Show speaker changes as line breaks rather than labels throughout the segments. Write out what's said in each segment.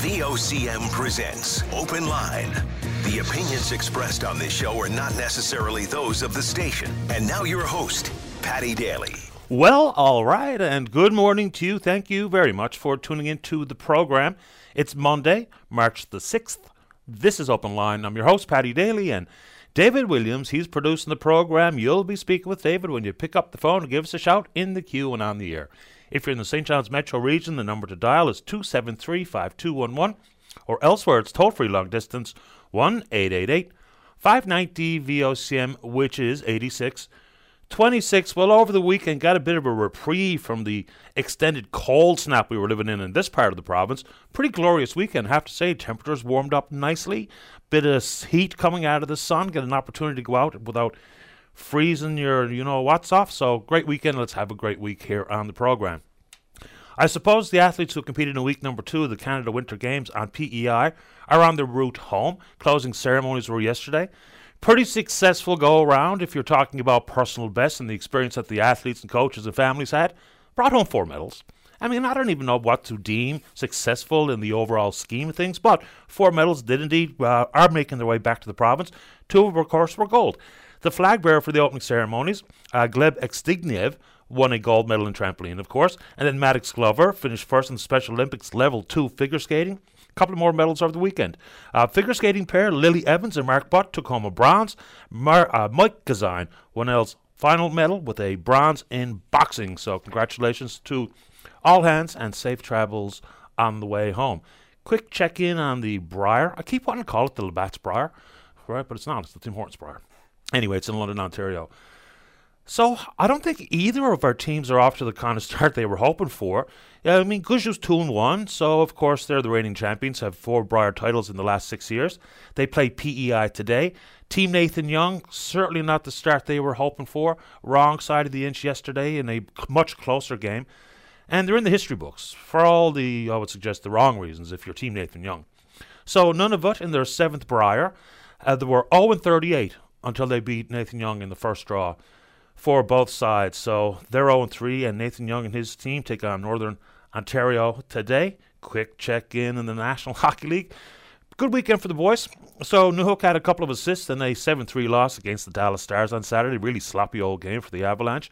VOCM presents Open Line. The opinions expressed on this show are not necessarily those of the station. And now your host, Patty Daly.
Well, all right, and good morning to you. Thank you very much for tuning into the program. It's Monday, March the 6th. This is Open Line. I'm your host, Patty Daly, and David Williams, he's producing the program. You'll be speaking with David when you pick up the phone and give us a shout in the queue and on the air. If you're in the St. John's metro region, the number to dial is 273 5211, or elsewhere it's toll free long distance 1 888 590 VOCM, which is 86 26. Well, over the weekend, got a bit of a reprieve from the extended cold snap we were living in in this part of the province. Pretty glorious weekend, have to say. Temperatures warmed up nicely. Bit of heat coming out of the sun. Get an opportunity to go out without freezing your, you know, what's off. So, great weekend. Let's have a great week here on the program. I suppose the athletes who competed in week number two of the Canada Winter Games on PEI are on their route home. Closing ceremonies were yesterday. Pretty successful go around if you're talking about personal best and the experience that the athletes and coaches and families had. Brought home four medals. I mean, I don't even know what to deem successful in the overall scheme of things, but four medals did indeed uh, are making their way back to the province. Two of, of course, were gold. The flag bearer for the opening ceremonies, uh, Gleb Ekstigniev, won a gold medal in trampoline, of course, and then Maddox Glover finished first in the Special Olympics level two figure skating. A couple more medals over the weekend. Uh, figure skating pair Lily Evans and Mark Butt took home a bronze. Mar- uh, Mike Kazine won else final medal with a bronze in boxing. So congratulations to all hands and safe travels on the way home. Quick check in on the Brier. I keep wanting to call it the Labatt's Brier, right? But it's not. It's the Tim Hortons Brier. Anyway, it's in London, Ontario. So I don't think either of our teams are off to the kind of start they were hoping for. I mean, Gushue's two and one, so of course they're the reigning champions. Have four Brier titles in the last six years. They play PEI today. Team Nathan Young certainly not the start they were hoping for. Wrong side of the inch yesterday in a much closer game, and they're in the history books for all the I would suggest the wrong reasons if you're Team Nathan Young. So none of Nunavut in their seventh Brier, uh, they were 0 and 38 until they beat Nathan Young in the first draw for both sides. So they're 0 3, and Nathan Young and his team take on Northern Ontario today. Quick check in in the National Hockey League. Good weekend for the boys. So Newhook had a couple of assists and a 7 3 loss against the Dallas Stars on Saturday. Really sloppy old game for the Avalanche.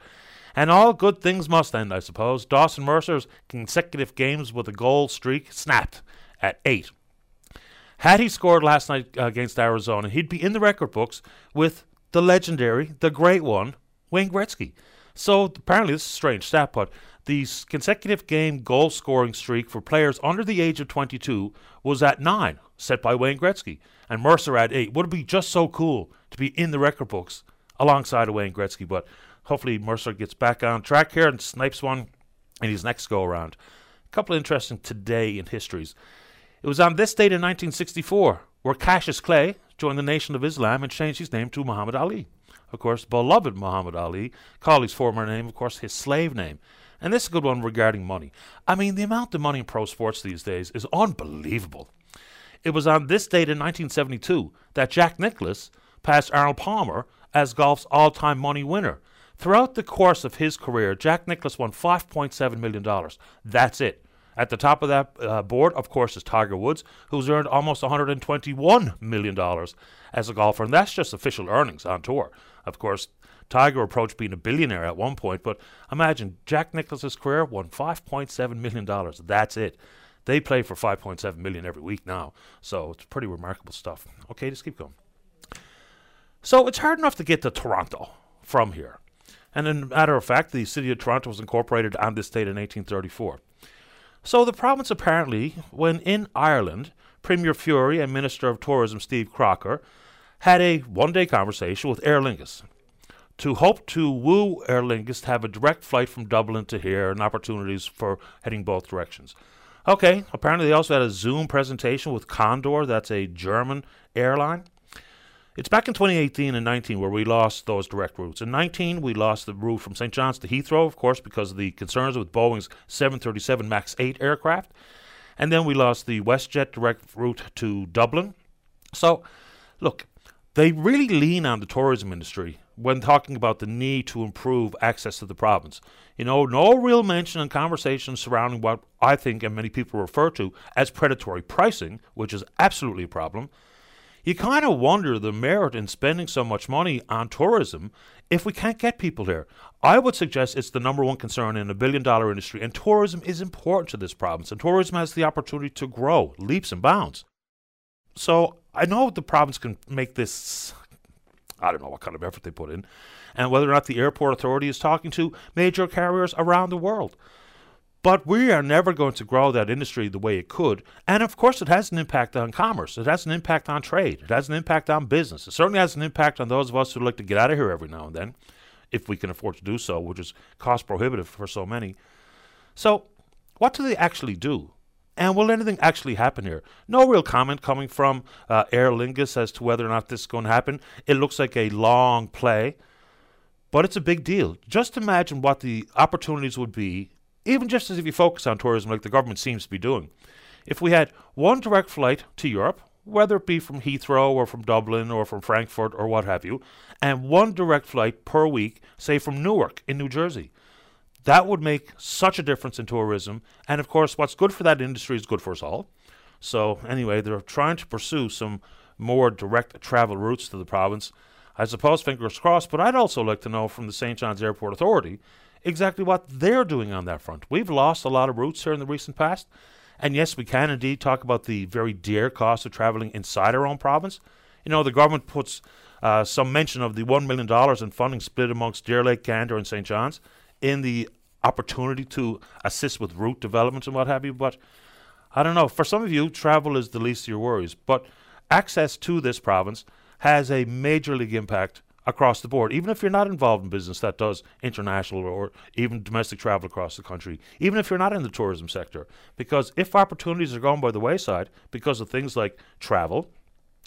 And all good things must end, I suppose. Dawson Mercer's consecutive games with a goal streak snapped at eight. Had he scored last night uh, against Arizona, he'd be in the record books with the legendary, the great one, Wayne Gretzky. So apparently, this is strange stat, but the consecutive game goal scoring streak for players under the age of 22 was at nine, set by Wayne Gretzky, and Mercer at eight. Would it be just so cool to be in the record books alongside of Wayne Gretzky? But hopefully, Mercer gets back on track here and snipes one in his next go around. A couple of interesting today in histories. It was on this date in 1964 where Cassius Clay joined the Nation of Islam and changed his name to Muhammad Ali of course, beloved Muhammad Ali, his former name, of course, his slave name. And this is a good one regarding money. I mean, the amount of money in pro sports these days is unbelievable. It was on this date in 1972 that Jack Nicklaus passed Arnold Palmer as golf's all time money winner. Throughout the course of his career, Jack Nicklaus won $5.7 million. That's it. At the top of that uh, board, of course, is Tiger Woods, who's earned almost $121 million as a golfer, and that's just official earnings on tour. Of course, Tiger approached being a billionaire at one point, but imagine Jack Nicklaus's career won $5.7 million. That's it. They play for 5.7 million every week now, so it's pretty remarkable stuff. Okay, just keep going. So it's hard enough to get to Toronto from here. And in matter of fact, the city of Toronto was incorporated on this date in 1834. So the province apparently, when in Ireland, Premier Furey and Minister of Tourism Steve Crocker had a one day conversation with Aer Lingus to hope to woo Aer Lingus to have a direct flight from Dublin to here and opportunities for heading both directions. Okay, apparently they also had a Zoom presentation with Condor, that's a German airline. It's back in 2018 and 19 where we lost those direct routes. In 19, we lost the route from St. John's to Heathrow, of course, because of the concerns with Boeing's 737 MAX 8 aircraft. And then we lost the WestJet direct route to Dublin. So, look, they really lean on the tourism industry when talking about the need to improve access to the province. You know, no real mention and conversation surrounding what I think and many people refer to as predatory pricing, which is absolutely a problem. You kind of wonder the merit in spending so much money on tourism if we can't get people here. I would suggest it's the number one concern in a billion dollar industry, and tourism is important to this province, and tourism has the opportunity to grow leaps and bounds. So I know the province can make this I don't know what kind of effort they put in, and whether or not the airport authority is talking to major carriers around the world. But we are never going to grow that industry the way it could. And of course, it has an impact on commerce. It has an impact on trade. It has an impact on business. It certainly has an impact on those of us who like to get out of here every now and then, if we can afford to do so, which is cost prohibitive for so many. So, what do they actually do? And will anything actually happen here? No real comment coming from uh, Aer Lingus as to whether or not this is going to happen. It looks like a long play, but it's a big deal. Just imagine what the opportunities would be, even just as if you focus on tourism like the government seems to be doing. If we had one direct flight to Europe, whether it be from Heathrow or from Dublin or from Frankfurt or what have you, and one direct flight per week, say from Newark in New Jersey. That would make such a difference in tourism. And of course, what's good for that industry is good for us all. So, anyway, they're trying to pursue some more direct travel routes to the province. I suppose, fingers crossed, but I'd also like to know from the St. John's Airport Authority exactly what they're doing on that front. We've lost a lot of routes here in the recent past. And yes, we can indeed talk about the very dear cost of traveling inside our own province. You know, the government puts uh, some mention of the $1 million in funding split amongst Deer Lake, Gander, and St. John's in the opportunity to assist with route development and what have you. But I don't know. For some of you, travel is the least of your worries. But access to this province has a major league impact across the board. Even if you're not involved in business that does international or even domestic travel across the country, even if you're not in the tourism sector. Because if opportunities are going by the wayside because of things like travel,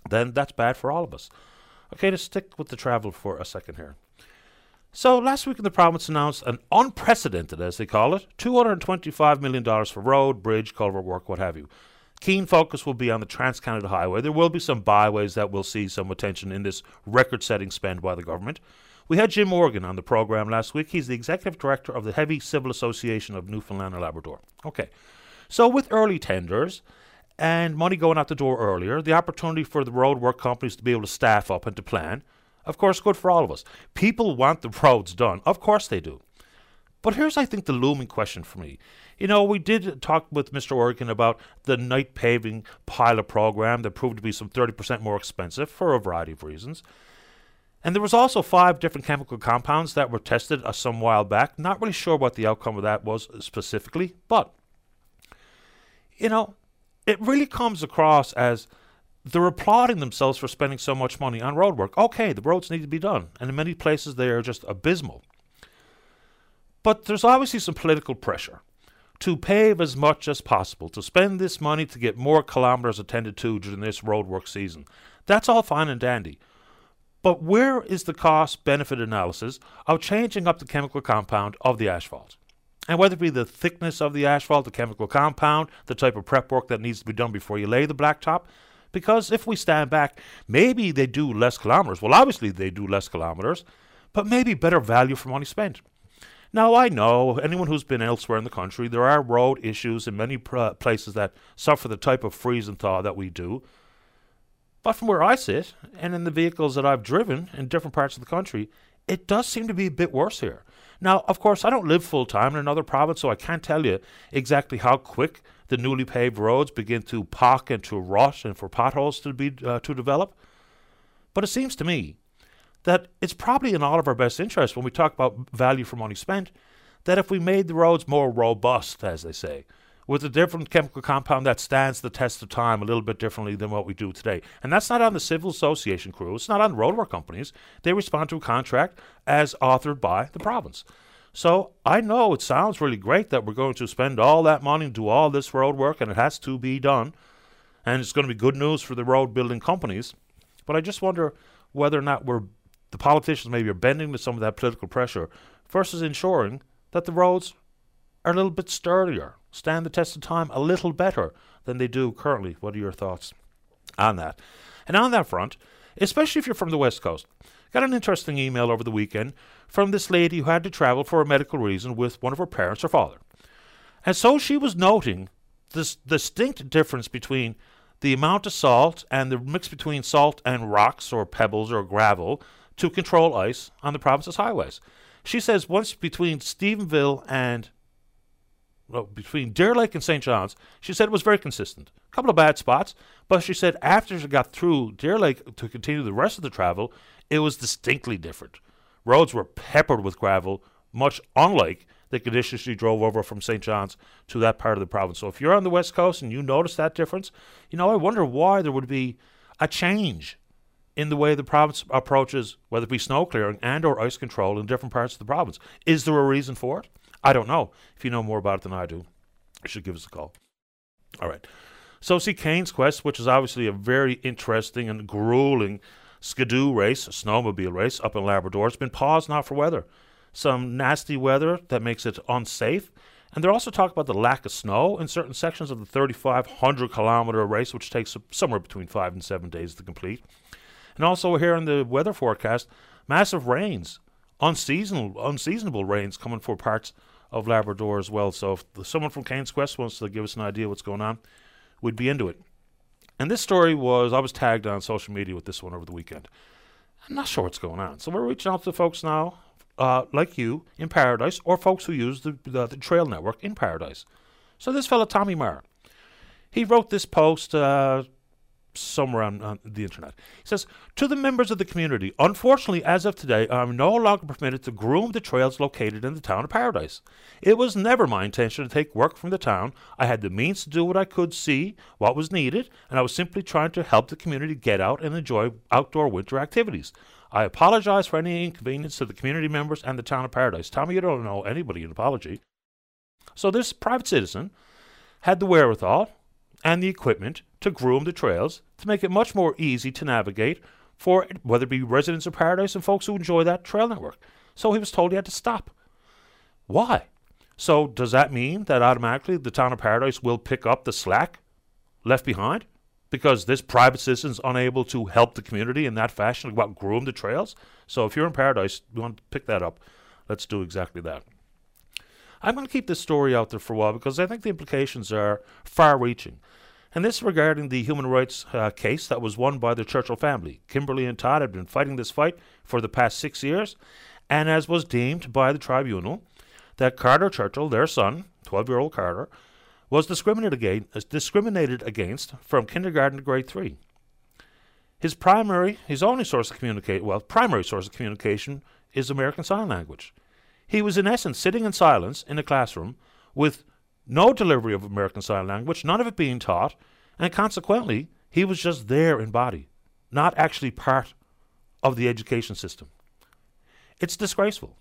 then that's bad for all of us. Okay, to stick with the travel for a second here. So last week, in the province announced an unprecedented, as they call it, $225 million for road, bridge, culvert work, what have you. Keen focus will be on the Trans Canada Highway. There will be some byways that will see some attention in this record setting spend by the government. We had Jim Morgan on the program last week. He's the executive director of the Heavy Civil Association of Newfoundland and Labrador. Okay, so with early tenders and money going out the door earlier, the opportunity for the road work companies to be able to staff up and to plan, of course, good for all of us. People want the roads done. Of course they do. But here's, I think, the looming question for me. You know, we did talk with Mr. Morgan about the night paving pilot program that proved to be some 30% more expensive for a variety of reasons. And there was also five different chemical compounds that were tested uh, some while back. Not really sure what the outcome of that was specifically, but you know, it really comes across as they're applauding themselves for spending so much money on road work. Okay, the roads need to be done, and in many places they are just abysmal. But there's obviously some political pressure to pave as much as possible, to spend this money to get more kilometres attended to during this roadwork season. That's all fine and dandy. But where is the cost benefit analysis of changing up the chemical compound of the asphalt? And whether it be the thickness of the asphalt, the chemical compound, the type of prep work that needs to be done before you lay the blacktop, because if we stand back, maybe they do less kilometers. Well, obviously they do less kilometers, but maybe better value for money spent. Now, I know anyone who's been elsewhere in the country, there are road issues in many pr- places that suffer the type of freeze and thaw that we do. But from where I sit, and in the vehicles that I've driven in different parts of the country, it does seem to be a bit worse here. Now, of course, I don't live full time in another province, so I can't tell you exactly how quick the newly paved roads begin to pock and to rot and for potholes to be uh, to develop. But it seems to me that it's probably in all of our best interest when we talk about value for money spent that if we made the roads more robust, as they say, with a different chemical compound that stands the test of time a little bit differently than what we do today. And that's not on the civil association crew, it's not on roadwork companies. They respond to a contract as authored by the province. So I know it sounds really great that we're going to spend all that money and do all this road work, and it has to be done. And it's going to be good news for the road building companies. But I just wonder whether or not we're the politicians maybe are bending to some of that political pressure versus ensuring that the roads are a little bit sturdier, stand the test of time a little better than they do currently. What are your thoughts on that? And on that front, especially if you're from the West Coast. Got an interesting email over the weekend from this lady who had to travel for a medical reason with one of her parents, her father. And so she was noting this distinct difference between the amount of salt and the mix between salt and rocks or pebbles or gravel to control ice on the province's highways. She says once between Stephenville and well, between Deer Lake and St. John's, she said it was very consistent. A couple of bad spots, but she said after she got through Deer Lake to continue the rest of the travel, it was distinctly different. Roads were peppered with gravel, much unlike the conditions she drove over from St. John's to that part of the province. So if you're on the West Coast and you notice that difference, you know, I wonder why there would be a change in the way the province approaches whether it be snow clearing and or ice control in different parts of the province. Is there a reason for it? I don't know. If you know more about it than I do, you should give us a call. All right. So see Cain's Quest, which is obviously a very interesting and grueling skidoo race, a snowmobile race up in Labrador. It's been paused now for weather. Some nasty weather that makes it unsafe. And they're also talking about the lack of snow in certain sections of the 3,500 kilometer race, which takes somewhere between five and seven days to complete. And also here in the weather forecast, massive rains, unseasonable, unseasonable rains coming for parts of Labrador as well. So if someone from Cain's Quest wants to give us an idea what's going on, we'd be into it. And this story was, I was tagged on social media with this one over the weekend. I'm not sure what's going on. So we're reaching out to folks now, uh, like you, in Paradise, or folks who use the, the, the, trail network in Paradise. So this fellow, Tommy Marr, he wrote this post uh, somewhere on, on, the internet. He says, To the members of the community, unfortunately, as of today, I am no longer permitted to groom the trails located in the town of Paradise. It was never my intention to take work from the town. I had the means to do what I could see, what was needed, and I was simply trying to help the community get out and enjoy outdoor winter activities. I apologize for any inconvenience to the community members and the town of Paradise. Tommy, you don't know anybody an apology. So this private citizen had the wherewithal and the equipment to groom the trails to make it much more easy to navigate for whether it be residents of paradise and folks who enjoy that trail network. So he was told he had to stop. Why? So does that mean that automatically the town of paradise will pick up the slack left behind? Because this private citizen is unable to help the community in that fashion, about groom the trails. So if you're in paradise, you want to pick that up. Let's do exactly that. I'm going to keep this story out there for a while because I think the implications are far reaching. And this regarding the human rights uh, case that was won by the Churchill family. Kimberly and Todd had been fighting this fight for the past six years, and as was deemed by the tribunal, that Carter Churchill, their son, 12 year old Carter, was discriminated against, uh, discriminated against from kindergarten to grade three. His primary, his only source of communication, well, primary source of communication is American Sign Language. He was in essence sitting in silence in a classroom with no delivery of American Sign Language, none of it being taught, and consequently, he was just there in body, not actually part of the education system. It's disgraceful.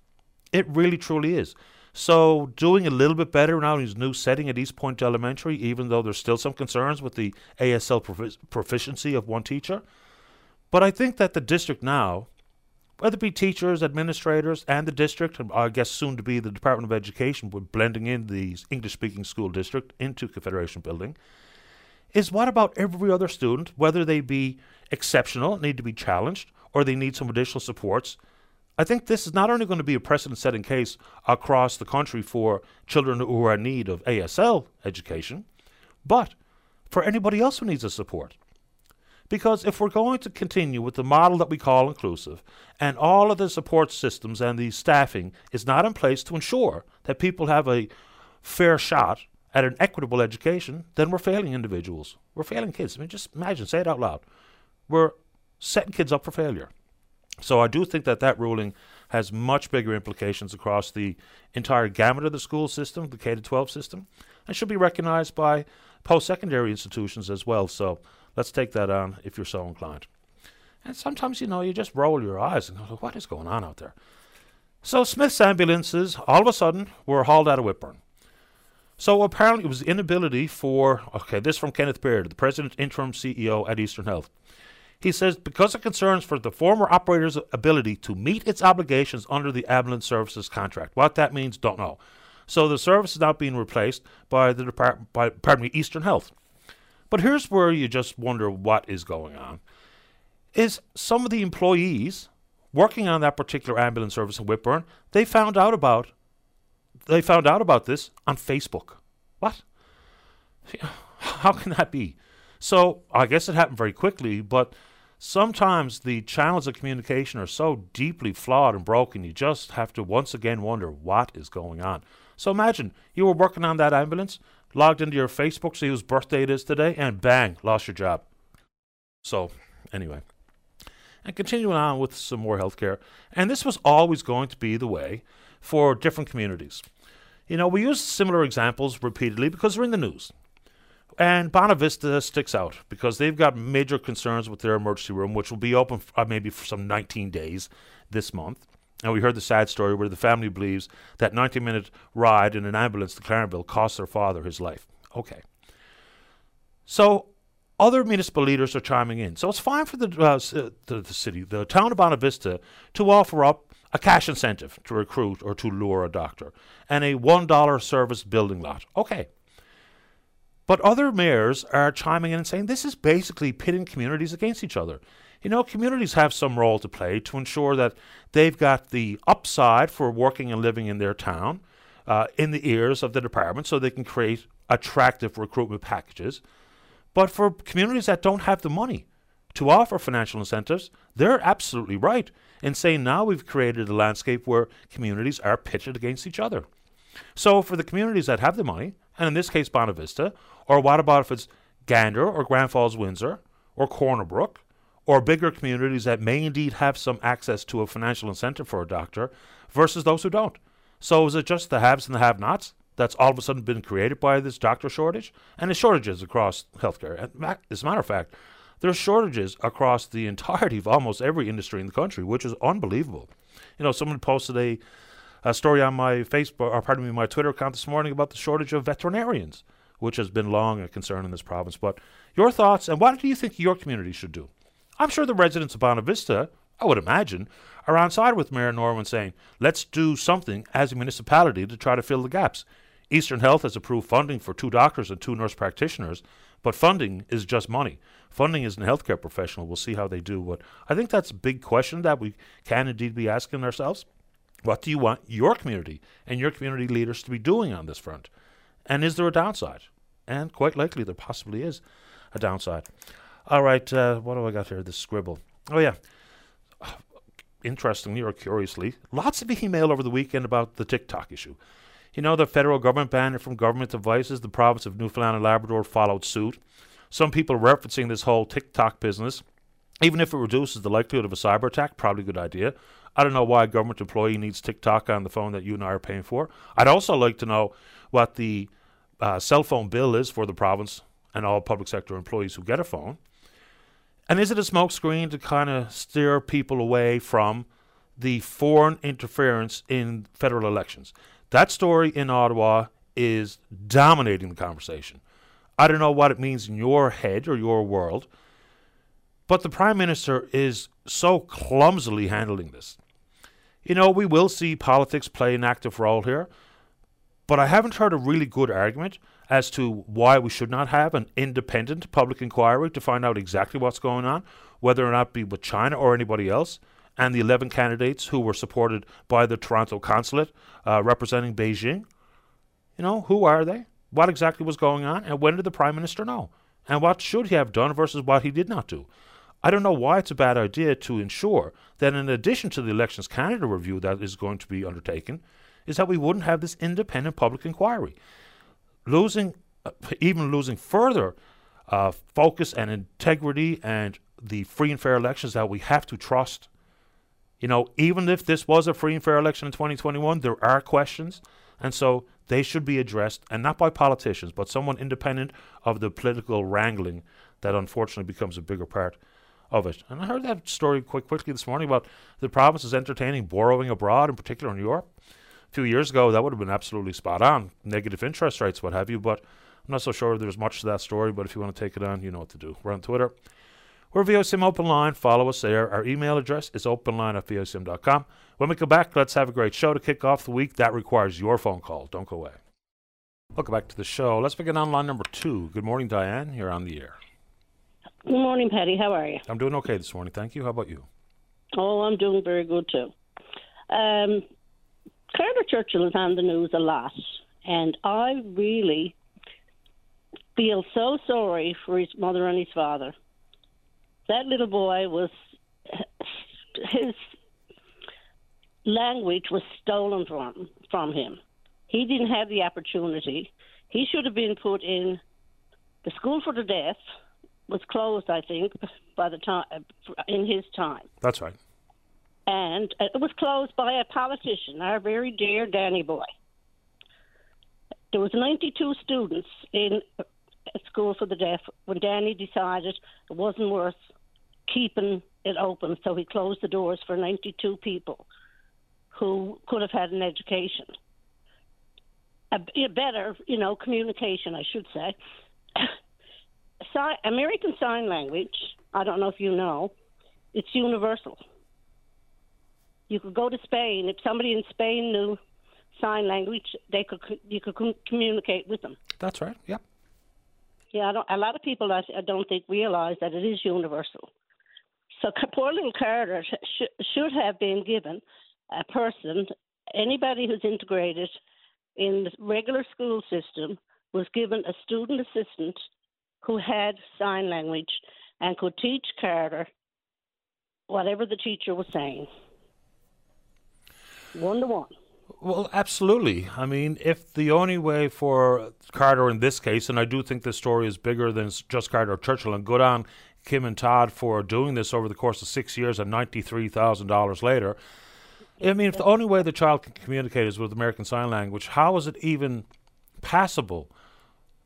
It really truly is. So, doing a little bit better now in his new setting at East Point Elementary, even though there's still some concerns with the ASL profi- proficiency of one teacher. But I think that the district now whether it be teachers, administrators, and the district, and I guess soon to be the Department of Education, with blending in the English speaking school district into Confederation Building, is what about every other student, whether they be exceptional, need to be challenged, or they need some additional supports? I think this is not only going to be a precedent setting case across the country for children who are in need of ASL education, but for anybody else who needs a support. Because if we're going to continue with the model that we call inclusive, and all of the support systems and the staffing is not in place to ensure that people have a fair shot at an equitable education, then we're failing individuals. We're failing kids. I mean, just imagine, say it out loud. We're setting kids up for failure. So I do think that that ruling has much bigger implications across the entire gamut of the school system, the K 12 system, and should be recognized by post secondary institutions as well. So Let's take that on if you're so inclined. And sometimes, you know, you just roll your eyes and go, what is going on out there? So Smith's ambulances all of a sudden were hauled out of Whitbourne. So apparently it was inability for, okay, this from Kenneth Baird, the president interim CEO at Eastern Health. He says because of concerns for the former operator's ability to meet its obligations under the ambulance services contract. What that means, don't know. So the service is now being replaced by the department, by, pardon me, Eastern Health. But here's where you just wonder what is going on. is some of the employees working on that particular ambulance service in Whitbourne, they found out about they found out about this on Facebook. What? How can that be? So I guess it happened very quickly, but sometimes the channels of communication are so deeply flawed and broken, you just have to once again wonder what is going on. So imagine you were working on that ambulance, logged into your Facebook, see whose birthday it is today, and bang, lost your job. So, anyway. And continuing on with some more healthcare, and this was always going to be the way for different communities. You know, we use similar examples repeatedly because they're in the news. And Bonavista sticks out because they've got major concerns with their emergency room, which will be open f- uh, maybe for some 19 days this month. And we heard the sad story where the family believes that 90 minute ride in an ambulance to Clarenville cost their father his life. Okay. So other municipal leaders are chiming in. So it's fine for the, uh, uh, the, the, city, the town of Bonavista, to offer up a cash incentive to recruit or to lure a doctor and a $1 service building lot. Okay. But other mayors are chiming in and saying this is basically pitting communities against each other. You know, communities have some role to play to ensure that they've got the upside for working and living in their town uh, in the ears of the department so they can create attractive recruitment packages. But for communities that don't have the money to offer financial incentives, they're absolutely right in saying now we've created a landscape where communities are pitted against each other. So for the communities that have the money, and in this case Bonavista, or what about if it's Gander or Grand Falls Windsor or Corner Brook or bigger communities that may indeed have some access to a financial incentive for a doctor versus those who don't? So is it just the haves and the have nots that's all of a sudden been created by this doctor shortage? And the shortages across healthcare. As a matter of fact, there's shortages across the entirety of almost every industry in the country, which is unbelievable. You know, someone posted a, a story on my Facebook, or pardon me, my Twitter account this morning about the shortage of veterinarians which has been long a concern in this province. But your thoughts and what do you think your community should do? I'm sure the residents of Bonavista, I would imagine, are on side with Mayor Norman saying, let's do something as a municipality to try to fill the gaps. Eastern Health has approved funding for two doctors and two nurse practitioners, but funding is just money. Funding is a healthcare professional. We'll see how they do. But I think that's a big question that we can indeed be asking ourselves. What do you want your community and your community leaders to be doing on this front? And is there a downside? And quite likely there possibly is a downside. All right, uh, what do I got here? This scribble. Oh, yeah. Interestingly or curiously, lots of email over the weekend about the TikTok issue. You know, the federal government banned it from government devices. The province of Newfoundland and Labrador followed suit. Some people referencing this whole TikTok business. Even if it reduces the likelihood of a cyber attack, probably a good idea. I don't know why a government employee needs TikTok on the phone that you and I are paying for. I'd also like to know what the uh, cell phone bill is for the province and all public sector employees who get a phone. And is it a smokescreen to kind of steer people away from the foreign interference in federal elections? That story in Ottawa is dominating the conversation. I don't know what it means in your head or your world, but the Prime Minister is so clumsily handling this. You know, we will see politics play an active role here. But I haven't heard a really good argument as to why we should not have an independent public inquiry to find out exactly what's going on, whether or not be with China or anybody else, and the 11 candidates who were supported by the Toronto consulate uh, representing Beijing. You know, who are they? What exactly was going on? And when did the Prime Minister know? And what should he have done versus what he did not do? I don't know why it's a bad idea to ensure that, in addition to the Elections Canada review that is going to be undertaken, is that we wouldn't have this independent public inquiry. Losing, uh, even losing further uh, focus and integrity and the free and fair elections that we have to trust. You know, even if this was a free and fair election in 2021, there are questions. And so they should be addressed, and not by politicians, but someone independent of the political wrangling that unfortunately becomes a bigger part of it. And I heard that story quite quickly this morning about the provinces entertaining borrowing abroad, in particular in Europe few years ago, that would have been absolutely spot on. Negative interest rates, what have you. But I'm not so sure there's much to that story. But if you want to take it on, you know what to do. We're on Twitter. We're VOCM Open Line. Follow us there. Our email address is openline at VOCM.com. When we come back, let's have a great show to kick off the week. That requires your phone call. Don't go away. Welcome back to the show. Let's begin on line number two. Good morning, Diane. You're on the air.
Good morning, Patty. How are you?
I'm doing okay this morning. Thank you. How about you?
Oh, I'm doing very good too. Um, Carter Churchill is on the news a lot, and I really feel so sorry for his mother and his father. That little boy was his language was stolen from from him. He didn't have the opportunity. He should have been put in the school for the deaf was closed, I think, by the time uh, in his time.
That's right.
And it was closed by a politician, our very dear Danny Boy. There was 92 students in a school for the deaf when Danny decided it wasn't worth keeping it open, so he closed the doors for 92 people who could have had an education. A, better, you know, communication, I should say. American Sign Language, I don't know if you know, it's universal. You could go to Spain. If somebody in Spain knew sign language, they could you could communicate with them.
That's right. Yep.
Yeah, a lot of people I don't think realize that it is universal. So poor little Carter sh- should have been given a person, anybody who's integrated in the regular school system was given a student assistant who had sign language and could teach Carter whatever the teacher was saying. One to one.
Well, absolutely. I mean, if the only way for Carter in this case, and I do think this story is bigger than just Carter Churchill, and good on Kim and Todd for doing this over the course of six years and $93,000 later. I mean, if the only way the child can communicate is with American Sign Language, how is it even passable?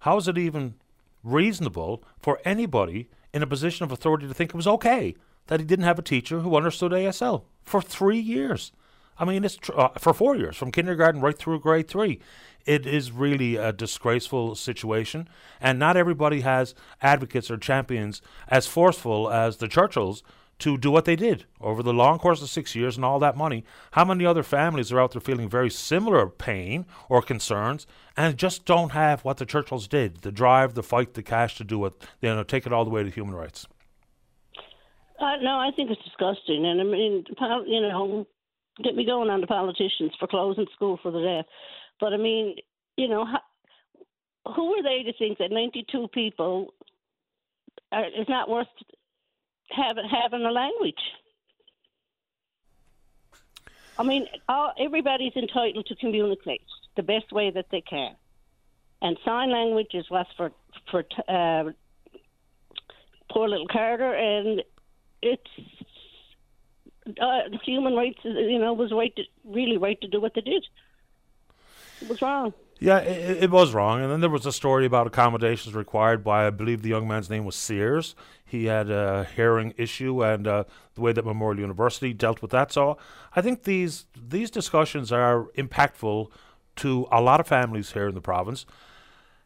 How is it even reasonable for anybody in a position of authority to think it was okay that he didn't have a teacher who understood ASL for three years? I mean, it's tr- uh, for four years, from kindergarten right through grade three. It is really a disgraceful situation, and not everybody has advocates or champions as forceful as the Churchills to do what they did over the long course of six years and all that money. How many other families are out there feeling very similar pain or concerns and just don't have what the Churchills did the drive, the fight, the cash to do it, you know, take it all the way to human rights?
Uh, no, I think it's disgusting. And I mean, you know, get me going on the politicians for closing school for the deaf. But I mean, you know, how, who are they to think that 92 people are, is not worth having having a language? I mean, all, everybody's entitled to communicate the best way that they can, and sign language is what's for for uh, poor little Carter, and it's uh, human rights, you know, was right to, really right to do what they did. It was wrong.
Yeah, it, it, was wrong. And then there was a story about accommodations required by, I believe the young man's name was Sears. He had a hearing issue and uh, the way that Memorial University dealt with that. So I think these these discussions are impactful to a lot of families here in the province.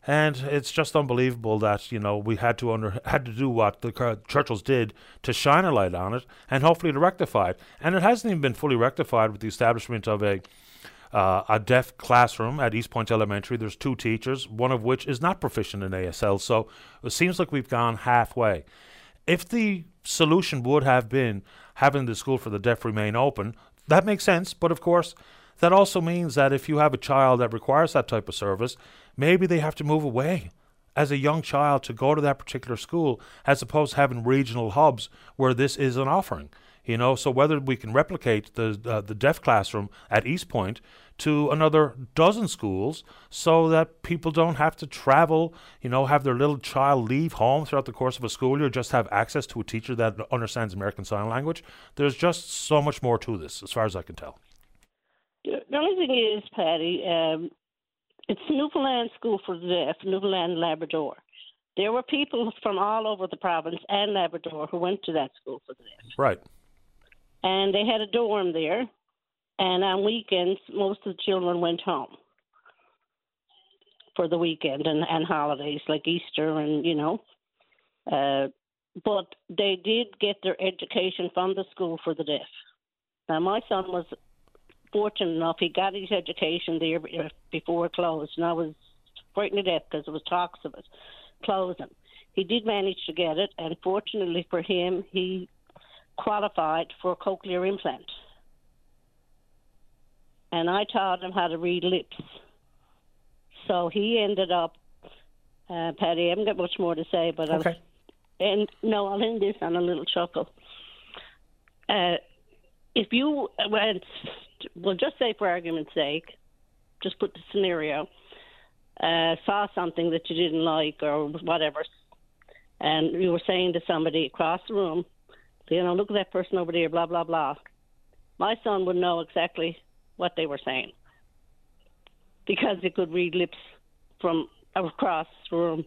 And it's just unbelievable that you know we had to under had to do what the Churchills did to shine a light on it and hopefully to rectify it. And it hasn't even been fully rectified with the establishment of a uh, a deaf classroom at East Point Elementary. There's two teachers, one of which is not proficient in ASL. So it seems like we've gone halfway. If the solution would have been having the school for the deaf remain open, that makes sense. But of course, that also means that if you have a child that requires that type of service, maybe they have to move away as a young child to go to that particular school as opposed to having regional hubs where this is an offering. You know, so whether we can replicate the uh, the deaf classroom at East Point to another dozen schools so that people don't have to travel, you know, have their little child leave home throughout the course of a school year, just have access to a teacher that understands American Sign Language. There's just so much more to this, as far as I can tell.
The only thing is, Patty, um, it's Newfoundland School for the Deaf, Newfoundland Labrador. There were people from all over the province and Labrador who went to that school for the deaf.
Right.
And they had a dorm there, and on weekends, most of the children went home for the weekend and, and holidays like Easter and, you know. Uh, but they did get their education from the school for the deaf. Now, my son was fortunate enough, he got his education there before it closed, and I was frightened to death because there was talks of it closing. he did manage to get it, and fortunately for him, he qualified for a cochlear implant. And I taught him how to read lips. So he ended up, uh, Patty, I haven't got much more to say, but
Okay.
I'll, and no, I'll end this on a little chuckle. Uh, if you went, well, just say for argument's sake, just put the scenario, uh, saw something that you didn't like or whatever, and you were saying to somebody across the room, you know, look at that person over there, blah, blah, blah. My son would know exactly what they were saying because he could read lips from across the room.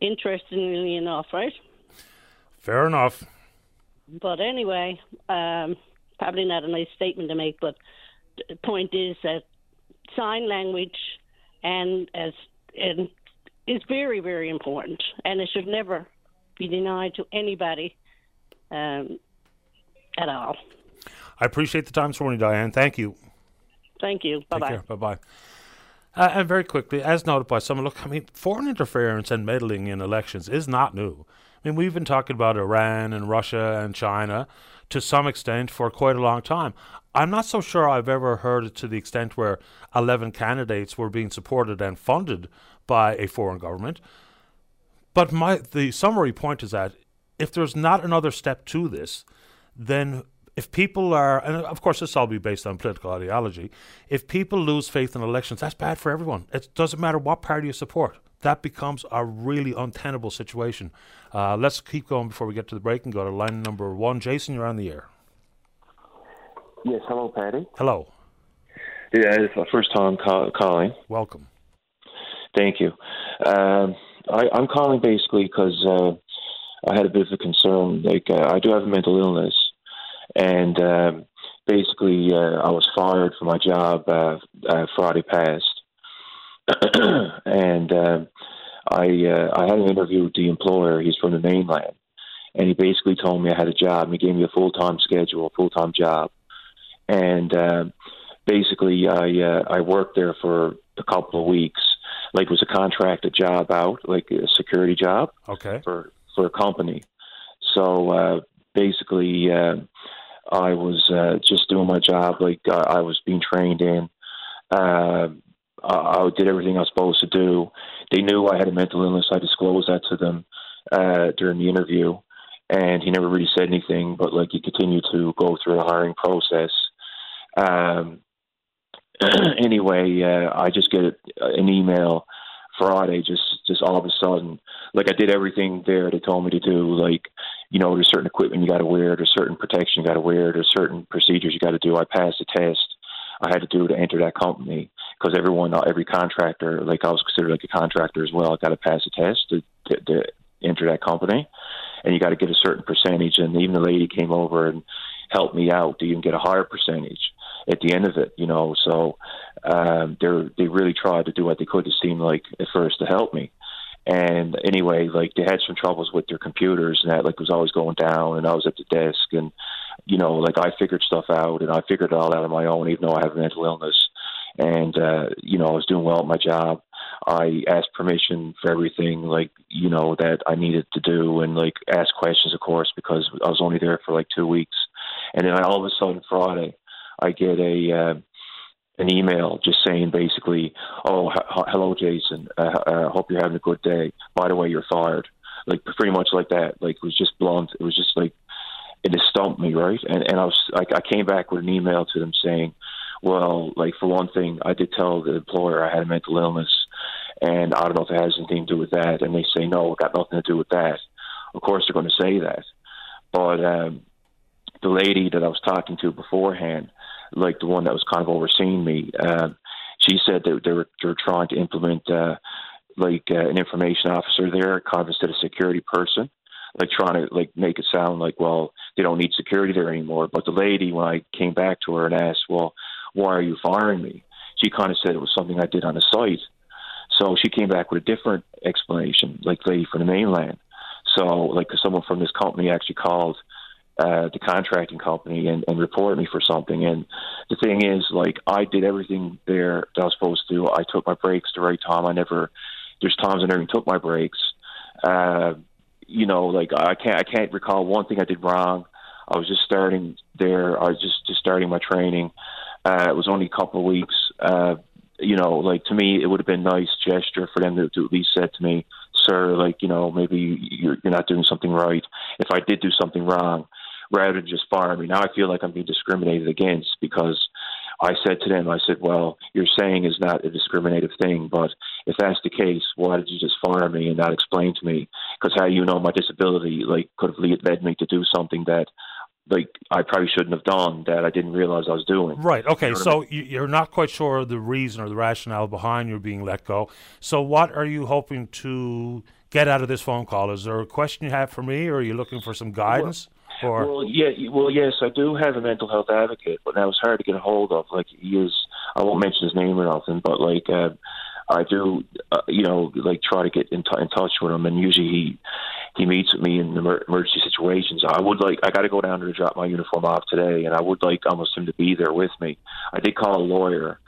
Interestingly enough, right?
Fair enough.
But anyway, um, probably not a nice statement to make, but the point is that sign language and as and is very very important, and it should never be denied to anybody um, at all.
I appreciate the time this morning, Diane. Thank you.
Thank you. Bye bye.
Bye bye. Uh, and very quickly, as noted by someone, look, I mean, foreign interference and meddling in elections is not new. I mean, we've been talking about Iran and Russia and China to some extent for quite a long time. I'm not so sure I've ever heard it to the extent where 11 candidates were being supported and funded by a foreign government. But my the summary point is that if there's not another step to this, then if people are, and of course this all be based on political ideology, if people lose faith in elections, that's bad for everyone. It doesn't matter what party you support. That becomes a really untenable situation. Uh, let's keep going before we get to the break and go to line number one. Jason, you're on the air.
Yes, hello, Patty.
Hello.
Yeah, it's my first time call- calling.
Welcome.
Thank you. Um, I, I'm calling basically because uh, I had a bit of a concern. Like, uh, I do have a mental illness, and um, basically, uh, I was fired from my job uh, uh, Friday past, and um I uh, I had an interview with the employer. He's from the mainland, and he basically told me I had a job. And he gave me a full time schedule, a full time job, and um basically, I uh, I worked there for a couple of weeks. Like it was a contracted job out, like a security job
Okay.
for for a company. So uh, basically, uh, I was uh, just doing my job like uh, I was being trained in. Uh, I, I did everything I was supposed to do. They knew I had a mental illness. I disclosed that to them uh, during the interview, and he never really said anything. But like he continued to go through the hiring process. Um, anyway, uh, I just get an email Friday, just just all of a sudden, like I did everything there they told me to do. Like, you know, there's certain equipment you got to wear, there's certain protection you got to wear, there's certain procedures you got to do. I passed the test. I had to do to enter that company because everyone, every contractor, like I was considered like a contractor as well. I got to pass a test to, to, to enter that company, and you got to get a certain percentage. And even the lady came over and helped me out to even get a higher percentage at the end of it. You know, so um, they they really tried to do what they could to seem like at first to help me. And anyway, like they had some troubles with their computers and that like was always going down and I was at the desk and you know, like I figured stuff out and I figured it all out on my own even though I have mental illness. And uh, you know, I was doing well at my job. I asked permission for everything like, you know, that I needed to do and like asked questions of course because I was only there for like two weeks. And then all of a sudden Friday I get a uh, an email just saying basically, "Oh, h- hello, Jason. I uh, uh, hope you're having a good day. By the way, you're fired." Like pretty much like that. Like it was just blunt. It was just like it just stumped me, right? And and I was like, I came back with an email to them saying, "Well, like for one thing, I did tell the employer I had a mental illness, and I don't know if it has anything to do with that." And they say, "No, it got nothing to do with that." Of course, they're going to say that, but um, the lady that I was talking to beforehand like the one that was kind of overseeing me, uh, she said that they were, they were trying to implement uh, like uh, an information officer there, kind of instead of security person, like trying to like make it sound like well they don't need security there anymore. But the lady, when I came back to her and asked, well, why are you firing me? She kind of said it was something I did on the site. So she came back with a different explanation, like lady from the mainland. So like someone from this company actually called uh, the contracting company and, and report me for something. And the thing is, like, I did everything there that I was supposed to. I took my breaks the right time. I never there's times I never even took my breaks. Uh, you know, like I can't I can't recall one thing I did wrong. I was just starting there. I was just just starting my training. Uh, it was only a couple of weeks. Uh, you know, like to me, it would have been a nice gesture for them to, to at least said to me, "Sir, like you know, maybe you're, you're not doing something right." If I did do something wrong, rather than just fire me, now I feel like I'm being discriminated against because I said to them, I said, well, you're saying is not a discriminative thing, but if that's the case, why did you just fire me and not explain to me? Because how you know my disability, like, could have led me to do something that, like, I probably shouldn't have done that I didn't realize I was doing.
Right. Okay.
You know
so you you're not quite sure the reason or the rationale behind your being let go. So what are you hoping to get out of this phone call? Is there a question you have for me, or are you looking for some guidance? or
Well, yeah, well, yes, I do have a mental health advocate, but that was hard to get a hold of. Like, he is, I won't mention his name or nothing, but like, uh, I do, uh, you know, like try to get in, t- in touch with him, and usually he he meets with me in emer- emergency situations. I would like, I got to go down there to drop my uniform off today, and I would like almost him to be there with me. I did call a lawyer,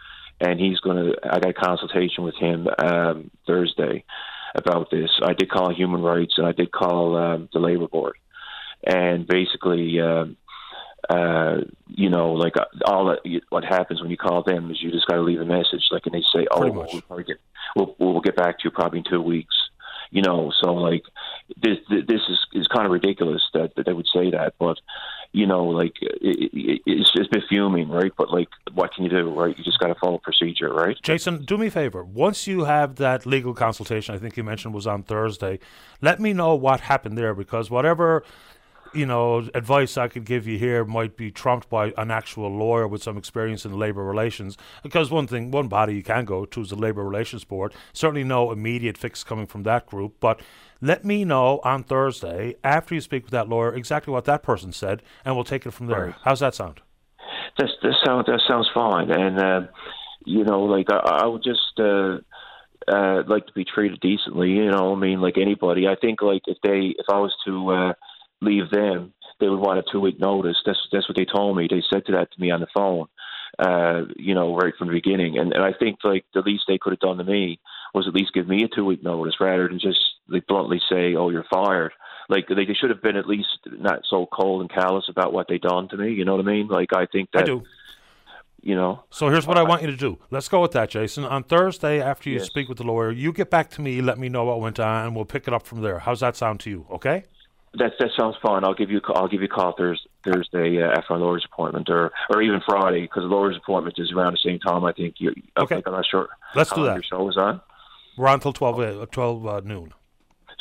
and he's to. I got a consultation with him um, Thursday about this. I did call Human Rights, and I did call um, the Labor Board and basically, um, uh, you know, like uh, all that, what happens when you call them is you just got to leave a message, like, and they say, "Oh, we'll, we'll get, we'll, we'll get back to you probably in two weeks." You know, so like this this is is kind of ridiculous that, that they would say that, but you know, like it, it, it's it's a bit fuming, right? But like, what can you do, right? You just got to follow procedure, right?
Jason, do me a favor. Once you have that legal consultation, I think you mentioned was on Thursday, let me know what happened there because whatever you know advice I could give you here might be trumped by an actual lawyer with some experience in labor relations. Because one thing, one body you can go to is the labor relations board. Certainly, no immediate fix coming from that group, but. Let me know on Thursday after you speak with that lawyer exactly what that person said, and we'll take it from there.
Right.
How's that sound?
That that sounds that sounds fine, and uh, you know, like I, I would just uh, uh, like to be treated decently. You know, I mean, like anybody. I think like if they if I was to uh, leave them, they would want a two week notice. That's that's what they told me. They said to that to me on the phone. Uh, you know, right from the beginning, and and I think like the least they could have done to me was at least give me a two week notice rather than just like bluntly say, "Oh, you're fired." Like they, they should have been at least not so cold and callous about what they done to me. You know what I mean? Like I think that
I do.
you know.
So here's what I want you to do. Let's go with that, Jason. On Thursday, after you
Yes.
speak with the lawyer, you get back to me, let me know what went on, and we'll pick it up from there. How's that sound to you? Okay?
That that sounds fine. I'll give you a call, I'll give you a call Thursday, Thursday uh, after my lawyer's appointment, or or even Friday because the lawyer's appointment is around the same time. I think you. I
Okay.
think I'm not sure.
Let's do that.
Your show is on
We're on till 12, uh, 12 uh, noon.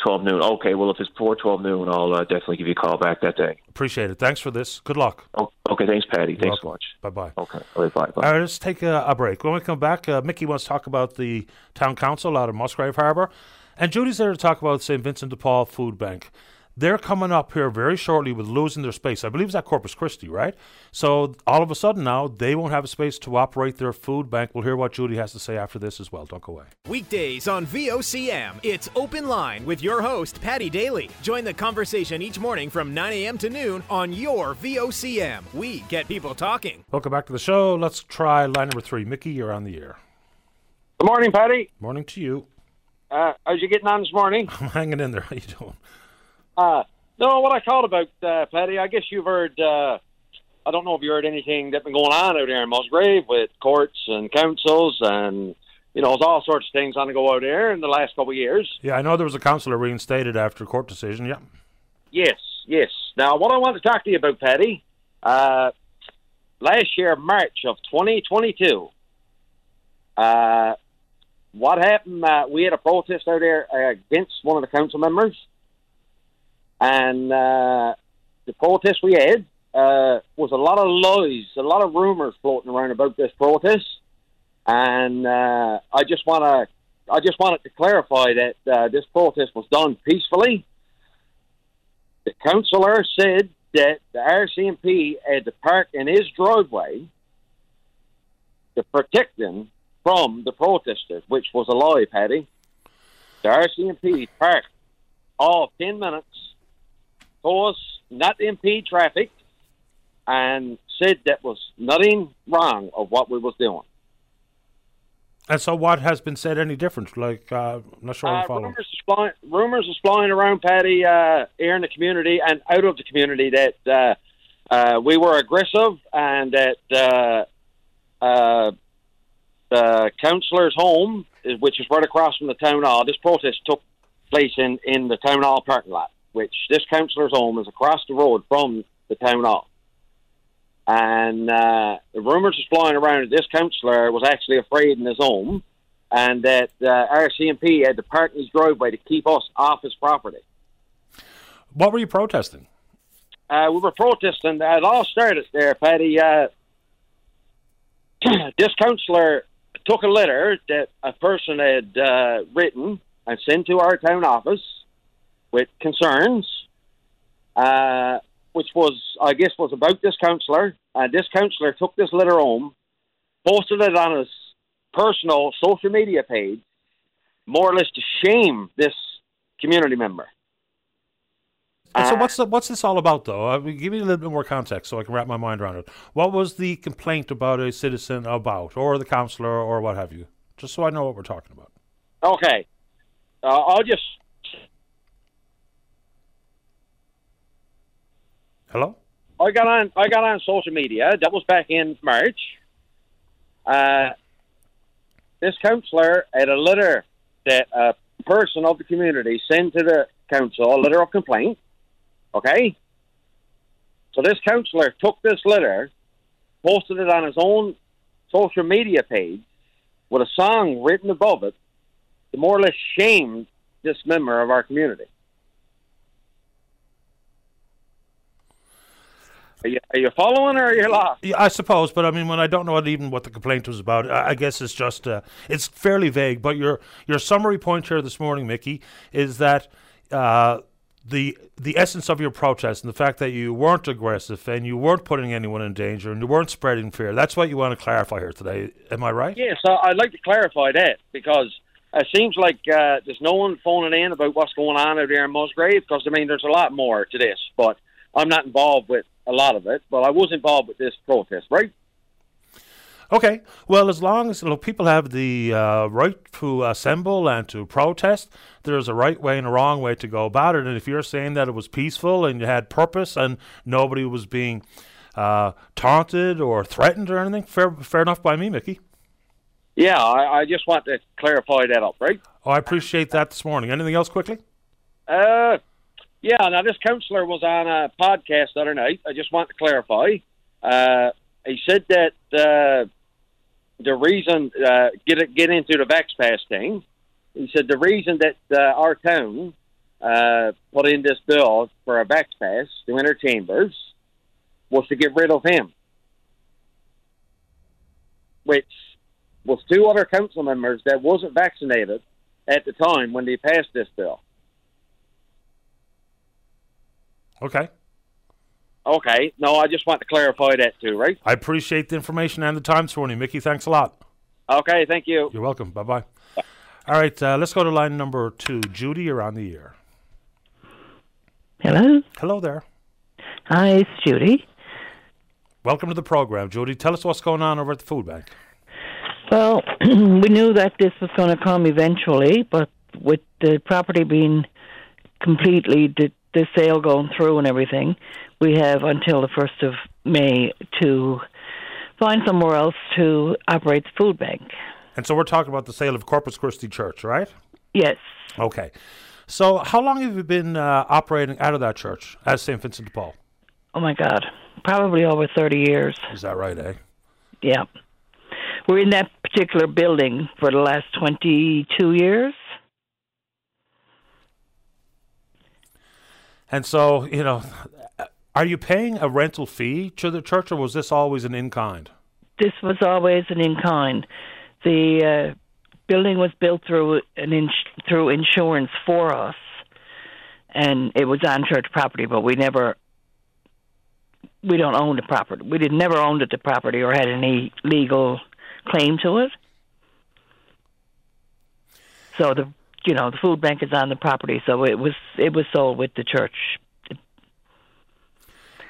twelve noon. Okay. Well, if it's before twelve noon, I'll uh, definitely give you a call back that day.
Appreciate it. Thanks for this. Good luck.
Oh, okay. Thanks, Paddy. Thanks so much.
Bye bye.
Okay. Right, bye. bye.
All right, let's take a, a break. When we come back, uh, Mickey wants to talk about the town council out of Musgrave Harbour, and Judy's there to talk about St. Vincent de Paul Food Bank. They're coming up here very shortly with losing their space. I believe it's at Corpus Christi, right? So all of a sudden now they won't have a space to operate their food bank. We'll hear what Judy has to say after this as well. Don't go away.
Weekdays on VOCM, it's Open Line with your host, Paddy Daly. Join the conversation each morning from 9 a.m. to noon on your VOCM. We get people talking.
Welcome back to the show. Let's try line number three. Mickey, you're on the air.
Good morning, Paddy.
Morning to you.
Uh, how's you getting on this morning?
I'm hanging in there. How you doing?
Uh, no, what I called about, uh, Paddy, I guess you've heard, uh, I don't know if you heard anything that's been going on out there in Musgrave with courts and councils and, you know, there's all sorts of things on the go out there in the last couple of years.
Yeah, I know there was a councillor reinstated after a court decision. Yeah.
Yes, yes. Now, what I want to talk to you about, Paddy, uh, last year, March of 2022, uh, what happened, uh, we had a protest out there uh, against one of the council members, and uh, the protest we had uh, was a lot of lies, a lot of rumors floating around about this protest, and uh, I just want to, I just wanted to clarify that uh, this protest was done peacefully the councillor said that the RCMP had to park in his driveway to protect them from the protesters, which was a lie, Paddy. The RCMP parked all 10 minutes, us not to impede traffic, and said that was nothing wrong of what we was doing.
And so, what has been said any different? Like, uh, I'm not sure I'm
Uh,
following.
rumors, are flying, rumors are flying around, Paddy, uh, here in the community and out of the community that uh, uh, we were aggressive and that uh, uh, the councillor's home, which is right across from the town hall, this protest took place in, in the town hall parking lot, which this councillor's home is across the road from the town hall. And uh, the rumors are flying around that this councillor was actually afraid in his home and that uh, RCMP had to park in his driveway to keep us off his property.
What were you protesting?
Uh, we were protesting. It all started there, Paddy. Uh, this councillor took a letter that a person had uh, written and sent to our town office with concerns, uh, which was, I guess, was about this councillor. And this councillor took this letter home, posted it on his personal social media page, more or less to shame this community member.
And so
Uh,
what's the, what's this all about, though? Uh, give me a little bit more context so I can wrap my mind around it. What was the complaint about a citizen about, or the councillor, or what have you? Just so I know what we're talking about.
Okay. Uh, I'll just.
Hello.
I got on. I got on social media. That was back in March. Uh, this councillor had a letter that a person of the community sent to the council, a letter of complaint. Okay. So this councillor took this letter, posted it on his own social media page with a song written above it to more or less shame this member of our community. Are you, are you following or are you lost?
Yeah, I suppose, but I mean, when I don't know what, even what the complaint was about, I, I guess it's just uh, it's fairly vague. But your your summary point here this morning, Mickey, is that uh, the the essence of your protest and the fact that you weren't aggressive and you weren't putting anyone in danger and you weren't spreading fear. That's what you want to clarify here today. Am I right?
Yes, I- I'd like to clarify that because it seems like uh, there's no one phoning in about what's going on out there in Musgrave because, I mean, there's a lot more to this, but I'm not involved with a lot of it, but I was involved with this protest, right?
Okay. Well, as long as look, people have the uh, right to assemble and to protest, there's a right way and a wrong way to go about it. And if you're saying that it was peaceful and you had purpose and nobody was being uh, taunted or threatened or anything, fair, fair enough by me, Mickey.
Yeah, I, I just want to clarify that up, right?
Oh, I appreciate that this morning. Anything else quickly?
Uh, yeah, now this councillor was on a podcast the other night. I just want to clarify. Uh, he said that uh, the reason uh, get get into the Vax Pass thing. He said the reason that uh, our town uh, put in this bill for a Vax Pass to enter chambers was to get rid of him, which was two other council members that wasn't vaccinated at the time when they passed this bill.
Okay.
Okay. No, I just want to clarify that too, right?
I appreciate the information and the time this morning, Mickey. Thanks a lot.
Okay, thank you.
You're welcome. Bye bye. All right, uh, let's go to line number two. Judy, you're on the air.
Hello.
Hello there.
Hi, it's Judy.
Welcome to the program, Judy. Tell us what's going on over at the food bank.
Well, we knew that this was going to come eventually, but with the property being completely the, the sale going through and everything, we have until the first of May to find somewhere else to operate the food bank.
And so we're talking about the sale of Corpus Christi Church, right?
Yes.
Okay. So how long have you been uh, operating out of that church as St. Vincent de Paul?
Oh my God. Probably over thirty years.
Is that right, eh?
Yeah. We're in that particular building for the last twenty-two years.
And so, you know, are you paying a rental fee to the church or was this always an in kind?
this was always an in kind. The uh, building was built through an ins- through insurance for us, and it was on church property, but we never. We don't own the property. We did never owned it, the property, or had any legal claim to it. So the you know the food bank is on the property, so it was it was sold with the church.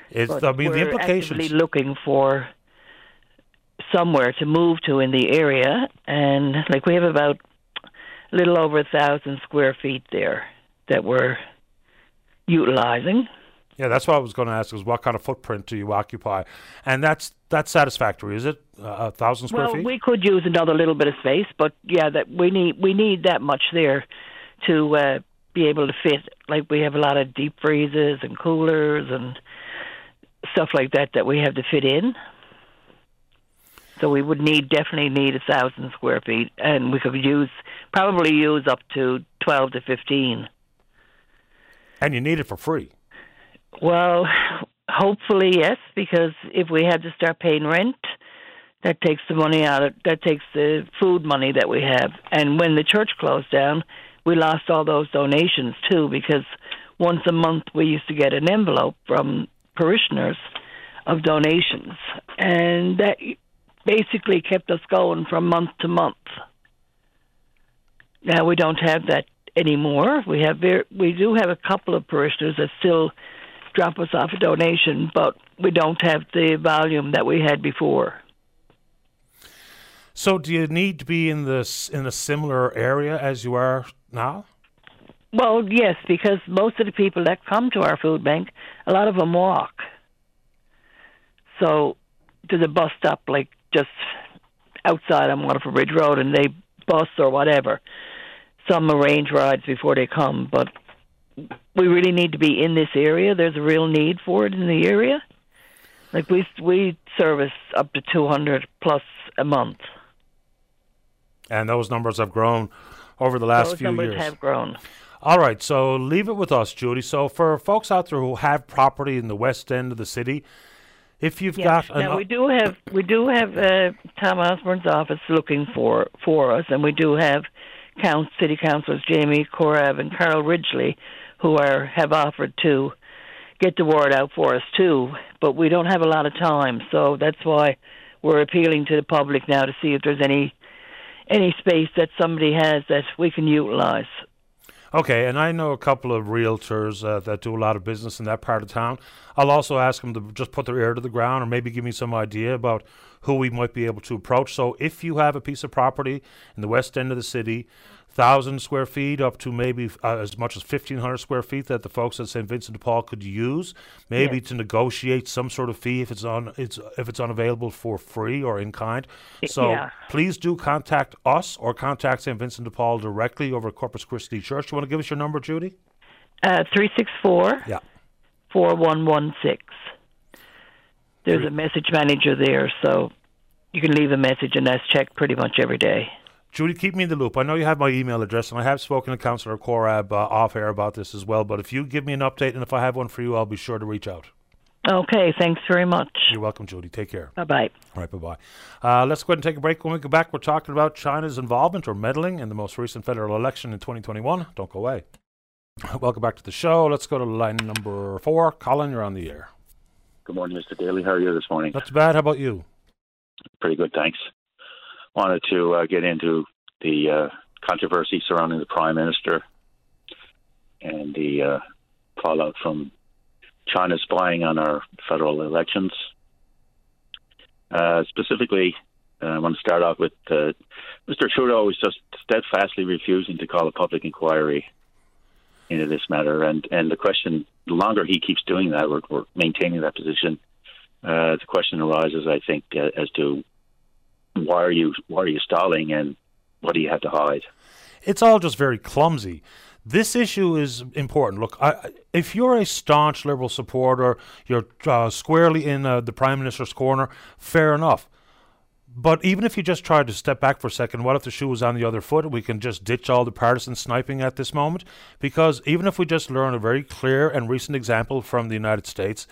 It's,
But
I mean, the implications.
actively looking for somewhere to move to in the area, and like we have about a little over a thousand square feet there that we're utilizing.
Yeah, that's what I was going to ask: is what kind of footprint do you occupy? And that's that's satisfactory, is it? Uh, a thousand square
well,
feet.
we could use another little bit of space, but yeah, that we need we need that much there to uh, be able to fit. Like we have a lot of deep freezers and coolers and stuff like that that we have to fit in. So we would need definitely need a thousand square feet, and we could use probably use up to twelve to fifteen.
And you need it for free.
Well, hopefully yes, because if we had to start paying rent, that takes the money out of that takes the food money that we have. And when the church closed down, we lost all those donations too because once a month we used to get an envelope from parishioners of donations, and that basically kept us going from month to month. Now we don't have that anymore. We have very, we do have a couple of parishioners that still drop us off a donation, but we don't have the volume that we had before.
So, do you need to be in this in a similar area as you are now?
Well, yes, because most of the people that come to our food bank, a lot of them walk. So, to the bus stop, like just outside on Waterford Bridge Road, and they bus or whatever. Some arrange rides before they come, but we really need to be in this area. There's a real need for it in the area. Like we we service up to 200 plus a month.
And those numbers have grown over the last
Those
few
numbers
years.
have grown.
All right, so leave it with us, Judy. So for folks out there who have property in the west end of the city, if you've got
Now we do have we do have uh, Tom Osborne's office looking for for us, and we do have count city councilors Jamie Korab and Carl Ridgeley, who are have offered to get the word out for us too. But we don't have a lot of time, so that's why we're appealing to the public now to see if there's any any space that somebody has that we can utilize.
Okay, and I know a couple of realtors uh, that do a lot of business in that part of town. I'll also ask them to just put their ear to the ground or maybe give me some idea about who we might be able to approach. So if you have a piece of property in the west end of the city, thousand square feet up to maybe uh, as much as fifteen hundred square feet that the folks at St. Vincent de Paul could use, maybe
Yes.
to negotiate some sort of fee if it's on it's if it's unavailable for free or in kind. So
yeah.
please do contact us or contact St. Vincent de Paul directly over at Corpus Christi Church. Do you want to give us your number, Judy?
Uh, three six four
Yeah.
four one one six. There's a message manager there, so you can leave a message, and that's checked pretty much every day.
Judy, keep me in the loop. I know you have my email address, and I have spoken to Councillor Korab uh, off air about this as well. But if you give me an update, and if I have one for you, I'll be sure to reach out.
Okay, thanks very much.
You're welcome, Judy. Take care.
Bye bye.
All right, bye bye. Uh, let's go ahead and take a break. When we come back, we're talking about China's involvement or meddling in the most recent federal election in 2021. Don't go away. Welcome back to the show. Let's go to line number four. Colin, you're on the air.
Good morning, Mr. Daly. How are you this morning?
Not too bad. How about you?
Pretty good, thanks. Wanted to uh, get into the uh, controversy surrounding the Prime Minister and the uh, fallout from China spying on our federal elections. Uh, specifically, uh, I want to start off with uh, Mr. Trudeau is just steadfastly refusing to call a public inquiry into this matter, and and the question: the longer he keeps doing that, we're, we're maintaining that position. The question arises, I think, as to why are you why are you stalling and what do you have to hide?
it's all just very clumsy. This issue is important. Look, I, if you're a staunch Liberal supporter, you're uh, squarely in uh, the Prime Minister's corner, fair enough. But even if you just try to step back for a second, what if the shoe was on the other foot? We can just ditch all the partisan sniping at this moment. Because even if we just learn a very clear and recent example from the United States,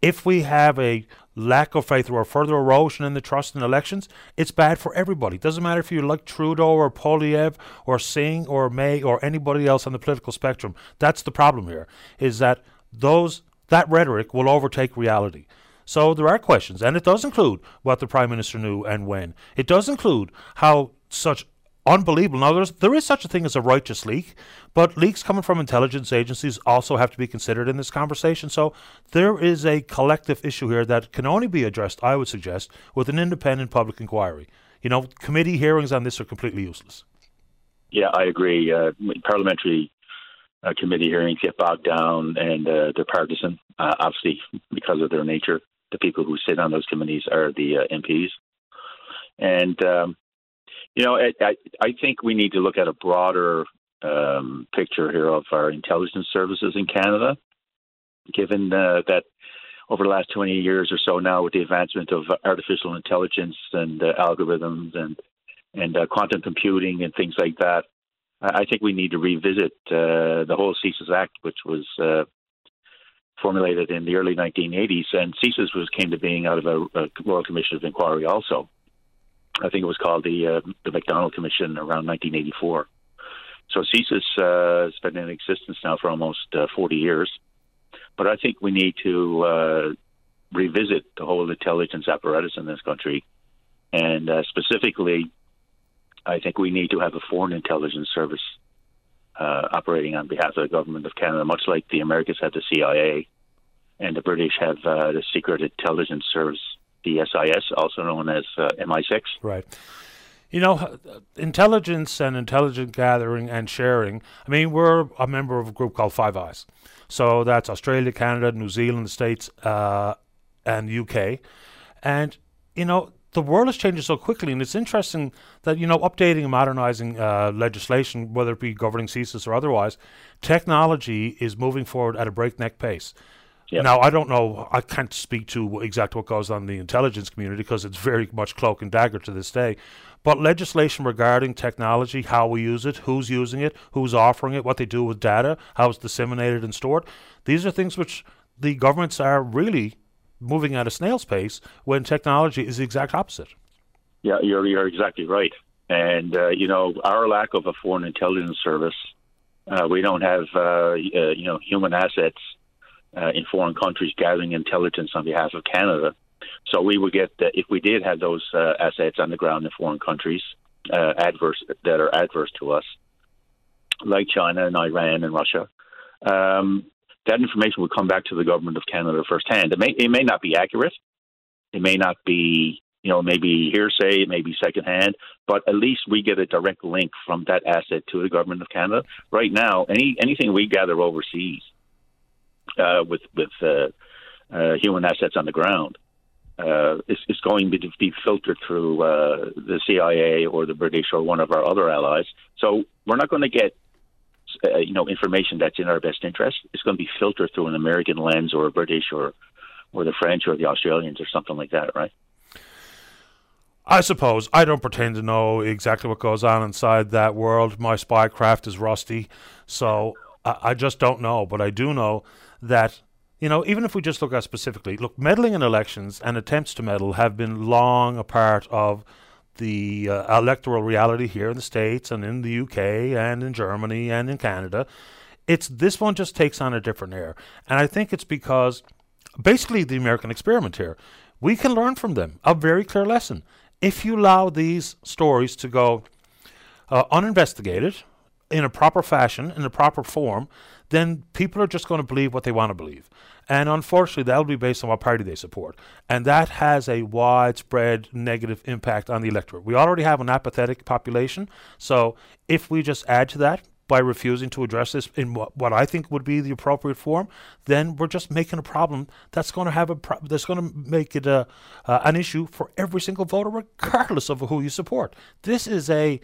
if we have a lack of faith or further erosion in the trust in elections, it's bad for everybody. It doesn't matter if you like Trudeau or Poilievre or Singh or May or anybody else on the political spectrum. That's the problem here, is that those that rhetoric will overtake reality. So there are questions, and it does include what the Prime Minister knew and when. It does include how such unbelievable. Now, there's, there is such a thing as a righteous leak, but leaks coming from intelligence agencies also have to be considered in this conversation. So there is a collective issue here that can only be addressed, I would suggest, with an independent public inquiry. You know, committee hearings on this are completely useless.
Yeah, I agree. Uh, parliamentary uh, committee hearings get bogged down and uh, they're partisan, uh, obviously, because of their nature. The people who sit on those committees are the uh, MPs. And um, you know, I, I, think we need to look at a broader um, picture here of our intelligence services in Canada, given uh, that over the last 20 years or so now, with the advancement of artificial intelligence and uh, algorithms and and uh, quantum computing and things like that, I think we need to revisit uh, the whole CSIS Act, which was uh, formulated in the early 1980s, and CSIS was came to being out of a, a Royal Commission of Inquiry also. I think it was called the uh, the Macdonald Commission around 1984. So CSIS uh, has been in existence now for almost uh, 40 years, but I think we need to uh, revisit the whole intelligence apparatus in this country, and uh, specifically, I think we need to have a foreign intelligence service uh, operating on behalf of the government of Canada, much like the Americans have the CIA, and the British have the Secret Intelligence Service the SIS, also known as uh, MI6.
Right. You know, intelligence and intelligence gathering and sharing. I mean, we're a member of a group called Five Eyes. So that's Australia, Canada, New Zealand, the States, uh, and UK. And, you know, the world is changing so quickly, and it's interesting that, you know, updating and modernizing uh, legislation, whether it be governing CSIS or otherwise, technology is moving forward at a breakneck pace. Yep. Now, I don't know, I can't speak to exactly what goes on in the intelligence community because it's very much cloak and dagger to this day. But legislation regarding technology, how we use it, who's using it, who's offering it, what they do with data, how it's disseminated and stored, these are things which the governments are really moving at a snail's pace when technology is the exact opposite.
Yeah, you're, you're exactly right. And, uh, you know, our lack of a foreign intelligence service, uh, we don't have, uh, uh you know, human assets uh, in foreign countries gathering intelligence on behalf of Canada. So we would get if we did have those uh, assets on the ground in foreign countries uh, adverse that are adverse to us, like China and Iran and Russia. Um, that information would come back to the government of Canada firsthand. It may it may not be accurate, it may not be you know maybe hearsay, it may be secondhand, but at least we get a direct link from that asset to the government of Canada. Right now, any anything we gather overseas uh, with with uh, uh, human assets on the ground uh, is, is going to be filtered through the CIA or the British or one of our other allies. So we're not going to get uh, you know information that's in our best interest. It's going to be filtered through an American lens or a British or or the French or the Australians or something like that, right?
I suppose I don't pretend to know exactly what goes on inside that world. My spycraft is rusty, so I, I just don't know. But I do know that you know, even if we just look at specifically, look, meddling in elections and attempts to meddle have been long a part of the uh, electoral reality here in the States and in the UK and in Germany and in Canada. It's this one just takes on a different air. And I think it's because basically the American experiment here, we can learn from them a very clear lesson. If you allow these stories to go uh, uninvestigated in a proper fashion, in a proper form, then people are just going to believe what they want to believe. And unfortunately, that'll be based on what party they support. And that has a widespread negative impact on the electorate. We already have an apathetic population. So if we just add to that, by refusing to address this in what, what I think would be the appropriate form, then we're just making a problem that's going to have a pro- that's going to make it a uh, an issue for every single voter, regardless of who you support. This is a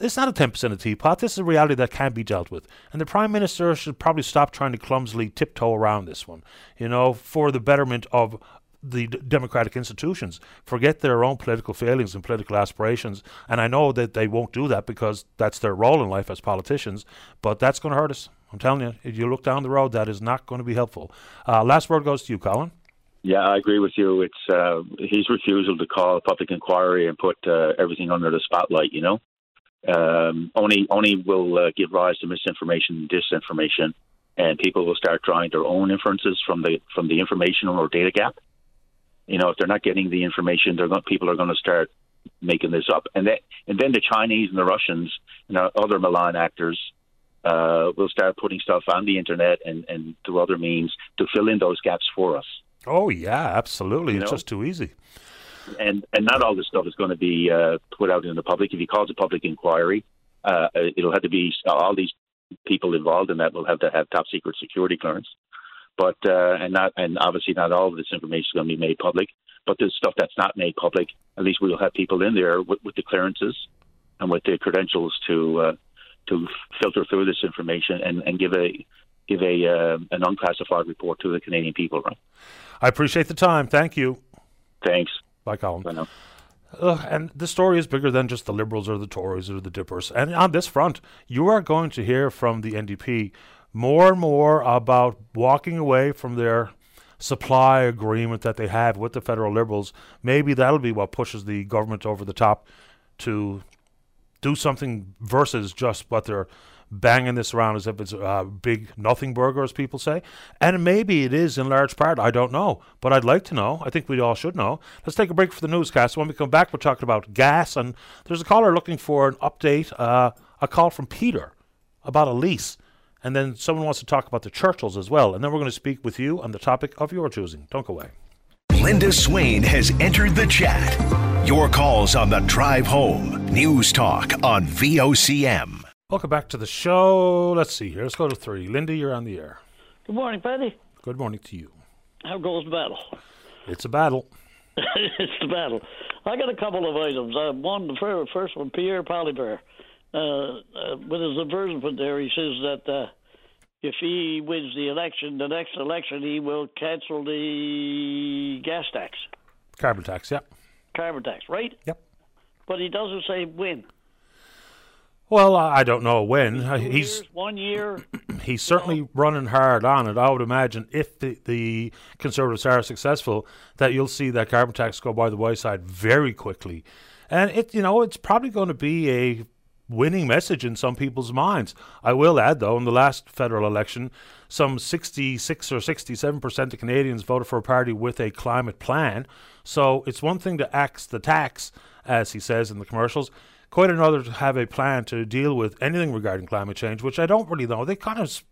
it's not a 10% of teapot. This is a reality that can't be dealt with. And the Prime Minister should probably stop trying to clumsily tiptoe around this one, you know, for the betterment of the d- democratic institutions. Forget their own political failings and political aspirations. And I know that they won't do that because that's their role in life as politicians, but that's going to hurt us. I'm telling you, if you look down the road, that is not going to be helpful. Uh, last word goes to you, Colin.
Yeah, I agree with you. It's uh, his refusal to call a public inquiry and put uh, everything under the spotlight. You know, um, only only will uh, give rise to misinformation, disinformation, and people will start drawing their own inferences from the from the information or data gap. You know, if they're not getting the information, they're going, people are going to start making this up, and then and then the Chinese and the Russians and other malign actors uh, will start putting stuff on the internet and and through other means to fill in those gaps for us.
Oh yeah, absolutely.
You
it's
know?
just too easy.
And and not all this stuff is going to be uh, put out in the public. If he calls a public inquiry, uh, it'll have to be all these people involved in that will have to have top secret security clearance. But uh, and not and obviously not all of this information is going to be made public. But there's stuff that's not made public, at least we'll have people in there with, with the clearances and with the credentials to uh, to filter through this information and, and give a give a uh, an unclassified report to the Canadian people. Right?
I appreciate the time. Thank you.
Thanks.
Bye, Colin.
Bye now.
Uh, and the story is bigger than just the Liberals or the Tories or the Dippers. And on this front, you are going to hear from the NDP more and more about walking away from their supply agreement that they have with the federal Liberals. Maybe that'll be what pushes the government over the top to do something versus just what they're banging this around as if it's a big nothing burger, as people say. And maybe it is in large part. I don't know. But I'd like to know. I think we all should know. Let's take a break for the newscast. When we come back, we're talking about gas. And there's a caller looking for an update, uh, a call from Peter about a lease. And then someone wants to talk about the Churchills as well. And then we're going to speak with you on the topic of your choosing. Don't go away.
Linda Swain has entered the chat. Your calls on the drive home. News Talk on VOCM.
Welcome back to the show. Let's see here. Let's go to three. Linda, you're on the air.
Good morning, Paddy.
Good morning to you.
How goes the battle?
It's a battle.
it's the battle. I got a couple of items. Uh, one, the first one, Pierre Poilievre. Uh, uh, with his advertisement there, he says that uh, if he wins the election, the next election, he will cancel the gas tax,
Carbon tax, yep.
carbon tax, right?
Yep.
But he doesn't say when.
Well, I don't know when. Uh, He's
years, one year.
he's certainly running hard on it. I would imagine if the, the Conservatives are successful, that you'll see that carbon tax go by the wayside very quickly. And it, you know, it's probably going to be a winning message in some people's minds. I will add, though, in the last federal election, some 66 or 67 percent of Canadians voted for a party with a climate plan. So it's one thing to axe the tax, as he says in the commercials. Quite another to have a plan to deal with anything regarding climate change, which I don't really know. They kind of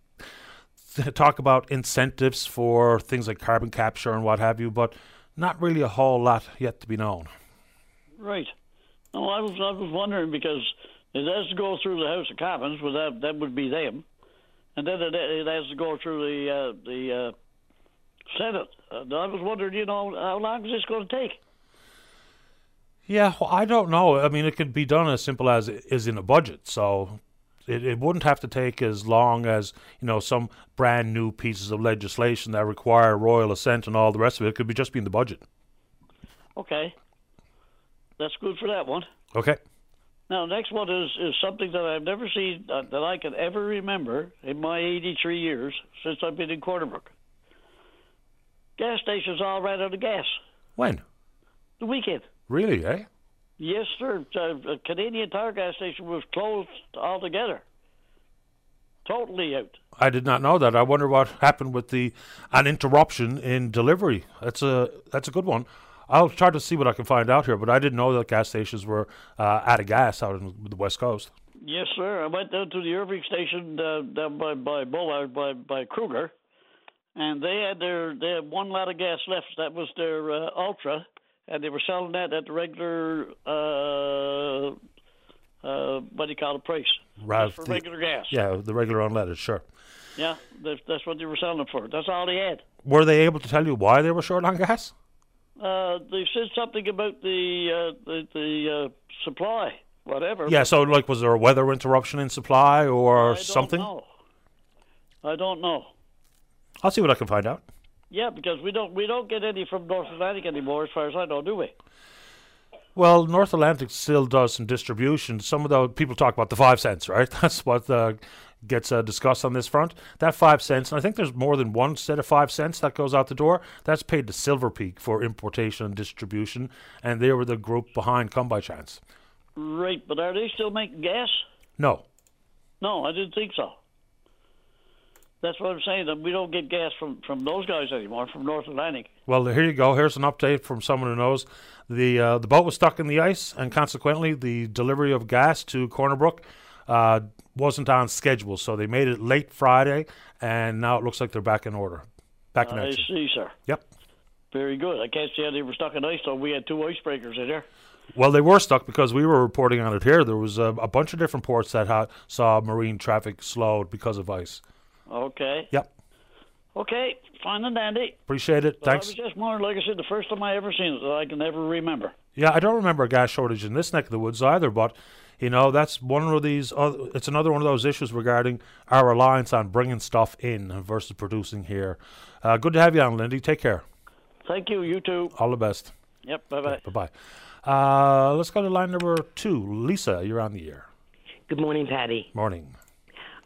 talk about incentives for things like carbon capture and what have you, but not really a whole lot yet to be known.
Right. No, I was I was wondering because it has to go through the House of Commons, but that that would be them, and then it, it has to go through the uh, the uh, Senate. And I was wondering, you know, how long is this going to take?
Yeah, well, I don't know. I mean, it could be done as simple as it is in a budget. So it, it wouldn't have to take as long as, you know, some brand new pieces of legislation that require royal assent and all the rest of it. It could be just be in the budget.
Okay, that's good for that one.
Okay.
Now, next one is is something that I've never seen uh, that I can ever remember in my 83 years since I've been in Corner Brook. Gas stations all ran out of gas
When?
the weekend.
Really, eh?
Yes, sir. A Canadian Tire gas station was closed altogether. Totally out.
I did not know that. I wonder what happened with the an interruption in delivery. That's a that's a good one. I'll try to see what I can find out here, but I didn't know that gas stations were uh, out of gas out in the west coast.
Yes, sir. I went down to the Irving station uh, down by by Bullard by by Kruger, and they had their they had one lot of gas left. That was their uh, Ultra, and they were selling that at the regular uh, uh, what do you call it price?
Rav,
for
the-
regular gas.
Yeah, the regular unleaded, sure.
Yeah, that's, that's what they were selling it for. That's all they had.
Were they able to tell you why they were short on gas?
Uh, they said something about the uh, the, the uh, supply, whatever.
Yeah, so like, was there a weather interruption in supply or
I don't
something?
know. I don't know.
I'll see what I can find out.
Yeah, because we don't we don't get any from North Atlantic anymore, as far as I know, do we?
Well, North Atlantic still does some distribution. Some of the people talk about the five cents, right? That's what uh, gets uh, discussed on this front. That five cents, and I think there's more than one set of five cents that goes out the door. That's paid to Silver Peak for importation and distribution, and they were the group behind Come by Chance.
Right, but are they still making gas?
No,
No, I didn't think so. That's what I'm saying. That we don't get gas from from those guys anymore, from North Atlantic.
Well, here you go. Here's an update from someone who knows. The uh, the boat was stuck in the ice, and consequently, the delivery of gas to Corner Brook uh, wasn't on schedule. So they made it late Friday, and now it looks like they're back in order, back in
I
action.
see, sir.
Yep.
Very good. I can't see how they were stuck in ice, though. We had two icebreakers in there.
Well, they were stuck because we were reporting on it here. There was a, a bunch of different ports that ha- saw marine traffic slowed because of ice.
Okay.
Yep.
Okay, fine and dandy.
Appreciate it.
But
Thanks.
I was just more, like I said, the first time I ever seen it that I can ever remember.
Yeah, I don't remember a gas shortage in this neck of the woods either, but you know that's one of these. Uh, it's another one of those issues regarding our reliance on bringing stuff in versus producing here. Uh, good to have you on, Lindy. Take care.
Thank you. You too.
All the best.
Yep. Bye bye.
Bye bye. Uh, let's go to line number two. Lisa, you're on the air.
Good morning, Paddy.
Morning.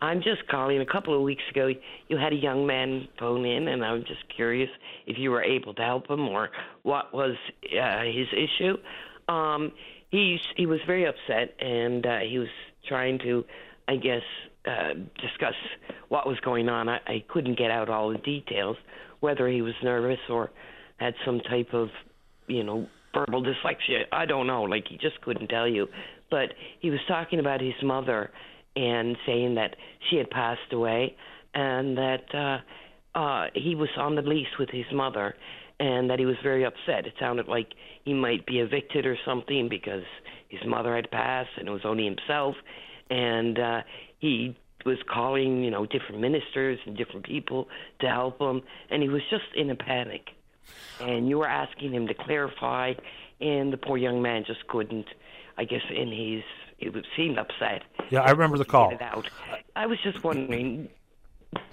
I'm just calling. A couple of weeks ago, you had a young man phone in, and I'm just curious if you were able to help him or what was uh, his issue. Um, he's he was very upset, and uh, he was trying to, I guess, uh, discuss what was going on. I, I couldn't get out all the details, whether he was nervous or had some type of, you know, verbal dyslexia. I don't know. Like he just couldn't tell you. But he was talking about his mother and saying that she had passed away and that uh uh he was on the lease with his mother and that he was very upset. It sounded like he might be evicted or something because his mother had passed and it was only himself and uh he was calling, you know, different ministers and different people to help him and he was just in a panic. And you were asking him to clarify and the poor young man just couldn't I guess in his was seemed upset.
Yeah, I remember the call.
Get it out. I was just wondering,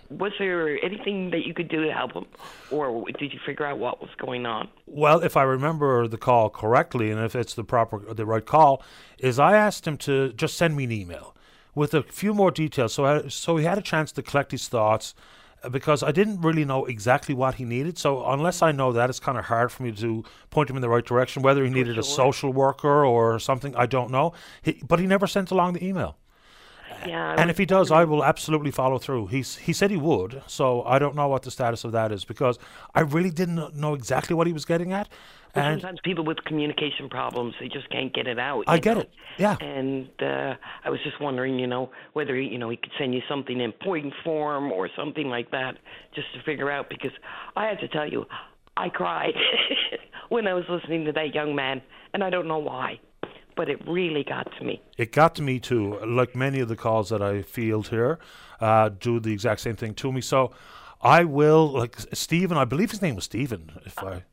was there anything that you could do to help him, or did you figure out what was going on?
Well, if I remember the call correctly, and if it's the proper, the right call, is I asked him to just send me an email with a few more details, so I, so he had a chance to collect his thoughts, because I didn't really know exactly what he needed. So unless I know that, it's kind of hard for me to point him in the right direction. Whether he needed a social worker or something, I don't know. He, but he never sent along the email.
Yeah,
And if he does, I will absolutely follow through. He's he said he would, so I don't know what the status of that is because I really didn't know exactly what he was getting at.
Well,
And
sometimes people with communication problems, they just can't get it out.
I get
know?
it. Yeah.
And uh, I was just wondering, you know, whether you know he could send you something in point form or something like that, just to figure out. Because I have to tell you, I cried when I was listening to that young man, and I don't know why, but it really got to me.
it got to me too. Like many of the calls that I field here, uh, do the exact same thing to me. So I will like Stephen. I believe his name was Stephen. If I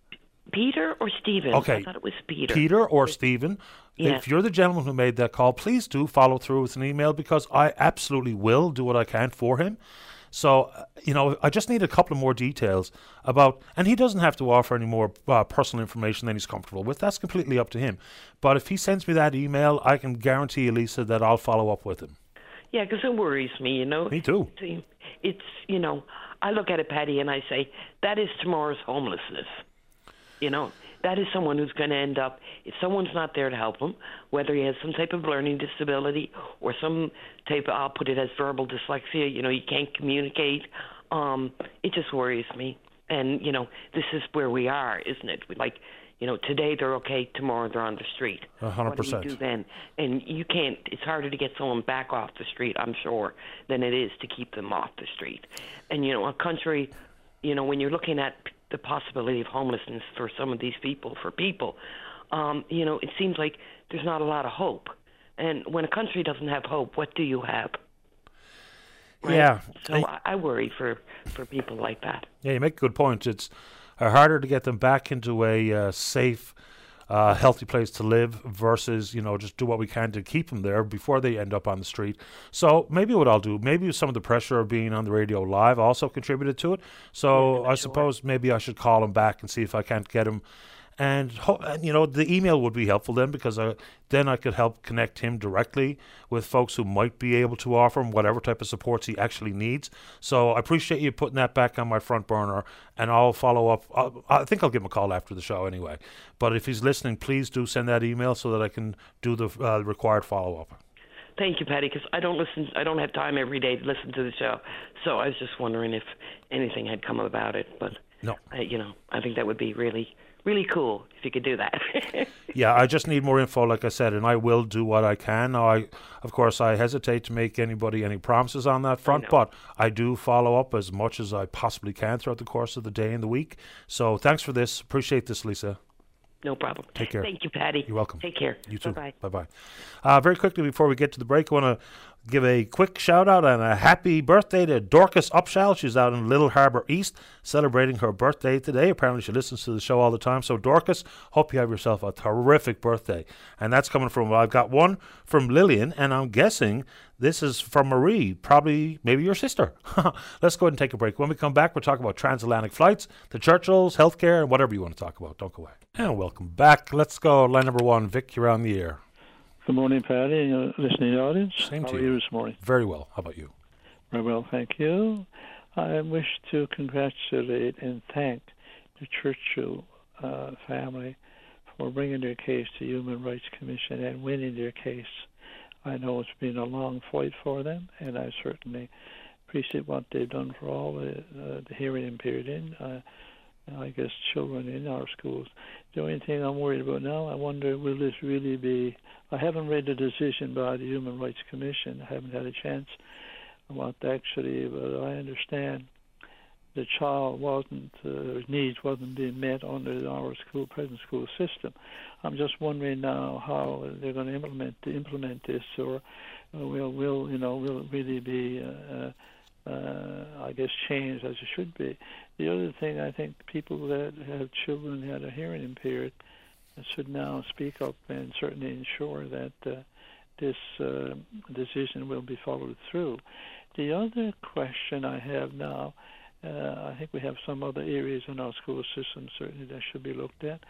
Peter or Stephen?
Okay.
I thought it was Peter.
Peter or Stephen,
Yeah.
if you're the gentleman who made that call, please do follow through with an email because I absolutely will do what I can for him. So, uh, you know, I just need a couple of more details about, and he doesn't have to offer any more uh, personal information than he's comfortable with. That's completely up to him. But if he sends me that email, I can guarantee Elisa that I'll follow up with him.
Yeah, because it worries me, you know.
Me too.
It's, it's, you know, I look at it, Paddy, and I say, that is tomorrow's homelessness. You know, that is someone who's going to end up, if someone's not there to help him, whether he has some type of learning disability or some type of, I'll put it as verbal dyslexia, you know, he can't communicate, um, it just worries me. And, you know, this is where we are, isn't it? We like, you know, today they're okay, tomorrow they're on the street.
A hundred
What do you
percent.
do then? And you can't. It's harder to get someone back off the street, I'm sure, than it is to keep them off the street. And you know, a country, you know, when you're looking at the possibility of homelessness for some of these people, for people, um, you know, it seems like there's not a lot of hope. And when a country doesn't have hope, what do you have? Right?
Yeah.
So I, I worry for for people like that.
Yeah, you make a good point. It's uh, harder to get them back into a uh, safe, uh, healthy place to live versus you know just do what we can to keep them there before they end up on the street. So maybe what I'll do, maybe some of the pressure of being on the radio live also contributed to it. So I suppose maybe I should call him back and see if I can't get him. And, ho- and you know the email would be helpful then because uh, then I could help connect him directly with folks who might be able to offer him whatever type of supports he actually needs. So I appreciate you putting that back on my front burner, and I'll follow up. I'll, I think I'll give him a call after the show anyway. But if he's listening, please do send that email so that I can do the uh, required follow up.
Thank you, Paddy, because I don't listen. I don't have time every day to listen to the show. So I was just wondering if anything had come about it. But
no,
I, you know, I think that would be really, really cool if you could do that.
yeah, I just need more info, like I said, and I will do what I can. Now, I, of course, I hesitate to make anybody any promises on that front,
I
but I do follow up as much as I possibly can throughout the course of the day and the week. So thanks for this. Appreciate this, Lisa.
No problem.
Take care.
Thank you, Paddy.
You're welcome.
Take care.
You too.
Bye
bye. Uh, very quickly before we get to the break, I want to give a quick shout out and a happy birthday to Dorcas Upshall. She's out in Little Harbour East celebrating her birthday today. Apparently, she listens to the show all the time. So, Dorcas, hope you have yourself a terrific birthday. And that's coming from, I've got one from Lillian, and I'm guessing this is from Marie, probably maybe your sister. Let's go ahead and take a break. When we come back, we'll talk about transatlantic flights, the Churchills, healthcare, and whatever you want to talk about. Don't go away. And welcome back. Let's go. Line number one, Vic, you're on the air.
Good morning, Paddy, and your listening audience.
Same
How
to
are
you.
you this morning?
Very well. How about you?
Very well, thank you. I wish to congratulate and thank the Churchill uh, family for bringing their case to Human Rights Commission and winning their case. I know it's been a long fight for them, and I certainly appreciate what they've done for all the, uh, the hearing impaired in. Uh, I guess children in our schools. The only thing I'm worried about now, I wonder, will this really be? I haven't read the decision by the Human Rights Commission. I haven't had a chance. What actually, but I understand the child wasn't, uh, needs wasn't being met under our school present school system. I'm just wondering now how they're going to implement implement this, or uh, will will you know will it really be? Uh, uh, I guess changed as it should be. The other thing I think people that have children that are hearing impaired should now speak up and certainly ensure that uh, this uh, decision will be followed through. The other question I have now, uh, I think we have some other areas in our school system certainly that should be looked at.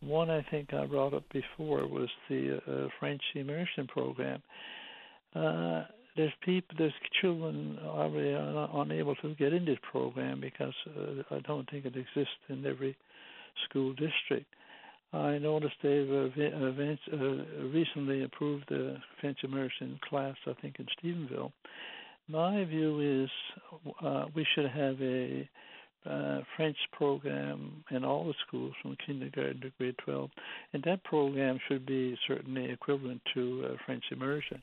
One I think I brought up before was the uh, French immersion program. Uh, there's people, there's children already unable to get in this program because uh, I don't think it exists in every school district. I noticed they've uh, uh, recently approved the French immersion class, I think, in Stephenville. My view is uh, we should have a uh, French program in all the schools from kindergarten to grade 12, and that program should be certainly equivalent to uh, French immersion.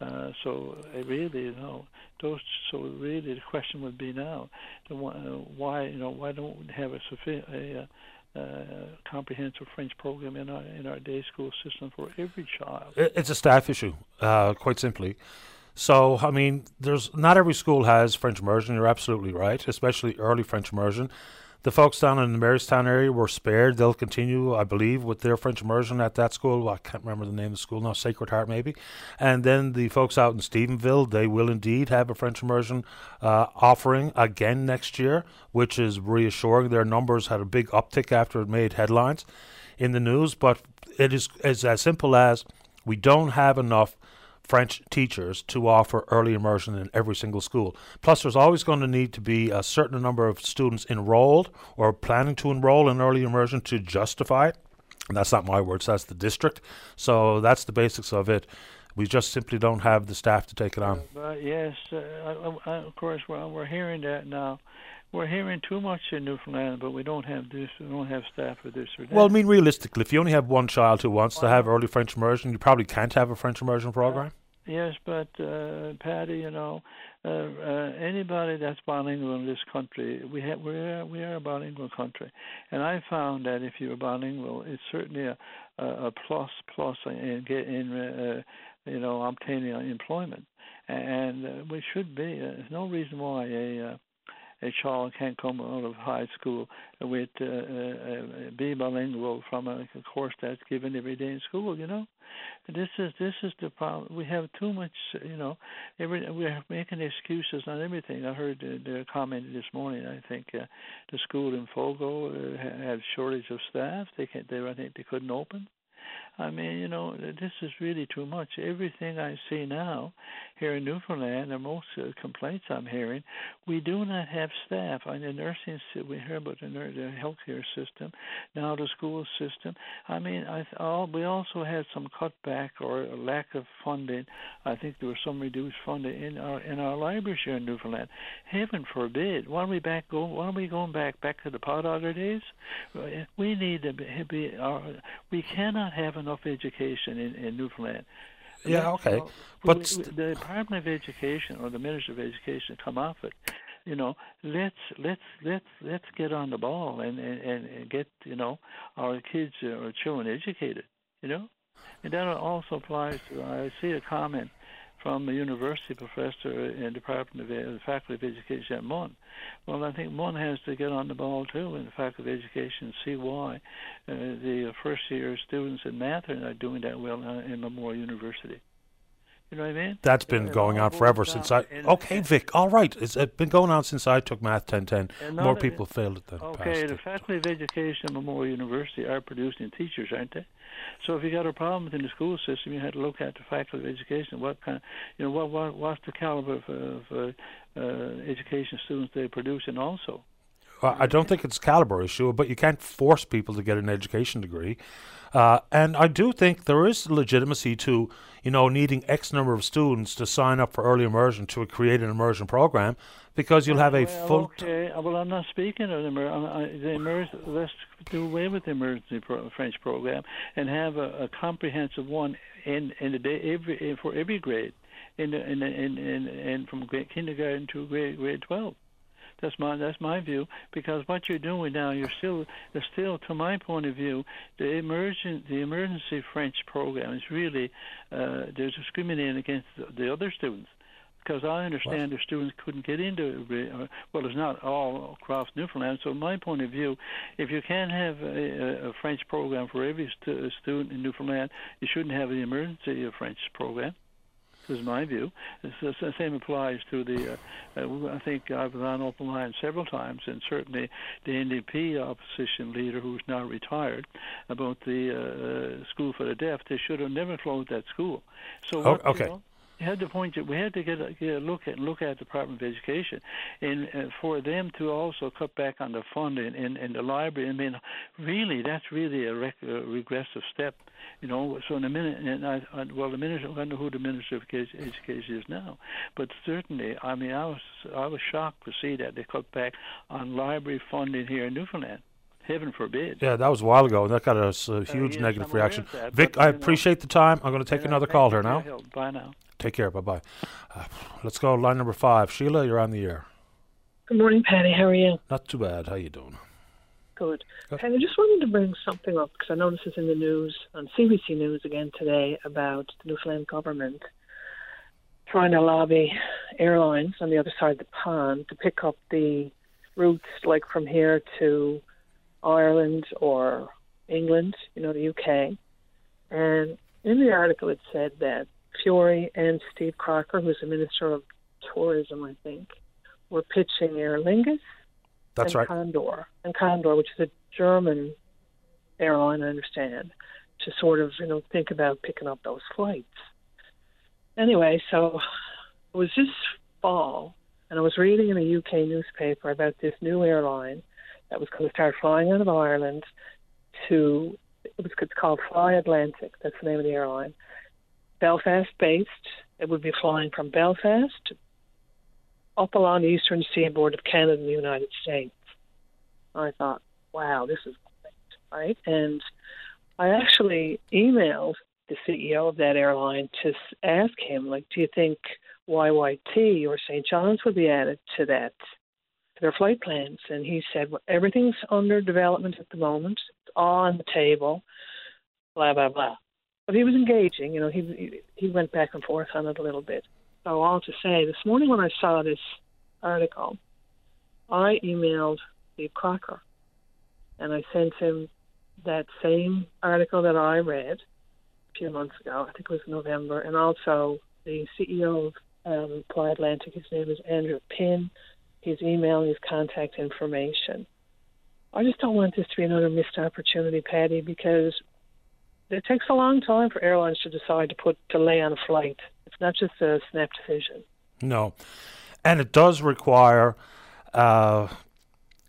Uh, so really, you know, those. So really, the question would be now, uh, why, you know, why don't we have a, a uh, comprehensive French program in our in our day school system for every child?
It's a staff issue, uh, quite simply. So, I mean, there's not every school has French immersion. You're absolutely right, especially early French immersion. The folks down in the Marystown area were spared. They'll continue, I believe, with their French immersion at that school. Well, I can't remember the name of the school now, Sacred Heart maybe. And then the folks out in Stephenville, they will indeed have a French immersion uh, offering again next year, which is reassuring. Their numbers had a big uptick after it made headlines in the news, but it is, is as simple as we don't have enough French teachers to offer early immersion in every single school. Plus, there's always going to need to be a certain number of students enrolled or planning to enroll in early immersion to justify it. And that's not my words, that's the district. So that's the basics of it. We just simply don't have the staff to take it on.
But yes, uh, I, I, of course, well, we're hearing that now. We're hearing too much in Newfoundland, but we don't have this. We don't have staff for this or that.
Well, I mean, realistically, if you only have one child who wants to have early French immersion, you probably can't have a French immersion program.
Yes, but uh, Paddy, you know, uh, uh, anybody that's bilingual in this country, we have we are we are a bilingual country, and I found that if you're bilingual, it's certainly a a, plus plus in get in uh, you know obtaining employment, and uh, we should be. Uh, there's no reason why a uh, a child can't come out of high school with uh, uh, be bilingual from a course that's given every day in school. You know, this is this is the problem. We have too much. You know, every we're making excuses on everything. I heard the, the comment this morning. I think uh, the school in Fogo uh, had shortage of staff. They can't. They I think they couldn't open. I mean, you know, this is really too much. Everything I see now here in Newfoundland, and most uh, complaints I'm hearing, we do not have staff. I the nursing, we hear about the, the healthcare system, now the school system. I mean, I all, we also had some cutback or lack of funding. I think there was some reduced funding in our in our libraries here in Newfoundland. Heaven forbid. Why are we back going? Why are we going back back to the pot other days? We need to be. be our, we cannot have enough education in, in Newfoundland.
Yeah, okay, but
the Department of Education or the Minister of Education come off it. You know, let's let's let's let's get on the ball and and, and get you know our kids or children educated. You know, and that also applies to. I see a comment from a university professor in the Department of the Faculty of Education at MUN. Well, I think MUN has to get on the ball too in the Faculty of Education see why uh, the first year students in math are not doing that well uh, in Memorial University. You know what I mean?
That's been going on forever since I. Okay, Vic. All right, it's been going on since I took math 1010. More
a-
people failed it than
Okay,
passed Okay,
the
it.
Faculty of Education at Memorial University are producing teachers, aren't they? So if you got a problem within the school system, you had to look at the Faculty of Education. What kind, you know, what what what's the caliber of, of uh, uh, education students they produce, and also.
I don't think it's a caliber issue, but you can't force people to get an education degree. Uh, and I do think there is legitimacy to, you know, needing X number of students to sign up for early immersion to create an immersion program, because you'll have a
well,
full.
Okay, uh, well, I'm not speaking of the, emer- I- the emer- Let's do away with the emergency pro- French program and have a, a comprehensive one in in the day every in, for every grade, in the, in, the, in in in from grade kindergarten to grade grade twelve. That's my that's my view because what you're doing now, you're still still, to my point of view, the emergent the emergency French program is really uh, they're discriminating against the, the other students because I understand the students couldn't get into it. uh, Well, it's not all across Newfoundland. So, my point of view, if you can't have a, a French program for every stu- student in Newfoundland, you shouldn't have the emergency French program. This is my view. It's the same applies to the. Uh, uh, I think I've been on open line several times, and certainly the NDP opposition leader, who's now retired, about the uh, uh, school for the deaf. They should have never closed that school. So
Oh,
what, you
okay.
know, you had to point. that We had to get a, get a look at look at the Department of Education, and uh, for them to also cut back on the funding in, in the library. I mean, really, that's really a, rec- a regressive step. You know, so in a minute, and I, I well, the minister, I wonder who the minister of Education is now, but certainly, I mean, I was I was shocked to see that they cut back on library funding here in Newfoundland. Heaven forbid.
Yeah, that was a while ago, and that got us a huge
yes,
negative
I'm
reaction.
that,
Vic, I
you know-
appreciate the time. I'm going to take
And
another call here now.
help. Bye now.
Take care. Bye bye. Uh, let's go line number five. Sheila, you're on the air.
Good morning, Paddy. How are you?
Not too bad. How you doing?
Good.
Good.
Paddy, I just wanted to bring something up because I know this is in the news on CBC News again today about the Newfoundland government trying to lobby airlines on the other side of the pond to pick up the routes like from here to Ireland or England, you know, the UK. And in the article it said that Furey and Steve Crocker, who's the Minister of Tourism, I think, were pitching Aer Lingus
That's
and
right.
Condor, and Condor, which is a German airline, I understand, to sort of you know think about picking up those flights. Anyway, so it was this fall, and I was reading in a UK newspaper about this new airline that was going to start flying out of Ireland to it was it's called Fly Atlantic. That's the name of the airline. Belfast based. It would be flying from Belfast up along the eastern seaboard of Canada and the United States. I thought, wow, this is great, right? And I actually emailed the CEO of that airline to ask him, like, do you think YYT or St. John's would be added to that, their flight plans? And he said, well, everything's under development at the moment. It's all on the table, blah, blah, blah. But he was engaging, you know, he, he went back and forth on it a little bit. So all to say, this morning when I saw this article, I emailed Steve Crocker, and I sent him that same article that I read a few months ago. I think it was November, and also the CEO of um, Atlantic. His name is Andrew Pinn. His email his contact information. I just don't want this to be another missed opportunity, Paddy, because it takes a long time for airlines to decide to put delay on a flight. It's not just a snap decision.
No, and it does require. Uh,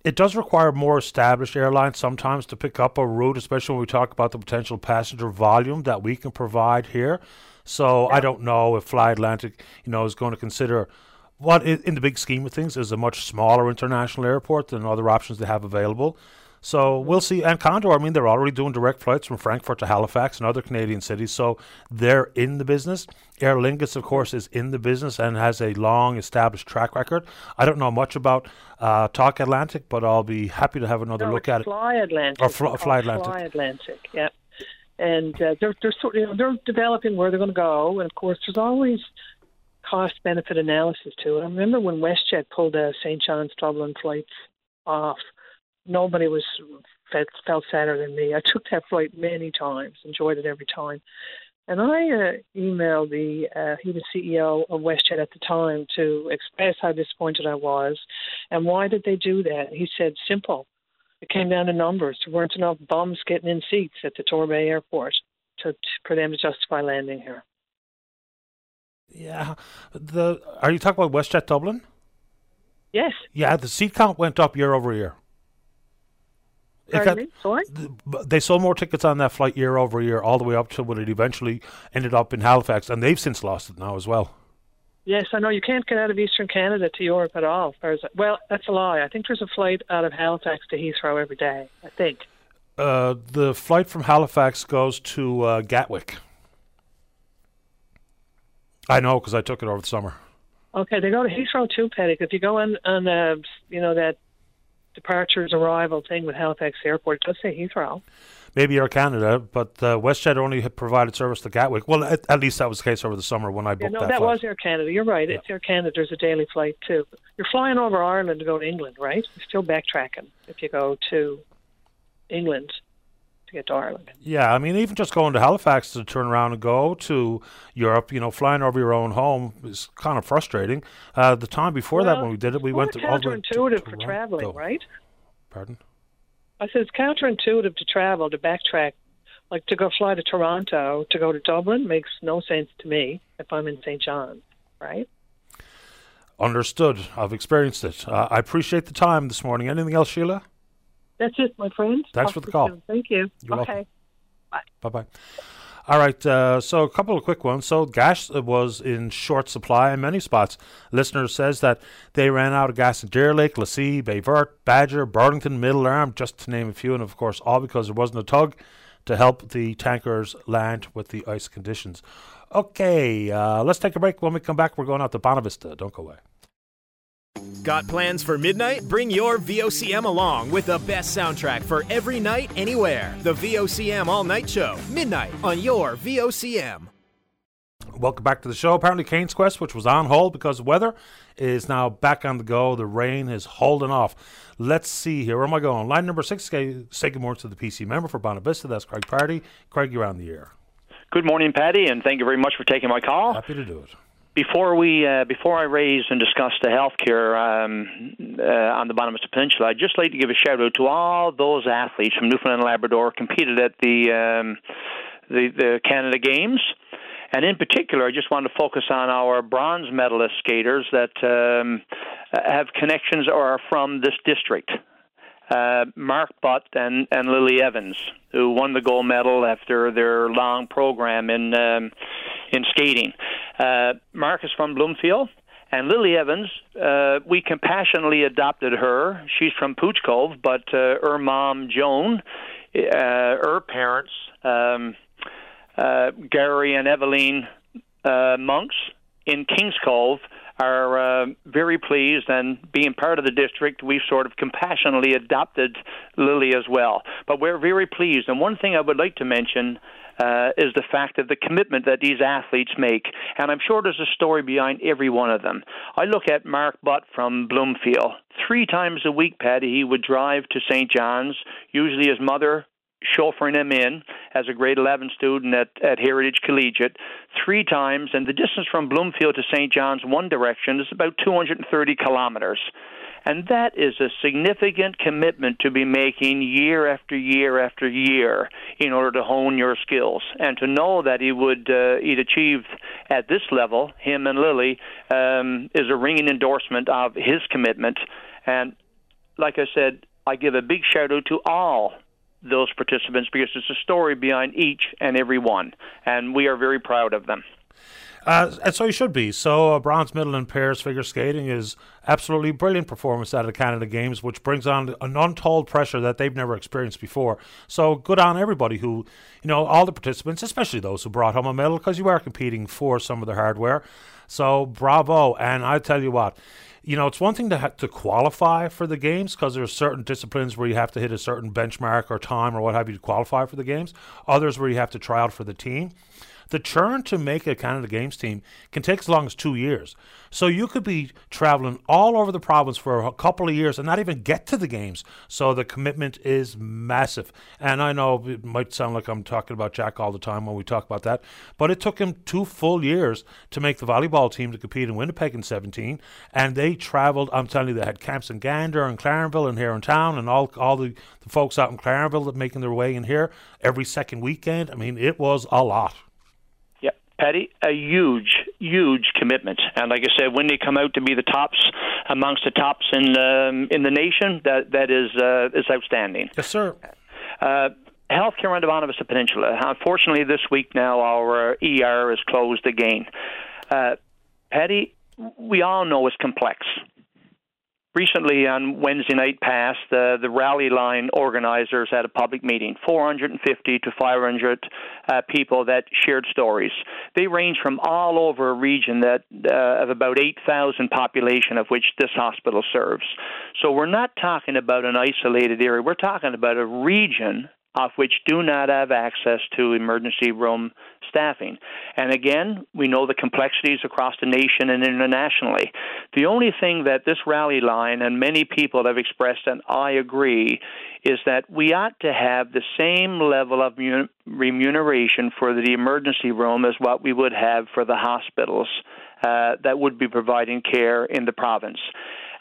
it does require more established airlines sometimes to pick up a route, especially when we talk about the potential passenger volume that we can provide here. So I don't know if Fly Atlantic, you know, is going to consider what, in the big scheme of things, is a much smaller international airport than other options they have available. So we'll see. And Condor, I mean, they're already doing direct flights from Frankfurt to Halifax and other Canadian cities. So they're in the business. Aer Lingus, of course, is in the business and has a long established track record. I don't know much about uh, Talk Atlantic, but I'll be happy to have another
no,
look at it.
Fly
it.
Atlantic.
Or fl- Fly Atlantic.
Fly Atlantic, yeah. And uh, they're they're sort you know, they're developing where they're going to go, and of course, there's always cost benefit analysis to it. I remember when WestJet pulled the St. John's Dublin flights off nobody was felt, felt sadder than me. I took that flight many times, enjoyed it every time. And I uh, emailed the uh, he was CEO of WestJet at the time to express how disappointed I was, and why did they do that? He said simple. It came down to numbers. There weren't enough bums getting in seats at the Torbay Airport to, to for them to justify landing here.
Yeah, the are you talking about WestJet Dublin?
Yes.
Yeah, the seat count went up year over year.
Sorry?
They sold more tickets on that flight year over year, all the way up to when it eventually ended up in Halifax, and they've since lost it now as well.
Yes, I know you can't get out of Eastern Canada to Europe at all. As far as well, that's a lie. I think there's a flight out of Halifax to Heathrow every day. I think.
Uh, the flight from Halifax goes to uh, Gatwick. I know because I took it over the summer.
Okay, they go to Heathrow too, Paddy. If you go on on uh, you know that departures arrival thing with Halifax Airport. It does say Heathrow.
Maybe Air Canada, but uh, WestJet only had provided service to Gatwick. Well, at, at, least that was the case over the summer when I booked
yeah, no,
that.
that
flight.
was Air Canada. You're right.
Yeah.
It's Air Canada. There's a daily flight too. You're flying over Ireland to go to England, right? You're still backtracking if you go to England to get to Ireland.
Yeah, I mean, even just going to Halifax to turn around and go to Europe, you know, flying over your own home is kind of frustrating. Uh, the time before
well,
that, when we did it, we
went
to
counterintuitive for traveling, right?
Pardon?
I said it's counterintuitive to travel to backtrack, like to go fly to Toronto to go to Dublin makes no sense to me if I'm in St. John's, right?
Understood. I've experienced it. Uh, I appreciate the time this morning. Anything else, Sheila?
That's it, my friend.
Thanks
Talk
for the call.
soon. Thank you.
You're
okay.
welcome.
Bye.
Bye bye. All right, uh, so a couple of quick ones. So gas was in short supply in many spots. Listener says that they ran out of gas in Deer Lake, La Scie, Bayvert, Badger, Burlington, Middle Arm, just to name a few, and of course all because there wasn't a tug to help the tankers land with the ice conditions. Okay, uh, let's take a break. When we come back, we're going out to Bonavista. Don't go away.
Got plans for midnight? Bring your VOCM along with the best soundtrack for every night, anywhere. The VOCM All Night Show, midnight on your VOCM.
Welcome back to the show. Apparently, Cain's Quest, which was on hold because of weather, is now back on the go. The rain is holding off. Let's see here. Where am I going? Line number six. Say good morning to the PC member for Bonavista. That's Craig Pardy. Craig, you're on the air.
Good morning, Paddy, and thank you very much for taking my call.
Happy to do it.
Before we, uh, before I raise and discuss the healthcare um, uh, on the Bonavista Peninsula, I'd just like to give a shout out to all those athletes from Newfoundland and Labrador competed at the um, the, the Canada Games. And in particular, I just want to focus on our bronze medalist skaters that um, have connections or are from this district. Uh, Mark Butt and, and Lily Evans, who won the gold medal after their long program in um, in skating. Uh, Mark is from Bloomfield, and Lily Evans, uh, we compassionately adopted her. She's from Pouch Cove, but uh, her mom, Joan, uh, her parents, um, uh, Gary and Eveline uh, Monks in Kings Cove, are uh, very pleased and being part of the district, we've sort of compassionately adopted Lily as well. But we're very pleased. And one thing I would like to mention uh, is the fact of the commitment that these athletes make. And I'm sure there's a story behind every one of them. I look at Mark Butt from Bloomfield. Three times a week, Paddy, he would drive to St. John's. Usually his mother chauffeuring him in as a grade 11 student at, at Heritage Collegiate three times, and the distance from Bloomfield to St. John's one direction is about 230 kilometers. And that is a significant commitment to be making year after year after year in order to hone your skills. And to know that he would uh, he'd achieve at this level, him and Lily, um, is a ringing endorsement of his commitment. And like I said, I give a big shout out to all those participants because it's a story behind each and every one, and we are very proud of them.
Uh, and so you should be. So uh, bronze medal in pairs figure skating is absolutely brilliant performance out of the Canada Games, which brings on an untold pressure that they've never experienced before. So good on everybody who, you know, all the participants, especially those who brought home a medal, because you are competing for some of the hardware. So bravo! And I tell you what, you know, it's one thing to ha- to qualify for the games because there's certain disciplines where you have to hit a certain benchmark or time or what have you to qualify for the games. Others where you have to try out for the team. The churn to make a Canada Games team can take as long as two years. So you could be traveling all over the province for a couple of years and not even get to the games. So the commitment is massive. And I know it might sound like I'm talking about Jack all the time when we talk about that, but it took him two full years to make the volleyball team to compete in Winnipeg in 17. And they traveled, I'm telling you, they had camps in Gander and Clarenville and here in town, and all, all the, the folks out in Clarenville that making their way in here every second weekend. I mean, it was a lot.
Paddy, a huge, huge commitment. And like I said, when they come out to be the tops amongst the tops in um, in the nation, that that is uh, is outstanding.
Yes, sir.
Uh, healthcare on the Bonavista Peninsula. Unfortunately, this week now our ER is closed again. Uh, Paddy, we all know it's complex recently on Wednesday night past, uh, the rally line organizers had a public meeting 450 to 500 uh, people that shared stories. They range from all over a region that uh, of about 8,000 population of which this hospital serves. So we're not talking about an isolated area. We're talking about a region of which do not have access to emergency room staffing. And again, we know the complexities across the nation and internationally. The only thing that this rally line and many people have expressed, and I agree, is that we ought to have the same level of remuneration for the emergency room as what we would have for the hospitals uh, that would be providing care in the province.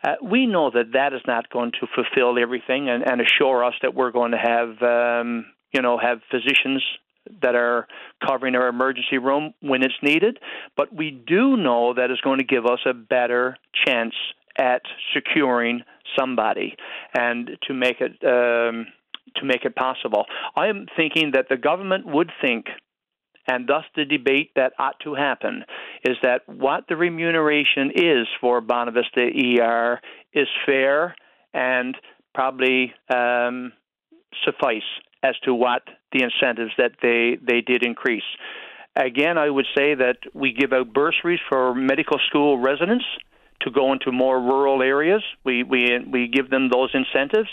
Uh, we know that that is not going to fulfill everything and, and assure us that we're going to have, um, you know, have physicians that are covering our emergency room when it's needed. But we do know that is going to give us a better chance at securing somebody and to make it um, to make it possible. I am thinking that the government would think and thus the debate that ought to happen is that what the remuneration is for Bonavista ER is fair and probably um, suffice as to what the incentives that they, they did increase. Again, I would say that we give out bursaries for medical school residents to go into more rural areas. We, we, we give them those incentives.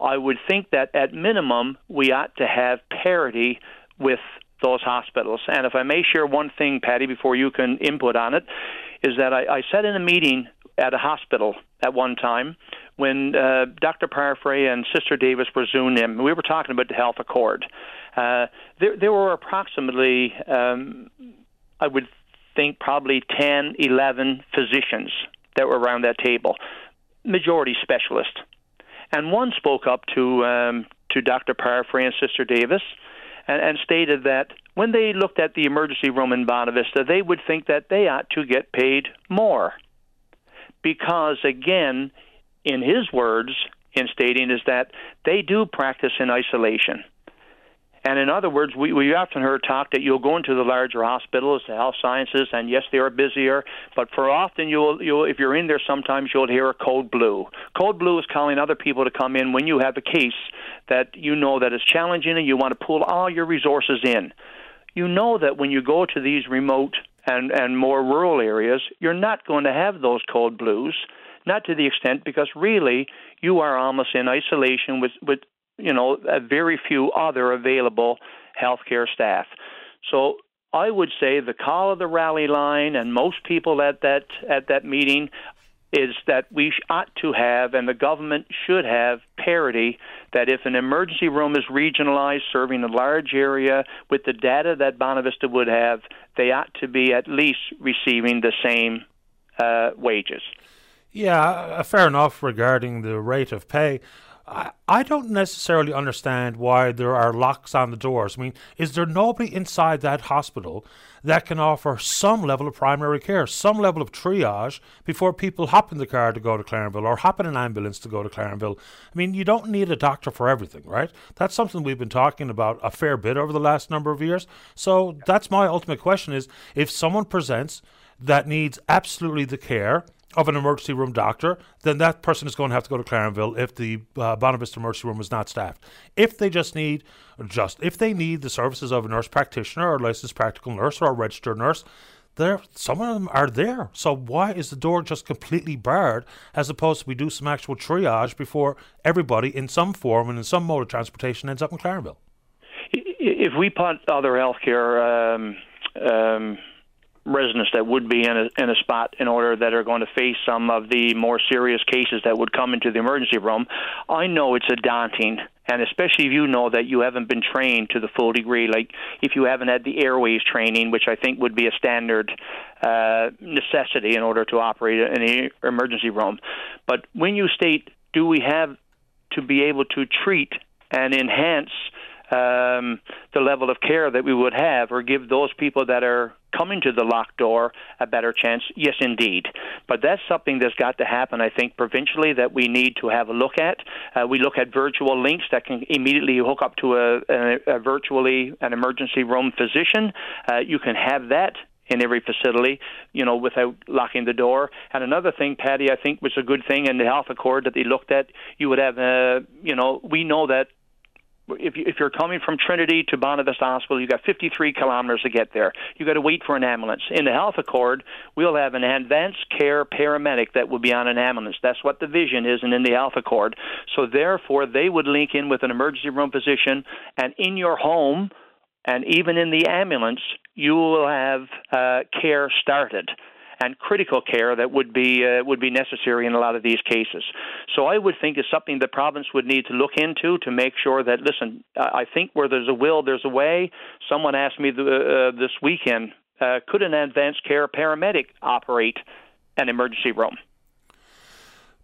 I would think that at minimum, we ought to have parity with those hospitals. And if I may share one thing, Paddy, before you can input on it, is that I, I sat in a meeting at a hospital at one time when uh, Dr. Parfrey and Sister Davis were zoomed in. We were talking about the health accord. Uh, there, there were approximately, um, I would think, probably 10, 11 physicians that were around that table, majority specialists. And one spoke up to um, to Dr. Parfrey and Sister Davis and, and stated that when they looked at the emergency room in Bonavista, they would think that they ought to get paid more. Because, again, in his words, in stating, is that they do practice in isolation. And in other words, we, we often heard talk that you'll go into the larger hospitals, the health sciences, and yes, they are busier. But for often, you'll, you'll if you're in there, sometimes you'll hear a code blue. Code blue is calling other people to come in when you have a case that you know that is challenging, and you want to pull all your resources in. You know that when you go to these remote and and more rural areas, you're not going to have those code blues not to the extent because really you are almost in isolation with with you know, very few other available healthcare staff. So I would say the call of the rally line and most people at that at that meeting is that we ought to have and the government should have parity that if an emergency room is regionalized serving a large area with the data that Bonavista would have they ought to be at least receiving the same uh, wages
Yeah, fair enough regarding the rate of pay. I, I don't necessarily understand why there are locks on the doors. I mean, is there nobody inside that hospital that can offer some level of primary care, some level of triage before people hop in the car to go to Clarenville or hop in an ambulance to go to Clarenville? I mean, you don't need a doctor for everything, right? That's something we've been talking about a fair bit over the last number of years. So that's my ultimate question is if someone presents that needs absolutely the care of an emergency room doctor, then that person is going to have to go to Clarenville if the uh, Bonavista emergency room is not staffed. If they just need just if they need the services of a nurse practitioner or a licensed practical nurse or a registered nurse, there some of them are there. So why is the door just completely barred as opposed to we do some actual triage before everybody in some form and in some mode of transportation ends up in Clarenville?
If we put other healthcare um, um, residents that would be in a, in a spot in order that are going to face some of the more serious cases that would come into the emergency room. I know it's a daunting and especially if you know that you haven't been trained to the full degree, like if you haven't had the airways training, which I think would be a standard uh, necessity in order to operate in an emergency room. But when you state, do we have to be able to treat and enhance um, the level of care that we would have, or give those people that are coming to the locked door a better chance? Yes, indeed. But that's something that's got to happen, I think, provincially that we need to have a look at. Uh, we look at virtual links that can immediately hook up to a, a, a virtually an emergency room physician. Uh, you can have that in every facility, you know, without locking the door. And another thing, Paddy, I think was a good thing in the health accord that they looked at. You would have, uh, you know, we know that if, you, if you're coming from Trinity to Bonavista Hospital, you've got 53 kilometers to get there. You've got to wait for an ambulance. In the Health Accord, we'll have an advanced care paramedic that will be on an ambulance. That's what the vision is, and in the Health Accord. So therefore, they would link in with an emergency room physician, and in your home, and even in the ambulance, you will have uh, care started and critical care that would be uh, would be necessary in a lot of these cases. So I would think it's something the province would need to look into to make sure that listen, I think where there's a will, there's a way. Someone asked me the, uh, this weekend, uh, could an advanced care paramedic operate an emergency room?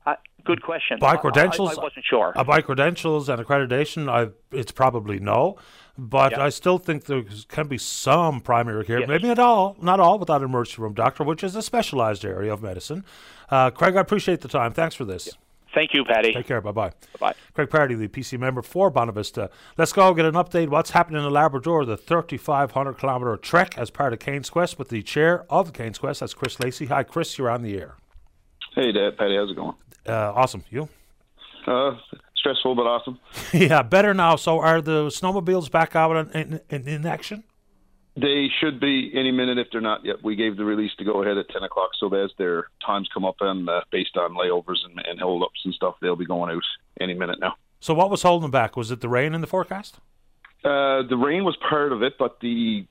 Uh, good question.
By credentials,
I, I wasn't sure.
Uh, by credentials and accreditation, I, it's probably no. But I still think there can be some primary care,
Yes.
maybe not all, not all, without an emergency room doctor, which is a specialized area of medicine. Uh, Craig, I appreciate the time. Thanks for this.
Thank you, Paddy.
Take care. Bye bye.
Bye.
Craig Pardy, the PC member for Bonavista. Let's go get an update. What's happening in Labrador? The 3,500 kilometre trek as part of Cain's Quest with the chair of Cain's Quest. That's Chris Lacey. Hi, Chris. You're on the air.
Hey, Dad. Paddy, how's it going?
Uh, awesome. You?
Uh, stressful but awesome.
yeah, better now. So, are the snowmobiles back out in, in, in, action?
They should be any minute if they're not yet. We gave the release to go ahead at 10 o'clock, so as their times come up and uh, based on layovers and, and hold-ups and stuff, they'll be going out any minute now.
So, what was holding them back? Was it the rain in the forecast?
Uh, the rain was part of it, but the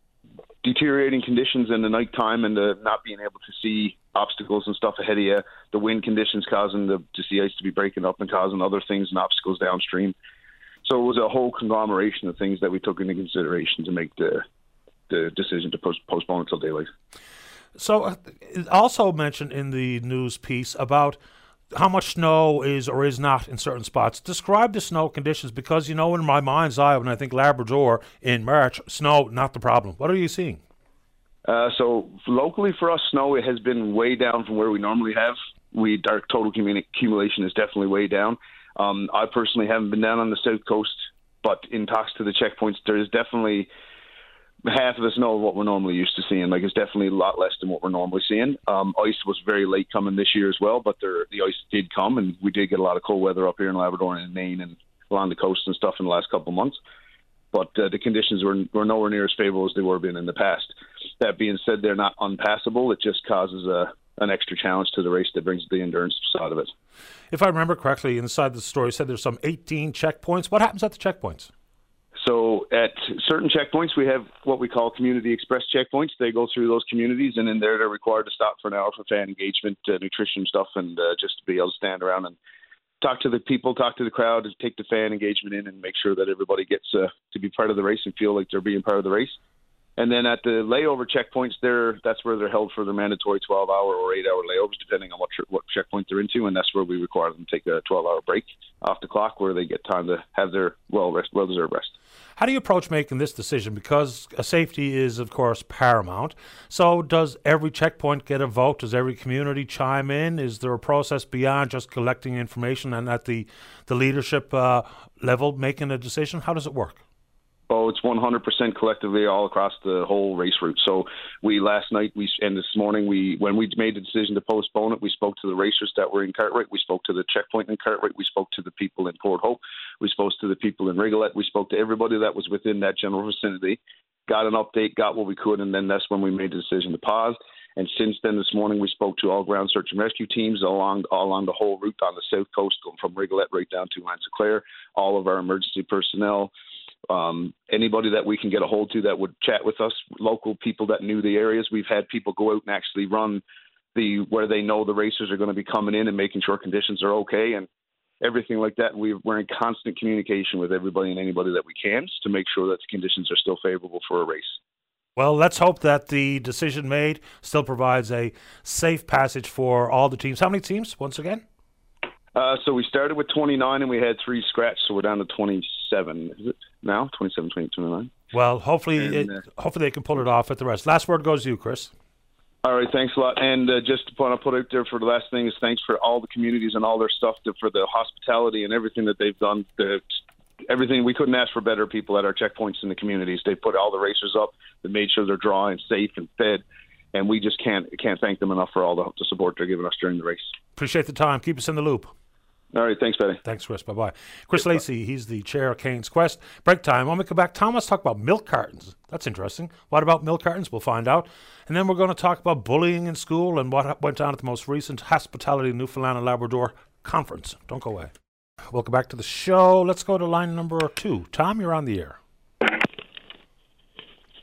deteriorating conditions in the nighttime and the not being able to see obstacles and stuff ahead of you, the wind conditions causing the to see ice to be breaking up and causing other things and obstacles downstream. So it was a whole conglomeration of things that we took into consideration to make the the decision to post, postpone until daylight.
So, uh, also mentioned in the news piece about how much snow is or is not in certain spots. Describe the snow conditions because, you know, in my mind's eye, when I think Labrador in March, snow, not the problem. What are you seeing?
Uh, so locally for us, snow it has been way down from where we normally have. We our total accumulation is definitely way down. Um, I personally haven't been down on the south coast, but in talks to the checkpoints, there is definitely half of snow of what we're normally used to seeing. Like it's definitely a lot less than what we're normally seeing. Um, ice was very late coming this year as well, but there, the ice did come, and we did get a lot of cold weather up here in Labrador and in Maine and along the coast and stuff in the last couple of months. But uh, the conditions were, were nowhere near as favorable as they were been in the past. That being said, they're not unpassable. It just causes a an extra challenge to the race that brings the endurance side of it.
If I remember correctly, inside the story said there's some 18 checkpoints. What happens at the checkpoints?
So at certain checkpoints, we have what we call community express checkpoints. They go through those communities, and in there they're required to stop for an hour for fan engagement, uh, nutrition stuff, and uh, just to be able to stand around and talk to the people, talk to the crowd, and take the fan engagement in, and make sure that everybody gets uh, to be part of the race and feel like they're being part of the race. And then at the layover checkpoints, there that's where they're held for their mandatory 12 hour or 8 hour layovers, depending on what what checkpoint they're into, and that's where we require them to take a 12 hour break off the clock, where they get time to have their well rest, well deserved rest.
How do you approach making this decision? Because safety is, of course, paramount. So, does every checkpoint get a vote? Does every community chime in? Is there a process beyond just collecting information and at the the leadership uh, level making a decision? How does it work?
Oh, it's 100% collectively all across the whole race route. So we last night we and this morning we when we made the decision to postpone it, we spoke to the racers that were in Cartwright. We spoke to the checkpoint in Cartwright. We spoke to the people in Port Hope. We spoke to the people in Rigolet. We spoke to everybody that was within that general vicinity. Got an update, got what we could, and then that's when we made the decision to pause. And since then, this morning we spoke to all ground search and rescue teams along along the whole route on the south coast, going from Rigolet right down to Anse Claire. All of our emergency personnel, um, anybody that we can get a hold to that would chat with us, local people that knew the areas. We've had people go out and actually run the where they know the racers are going to be coming in and making sure conditions are okay and everything like that. we are in constant communication with everybody and anybody that we can to make sure that the conditions are still favorable for a race.
Well, let's hope that the decision made still provides a safe passage for all the teams. How many teams, once again?
Uh, so we started with 29 and we had three scratch, so we're down to 27. Now? 27, 28, 29.
Well, hopefully, and, it, uh, hopefully they can pull it off at the rest. Last word goes to you, Chris.
All right, thanks a lot. And uh, just to want to put out there for the last thing is thanks for all the communities and all their stuff to, for the hospitality and everything that they've done. The, everything we couldn't ask for better people at our checkpoints in the communities. They put all the racers up. They made sure they're dry and safe and fed. And we just can't can't thank them enough for all the, the support they're giving us during the race.
Appreciate the time. Keep us in the loop.
All right, thanks, Paddy.
Thanks, Chris. Bye bye. Chris Lacey, he's the chair of Cain's Quest. Break time. When we come back, Thomas talk about milk cartons. That's interesting. What about milk cartons? We'll find out. And then we're going to talk about bullying in school and what went on at the most recent Hospitality Newfoundland and Labrador conference. Don't go away. Welcome back to the show. Let's go to line number two. Tom, you're on the air.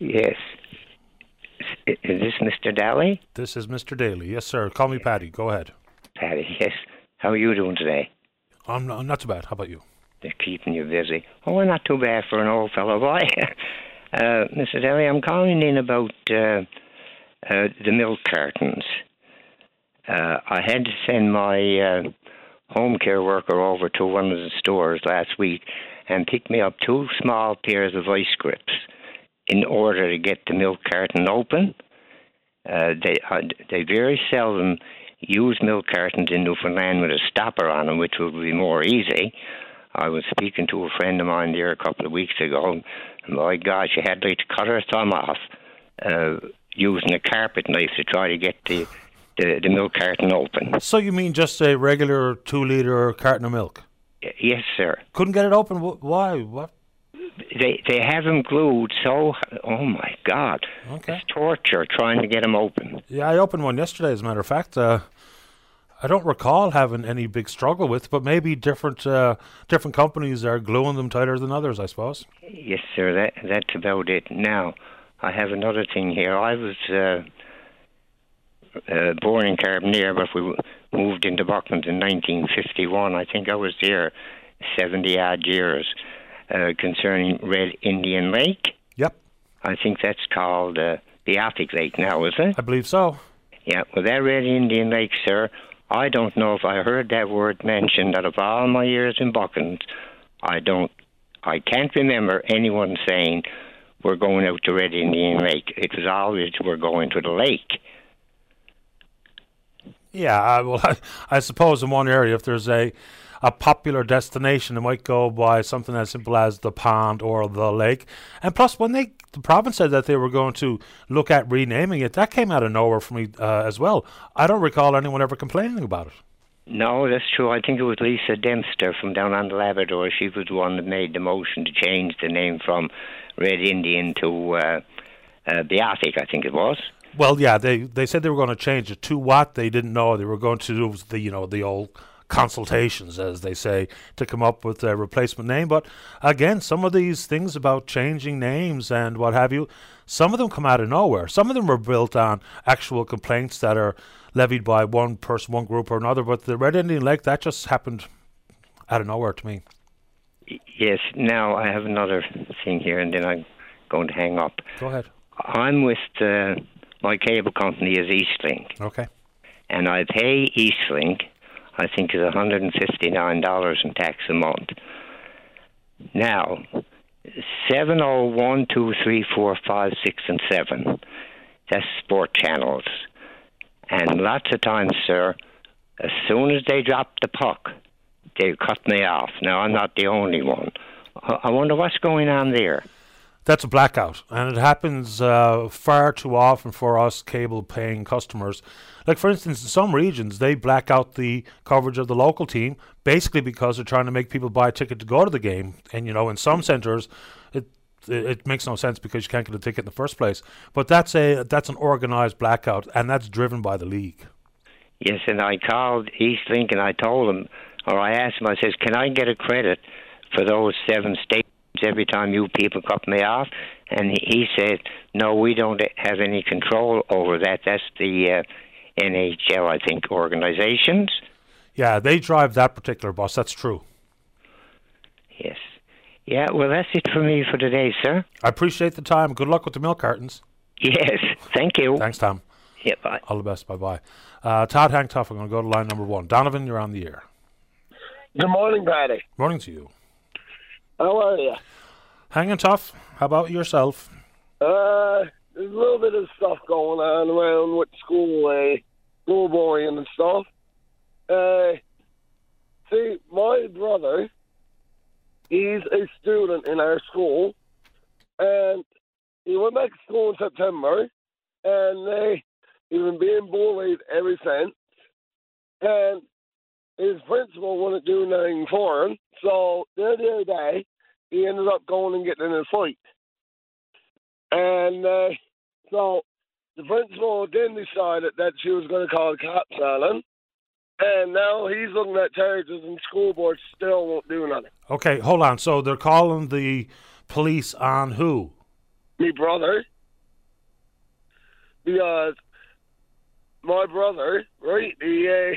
Yes. Is this Mr. Daly?
This is Mr. Daly. Yes, sir. Call me Paddy. Go ahead.
Paddy, yes. How are you doing today?
I'm not, not too bad. How about you?
They're keeping you busy. Oh, not too bad for an old fellow boy. uh, Mr. Daly, I'm calling in about uh, uh, the milk cartons. Uh, I had to send my uh, home care worker over to one of the stores last week and pick me up two small pairs of ice grips in order to get the milk carton open. Uh, they uh, they very seldom use milk cartons in Newfoundland with a stopper on them, which would be more easy. I was speaking to a friend of mine there a couple of weeks ago, and my gosh, she had to cut her thumb off uh, using a carpet knife to try to get the, the, the milk carton open.
So you mean just a regular two liter carton of milk?
Yes, sir.
Couldn't get it open. Why? What?
They they have them glued. So oh my God,
okay.
it's torture trying to get them open.
Yeah, I opened one yesterday. As a matter of fact, uh, I don't recall having any big struggle with, but maybe different uh, different companies are gluing them tighter than others. I suppose.
Yes, sir. That that's about it. Now, I have another thing here. I was. Uh, uh, born in Carbonear, but we moved into Buckland in 1951. I think I was there 70 odd years uh, concerning Red Indian Lake.
Yep.
I think that's called uh, the Arctic Lake now, is it?
I believe so.
Yeah, well, that Red Indian Lake, sir, I don't know if I heard that word mentioned out of all my years in Buckland. I don't, I can't remember anyone saying we're going out to Red Indian Lake. It was always we're going to the lake.
Yeah, well, I, I suppose in one area, if there's a a popular destination, it might go by something as simple as the pond or the lake. And plus, when they the province said that they were going to look at renaming it, that came out of nowhere for me uh, as well. I don't recall anyone ever complaining about it.
No, that's true. I think it was Lisa Dempster from down on the Labrador. She was the one that made the motion to change the name from Red Indian to uh, uh, Beothuk, I think it was.
Well, yeah, they they said they were going to change it to what they didn't know. They were going to do the you know the old consultations, as they say, to come up with a replacement name. But again, some of these things about changing names and what have you, some of them come out of nowhere. Some of them are built on actual complaints that are levied by one person, one group, or another. But the Red Indian Lake, that just happened out of nowhere to me.
Yes. Now I have another thing here, and then I'm going to hang up.
Go ahead.
I'm with uh, my cable company is Eastlink,
Okay.
and I pay Eastlink. I think is 159 dollars in tax a month. Now, seven oh one two three four five six and seven. That's sport channels, and lots of times, sir, as soon as they drop the puck, they cut me off. Now I'm not the only one. I I wonder what's going on there.
That's a blackout, and it happens uh, far too often for us cable paying customers. Like, for instance, in some regions, they black out the coverage of the local team basically because they're trying to make people buy a ticket to go to the game. And, you know, in some centres, it, it makes no sense because you can't get a ticket in the first place. But that's a that's an organised blackout, and that's driven by the league.
Yes, and I called Eastlink and I told them, or I asked them, I says, can I get a credit for those seven stations every time you people cut me off? And he, he said, no, we don't have any control over that. That's the uh, NHL, I think, organizations.
Yeah, they drive that particular bus. That's true.
Yes. Yeah, well, that's it for me for today, sir.
I appreciate the time. Good luck with the milk cartons.
Yes, thank you.
Thanks, Tom.
Yeah, bye.
All the best. Bye bye. Uh, Todd Hangtoff, I'm going to go to line number one. Donovan, you're on the air.
Good morning, Paddy.
Morning to you.
How are you?
Hanging tough. How about yourself?
Uh, there's a little bit of stuff going on around with school, uh, school bullying and stuff. Uh, see, my brother, he's a student in our school, and he went back to school in September, and uh, he's been being bullied ever since. And his principal wouldn't do nothing for him, so the other day, he ended up going and getting in a fight. And uh, so the principal then decided that she was going to call the cops on him. And now he's looking at charges, and school board still won't do nothing.
Okay, hold on. So they're calling the police on who?
Me brother, because my brother, right? He uh,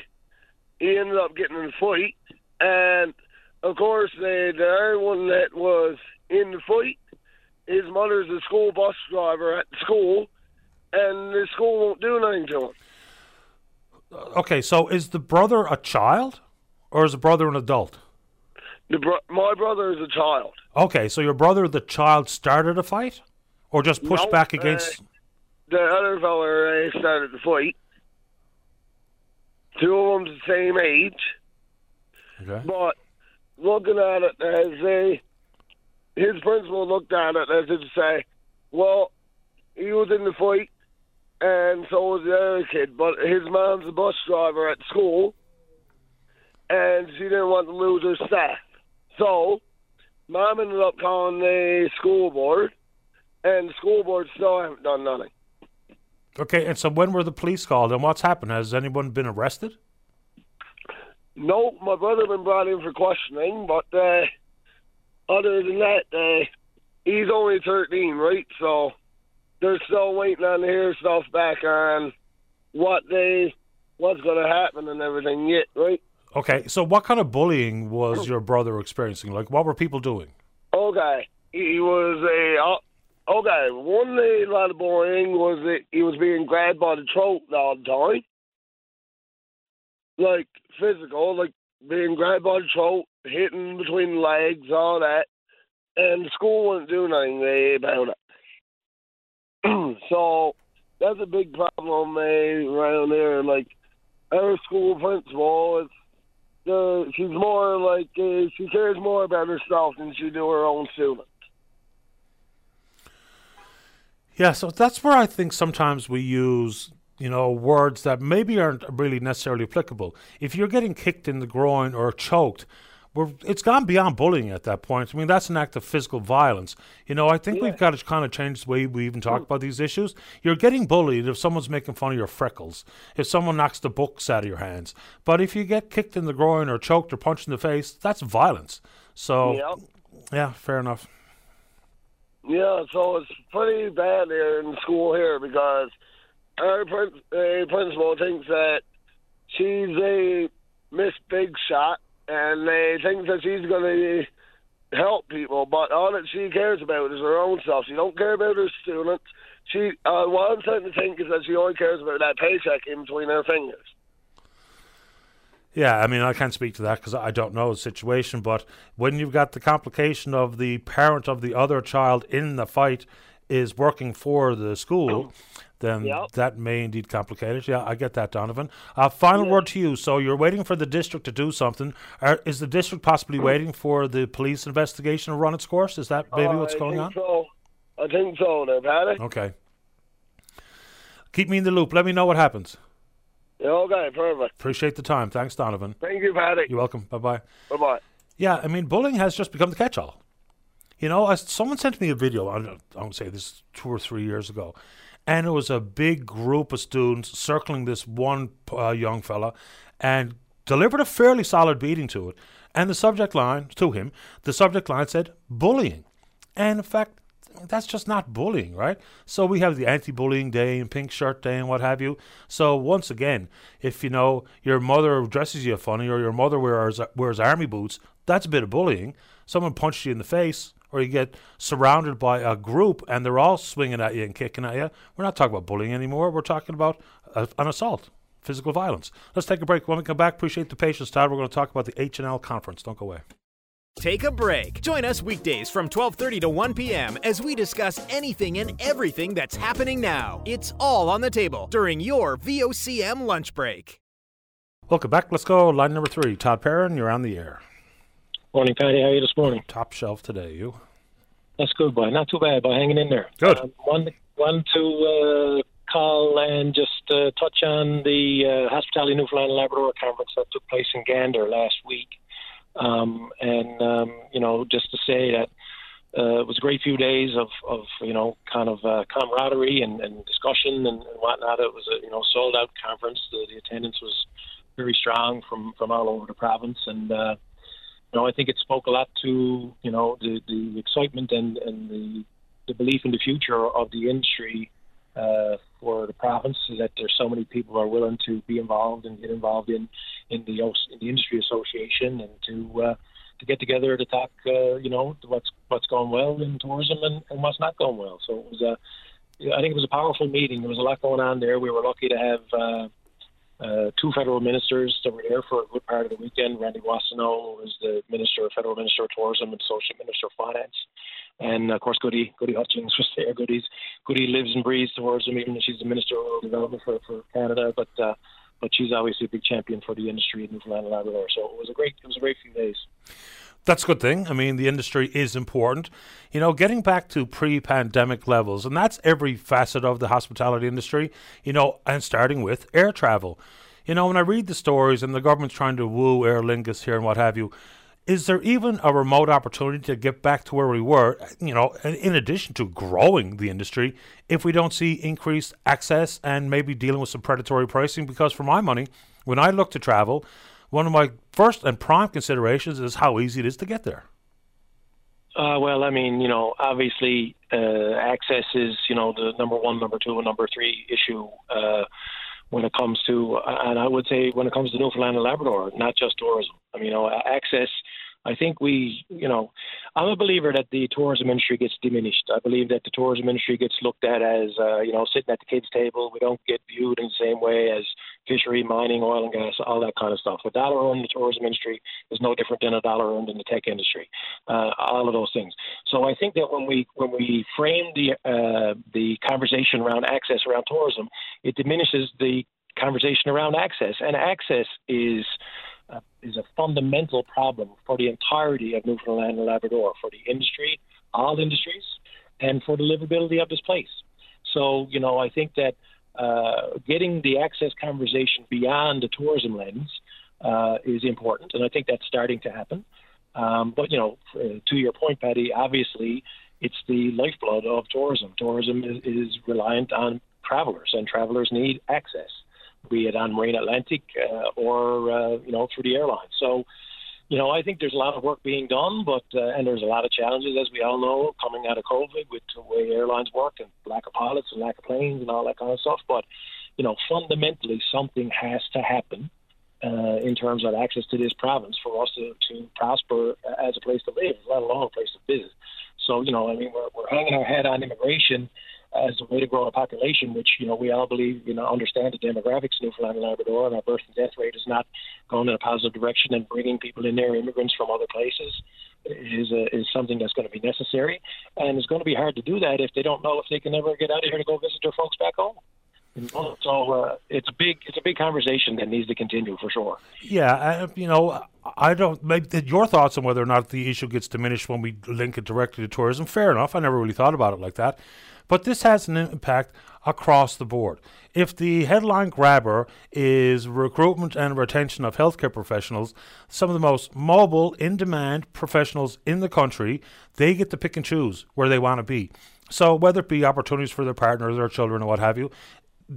he ended up getting in a fight, and of course, the the other one that was in the fight, his mother's a school bus driver at the school, and the school won't do nothing to him.
Okay, so is the brother a child or is the brother an adult?
The bro- my brother is a child.
Okay, so your brother, the child, started a fight or just pushed
No,
back
uh,
against.
the other fella uh, started the fight. Two of them's the same age,
Okay.
but looking at it as a his principal looked at it as if to say, "Well, he was in the fight, and so was the other kid, but his mom's a bus driver at school, and she didn't want to lose her staff, so mom ended up calling the school board, and the school board still haven't done nothing."
Okay, and so when were the police called and what's happened? Has anyone been arrested?
No, my brother been brought in for questioning, but uh, other than that, uh, he's only 13, right? So they're still waiting on to hear stuff back on what they, what's going to happen and everything yet, right?
Okay, so what kind of bullying was your brother experiencing? Like, what were people doing?
Okay, he was a. Uh, Okay, one day, a lot of bullying was that he was being grabbed by the throat all the time, like physical, like being grabbed by the throat, hitting between the legs, all that, and the school wouldn't do nothing eh, about it. so that's a big problem eh, around there. Like our school principal, it's the she's more like uh, she cares more about herself than she do her own students.
Yeah, so that's where I think sometimes we use, you know, words that maybe aren't really necessarily applicable. If you're getting kicked in the groin or choked, we're, it's gone beyond bullying at that point. I mean, that's an act of physical violence. You know, I think we've got to kind of change the way we even talk about these issues. You're getting bullied if someone's making fun of your freckles, if someone knocks the books out of your hands. But if you get kicked in the groin or choked or punched in the face, that's violence. So,
Yep.
yeah, fair enough.
Yeah, so it's pretty bad here in school here because our prin- uh, principal thinks that she's a Miss Big Shot, and they think that she's going to help people, but all that she cares about is her own stuff. She don't care about her students. She, uh, what I'm starting to think is that she only cares about that paycheck in between her fingers.
Yeah, I mean, I can't speak to that because I don't know the situation. But when you've got the complication of the parent of the other child in the fight is working for the school, then that may indeed complicate it. Yeah, I get that, Donovan. Uh, final word to you. So you're waiting for the district to do something. Are, is the district possibly waiting for the police investigation to run its course? Is that maybe
Uh,
what's
I
going on?
So. I think so, there, Paddy.
Okay. Keep me in the loop. Let me know what happens.
Yeah, okay, perfect.
Appreciate the time. Thanks, Donovan.
Thank you, Paddy.
You're welcome. Bye bye.
Bye bye.
Yeah, I mean, bullying has just become the catch-all. You know, as someone sent me a video. I don't, I don't say this two or three years ago, and it was a big group of students circling this one uh, young fella, and delivered a fairly solid beating to it. And the subject line to him, the subject line said bullying, and in fact, that's just not bullying, right? So we have the anti-bullying day and pink shirt day and what have you. So once again, if you know your mother dresses you funny or your mother wears wears army boots, that's a bit of bullying. Someone punched you in the face, or you get surrounded by a group and they're all swinging at you and kicking at you. We're not talking about bullying anymore. We're talking about uh, an assault, physical violence. Let's take a break. When we come back, appreciate the patience, Todd. We're going to talk about the H and L conference. Don't go away.
Take a break. Join us weekdays from 12:30 to 1 p.m. as we discuss anything and everything that's happening now. It's all on the table during your VOCM lunch break.
Welcome back. Let's go. Line number three. Todd Perrin, you're on the air.
Morning, Paddy. How are you this morning?
Top shelf today. You?
That's good, boy. Not too bad, boy. Hanging in there.
Good.
Um, one, one to uh, call and just uh, touch on the uh, Hospitality Newfoundland Labrador conference that took place in Gander last week. Um, and um, you know, just to say that uh, it was a great few days of, of you know, kind of uh, camaraderie and, and discussion and, and whatnot. It was a you know sold out conference. The, the attendance was very strong from from all over the province, and uh, you know, I think it spoke a lot to you know the the excitement and and the the belief in the future of the industry uh, for the province that there's so many people are willing to be involved and get involved in in the in the industry association and to uh, to get together to talk uh, you know what's what's going well in tourism and, and what's not going well. So it was a I think it was a powerful meeting. There was a lot going on there. We were lucky to have uh, two federal ministers that were there for a good part of the weekend. Randy Boissonnault was the minister, federal minister of tourism, and associate minister of finance. And of course, Gudie Gudie Hutchings was there. Gudie's Gudie lives and breathes tourism, even though she's the minister of rural development for, for Canada. But uh, but she's obviously a big champion for the industry in Newfoundland and Labrador. So it was a great it was a great few days.
That's a good thing. I mean, the industry is important. You know, getting back to pre pandemic levels, and that's every facet of the hospitality industry, you know, and starting with air travel. You know, when I read the stories and the government's trying to woo Aer Lingus here and what have you, is there even a remote opportunity to get back to where we were, you know, in- in addition to growing the industry, if we don't see increased access and maybe dealing with some predatory pricing? Because for my money, when I look to travel, one of my first and prime considerations is how easy it is to get there.
Uh, well, I mean, you know, obviously, uh, access is, you know, the number one, number two, and number three issue uh, when it comes to, and I would say when it comes to Newfoundland and Labrador, not just tourism. I mean, you know, access. I think we, you know, I'm a believer that the tourism industry gets diminished. I believe that the tourism industry gets looked at as, uh, you know, sitting at the kids' table. We don't get viewed in the same way as fishery, mining, oil and gas, all that kind of stuff. A dollar earned in the tourism industry is no different than a dollar earned in the tech industry. Uh, all of those things. So I think that when we when we frame the uh, the conversation around access around tourism, it diminishes the conversation around access, and access is uh, is a fundamental problem for the entirety of Newfoundland and Labrador, for the industry, all industries, and for the livability of this place. So, you know, I think that uh, getting the access conversation beyond the tourism lens uh, is important, and I think that's starting to happen. Um, but, you know, uh, to your point, Paddy, obviously it's the lifeblood of tourism. Tourism is, is reliant on travelers, and travelers need access be it on Marine Atlantic uh, or uh, you know through the airlines. So, you know, I think there's a lot of work being done, but uh, and there's a lot of challenges as we all know coming out of COVID with the way airlines work and lack of pilots and lack of planes and all that kind of stuff. But you know, fundamentally, something has to happen uh, in terms of access to this province for us to, to prosper as a place to live, let alone a place to visit. So, you know, I mean, we're, we're hanging our head on immigration as a way to grow a population, which, you know, we all believe, you know, understand the demographics of Newfoundland and Labrador, and our birth and death rate is not going in a positive direction, and bringing people in there, immigrants from other places, is a, is something that's going to be necessary, and it's going to be hard to do that if they don't know if they can ever get out of here to go visit their folks back home. So uh, it's a big it's a big conversation that needs to continue for sure.
Yeah, I, you know, I don't. Maybe your thoughts on whether or not the issue gets diminished when we link it directly to tourism. Fair enough. I never really thought about it like that, but this has an impact across the board. If the headline grabber is recruitment and retention of healthcare professionals, some of the most mobile, in demand professionals in the country, they get to pick and choose where they want to be. So, whether it be opportunities for their partners or children or what have you,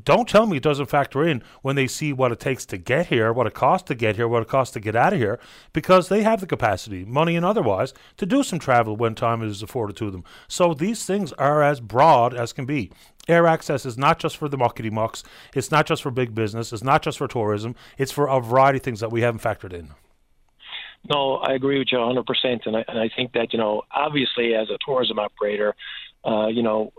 don't tell me it doesn't factor in when they see what it takes to get here, what it costs to get here, what it costs to get out of here, because they have the capacity, money and otherwise, to do some travel when time is afforded to them. So these things are as broad as can be. Air access is not just for the muckety mucks, it's not just for big business, it's not just for tourism, it's for a variety of things that we haven't factored in.
No, I agree with you 100%. And I, and I think that, you know, obviously as a tourism operator, uh, you know,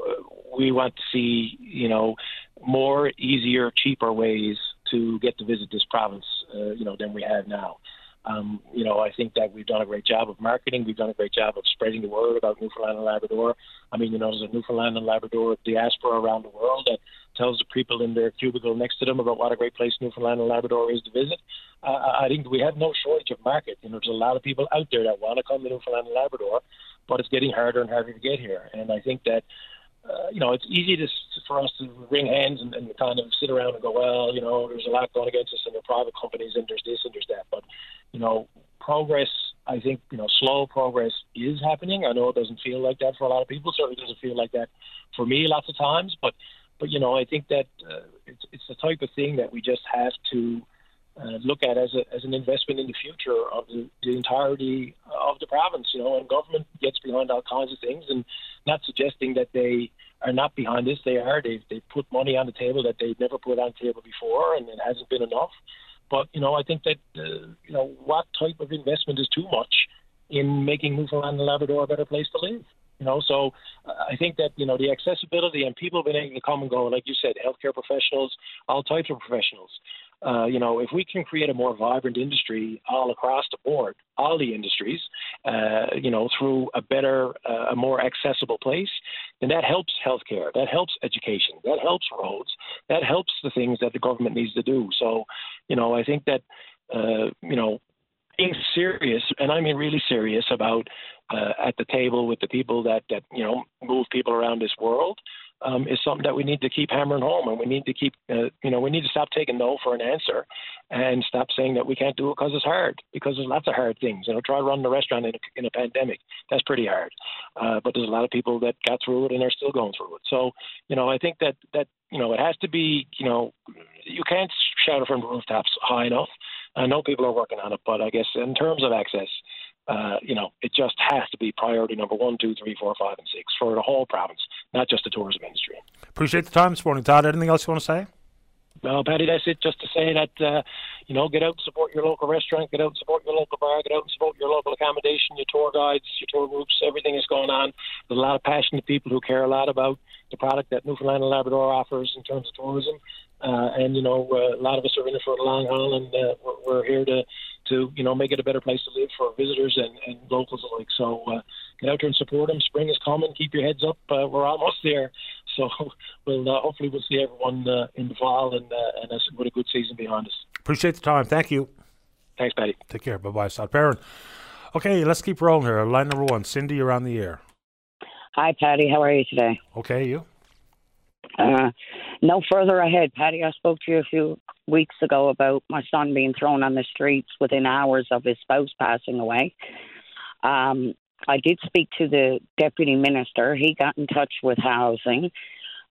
we want to see, you know, more easier, cheaper ways to get to visit this province, uh, you know, than we have now. Um, you know, I think that we've done a great job of marketing. We've done a great job of spreading the word about Newfoundland and Labrador. I mean, you know, there's a Newfoundland and Labrador diaspora around the world that tells the people in their cubicle next to them about what a great place Newfoundland and Labrador is to visit. Uh, I think we have no shortage of market. You know, there's a lot of people out there that want to come to Newfoundland and Labrador, but it's getting harder and harder to get here. And I think that uh, you know, it's easy to for us to wring hands and, and kind of sit around and go, well, you know, there's a lot going against us in the private companies, and there's this and there's that. But you know, progress. I think you know, slow progress is happening. I know it doesn't feel like that for a lot of people. Certainly doesn't feel like that for me lots of times. But but you know, I think that uh, it's it's the type of thing that we just have to uh, look at as, a, as an investment in the future of the, the entirety of the province. You know, and government gets behind all kinds of things, and not suggesting that they are not behind this. They are. They've they put money on the table that they've never put on the table before, and it hasn't been enough. But you know, I think that uh, you know what type of investment is too much in making Newfoundland and Labrador a better place to live. You know, so uh, I think that you know the accessibility and people being able to come and go, like you said, healthcare professionals, all types of professionals. Uh, you know, if we can create a more vibrant industry all across the board, all the industries, uh, you know, through a better, uh, a more accessible place, then that helps healthcare, that helps education, that helps roads, that helps the things that the government needs to do. So, you know, I think that, uh, you know, being serious, and I mean really serious about uh, at the table with the people that that you know move people around this world um, is something that we need to keep hammering home, and we need to keep uh, you know we need to stop taking no for an answer, and stop saying that we can't do it because it's hard because there's lots of hard things. You know, try running a restaurant in a, in a pandemic. That's pretty hard, uh, but there's a lot of people that got through it and are still going through it. So you know, I think that that you know it has to be you know you can't shout it from the rooftops high enough. I know people are working on it, but I guess in terms of access, uh, you know, it just has to be priority number one, two, three, four, five, and six for the whole province, not just the tourism industry.
Appreciate the time this morning, Todd. Anything else you want to say?
Well, Paddy, that's it. Just to say that, uh, you know, get out and support your local restaurant, get out and support your local bar, get out and support your local accommodation, your tour guides, your tour groups, everything is going on. There's a lot of passionate people who care a lot about the product that Newfoundland and Labrador offers in terms of tourism. Uh, and, you know, uh, a lot of us are in it for the long haul, and uh, we're, we're here to to you know make it a better place to live for visitors and, and locals alike. So uh, get out there and support them. Spring is coming. Keep your heads up. Uh, we're almost there. So we'll uh, hopefully we'll see everyone uh, in the fall and uh, and with a good season behind us.
Appreciate the time. Thank you.
Thanks, Paddy.
Take care. Bye bye, Todd Perrin. Okay, let's keep rolling here. Line number one, Cindy, you're on the air.
Hi, Paddy. How are you today?
Okay, you.
Uh, no further ahead, Paddy. I spoke to you a few weeks ago about my son being thrown on the streets within hours of his spouse passing away. Um, I did speak to the deputy minister. He got in touch with housing,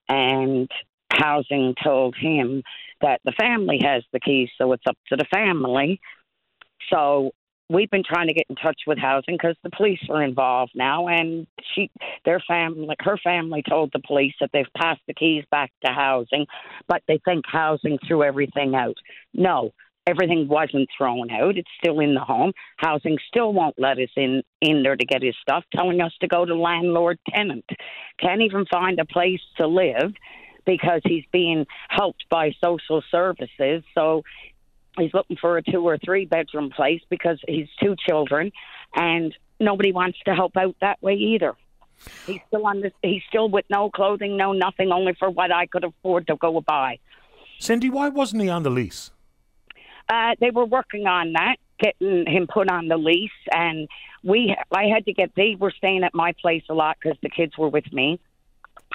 and housing told him that the family has the keys, so it's up to the family. So we've been trying to get in touch with housing because the police are involved now and she their family her family told the police that they've passed the keys back to housing but they think housing threw everything out no everything wasn't thrown out. It's still in the home. Housing still won't let us in in there to get his stuff, telling us to go to landlord tenant. Can't even find a place to live because he's being helped by social services. So he's looking for a two or three bedroom place because he's two children and nobody wants to help out that way either. He's still on this he's still with no clothing, no nothing, only for what I could afford to go buy.
Cindy, why wasn't he on the lease?
Uh, they were working on that, getting him put on the lease, and we. I had to get. They were staying at my place a lot because the kids were with me,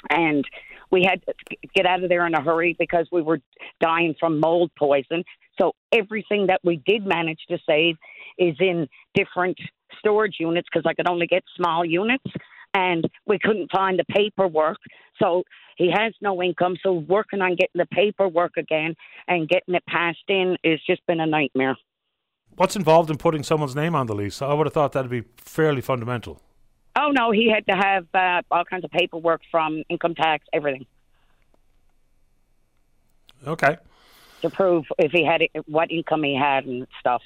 and we had to get out of there in a hurry because we were dying from mold poison. So everything that we did manage to save is in different storage units because I could only get small units and we couldn't find the paperwork. So he has no income. So working on getting the paperwork again and getting it passed in has just been a nightmare.
What's involved in putting someone's name on the lease? I would have thought that'd be fairly fundamental.
Oh no, he had to have uh, all kinds of paperwork from income tax, everything.
Okay.
To prove if he had what income he had and stuff.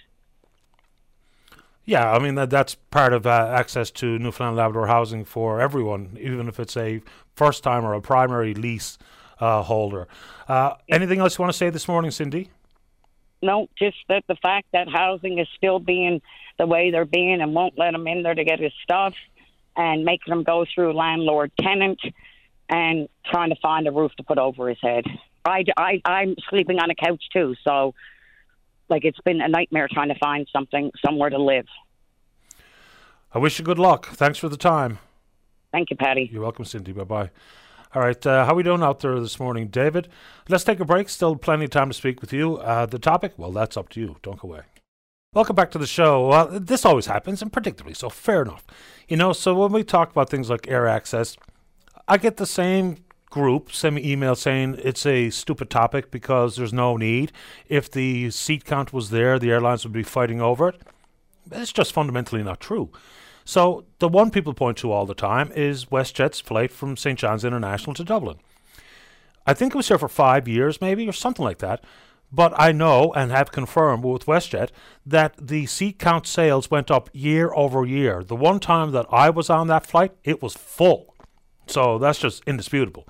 Yeah, I mean that that's part of uh, access to Newfoundland Labrador housing for everyone, even if it's a first time or a primary lease uh, holder. Uh, anything else you want to say this morning, Cindy?
No, just that the fact that housing is still being the way they're being and won't let him in there to get his stuff and making him go through landlord tenant and trying to find a roof to put over his head. I, I, I'm sleeping on a couch too, so like it's been a nightmare trying to find something somewhere to live.
I wish you good luck. Thanks for the time.
Thank you, Paddy.
You're welcome, Cindy. Bye bye. All right, uh, how are we doing out there this morning, David? Let's take a break. Still plenty of time to speak with you. Uh, the topic, well, that's up to you. Don't go away. Welcome back to the show. Well, this always happens, and predictably so. Fair enough. You know, so when we talk about things like air access, I get the same group send me email saying it's a stupid topic because there's no need. If the seat count was there, the airlines would be fighting over it. It's just fundamentally not true. So the one people point to all the time is WestJet's flight from St. John's International to Dublin. I think it was here for five years, maybe, or something like that. But I know and have confirmed with WestJet that the seat count sales went up year over year. The one time that I was on that flight, it was full. So that's just indisputable.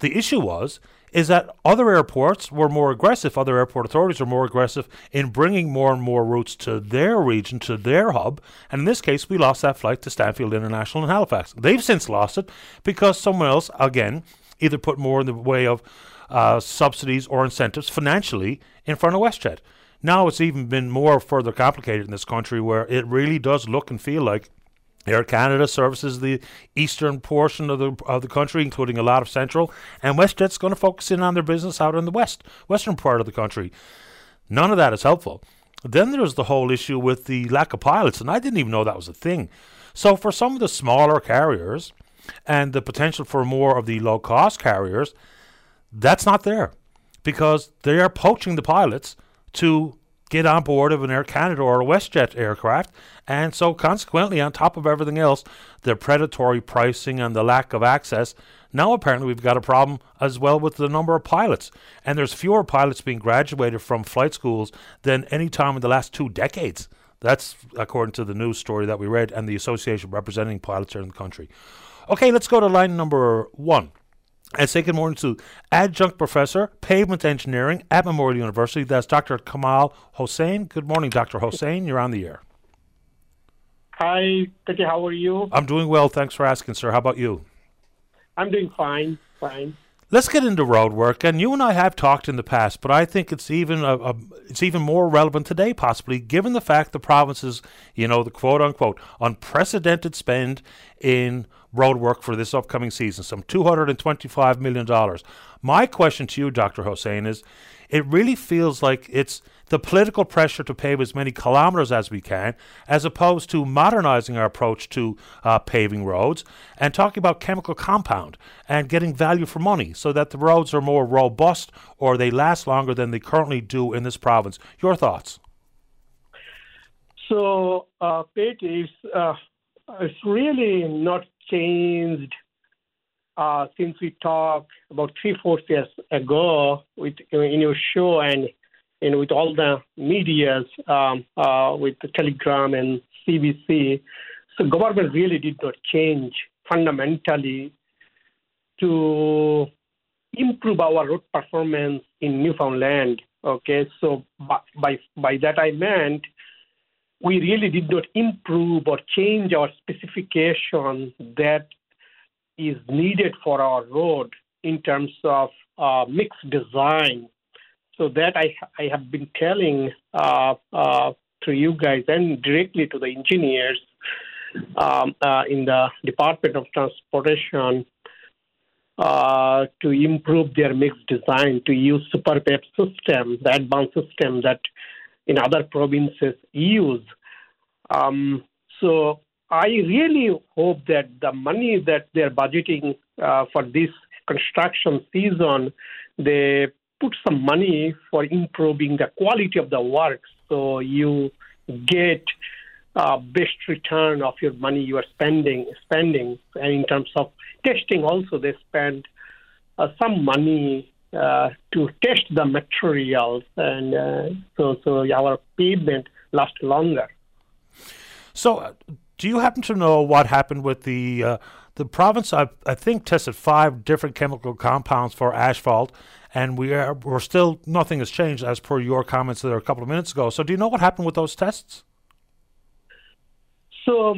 The issue was is that other airports were more aggressive, other airport authorities were more aggressive in bringing more and more routes to their region, to their hub. And in this case, we lost that flight to Stanfield International in Halifax. They've since lost it because someone else, again, either put more in the way of uh, subsidies or incentives financially in front of WestJet. Now it's even been more further complicated in this country where it really does look and feel like Air Canada services the eastern portion of the of the country, including a lot of central, and WestJet's going to focus in on their business out in the west, western part of the country. None of that is helpful. Then there's the whole issue with the lack of pilots, and I didn't even know that was a thing. So for some of the smaller carriers and the potential for more of the low cost carriers, that's not there because they are poaching the pilots to get on board of an Air Canada or a WestJet aircraft. And so, consequently, on top of everything else, the predatory pricing and the lack of access, now apparently we've got a problem as well with the number of pilots. And there's fewer pilots being graduated from flight schools than any time in the last two decades. That's according to the news story that we read and the association representing pilots here in the country. Okay, let's go to line number one and say good morning to adjunct professor, pavement engineering at Memorial University. That's Dr. Kamal Hossain. Good morning, Dr. Hossain. You're on the air.
Hi, Tiki. How are you?
I'm doing well. Thanks for asking, sir. How about you?
I'm doing fine. Fine.
Let's get into road work, and you and I have talked in the past, but I think it's even a, a, it's even more relevant today, possibly given the fact the province's, you know, the quote unquote unprecedented spend in road work for this upcoming season, some $225 million. My question to you, Dr. Hossain, is it really feels like it's the political pressure to pave as many kilometres as we can, as opposed to modernizing our approach to uh, paving roads and talking about chemical compound and getting value for money so that the roads are more robust or they last longer than they currently do in this province. Your thoughts?
So, uh, Pete, is, uh, it's really not changed uh, since we talked about three, four years ago with in your show, and know, with all the medias, um, uh, with the Telegram and CBC, so government really did not change fundamentally to improve our road performance in Newfoundland. Okay, so by by that I meant we really did not improve or change our specification that is needed for our road in terms of uh, mixed design. So that I I have been telling uh, uh, to you guys and directly to the engineers um, uh, in the Department of Transportation uh, to improve their mixed design, to use Superpave system, the advanced system that in other provinces use. Um, so I really hope that the money that they're budgeting uh, for this construction season, they put some money for improving the quality of the work so you get uh, best return of your money you are spending spending and in terms of testing also they spend uh, some money uh, to test the materials and uh, so so our pavement lasts longer.
So uh, do you happen to know what happened with the uh, the province? I, I think tested five different chemical compounds for asphalt and we are we're still nothing has changed as per your comments there a couple of minutes ago. So do you know what happened with those tests?
So,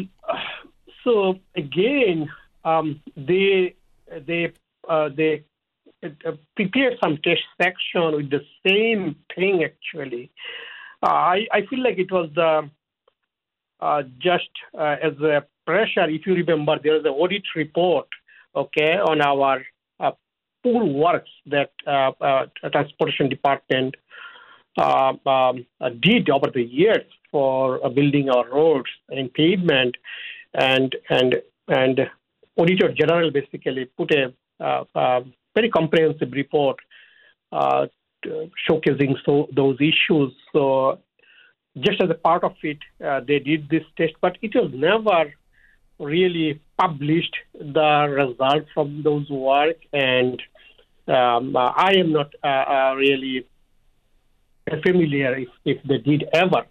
so again, um, they they uh, they prepared some test section with the same thing. Actually, uh, I I feel like it was the uh, just uh, as a pressure. If you remember, there was an audit report, okay, on our uh, pool works that transportation department um, did over the years for uh, building our roads and pavement, and and and Auditor General basically put a uh, uh, very comprehensive report uh, showcasing so, those issues. So just as a part of it, uh, they did this test, but it was never really published the result from those work, and um, I am not uh, really familiar if, if they did ever.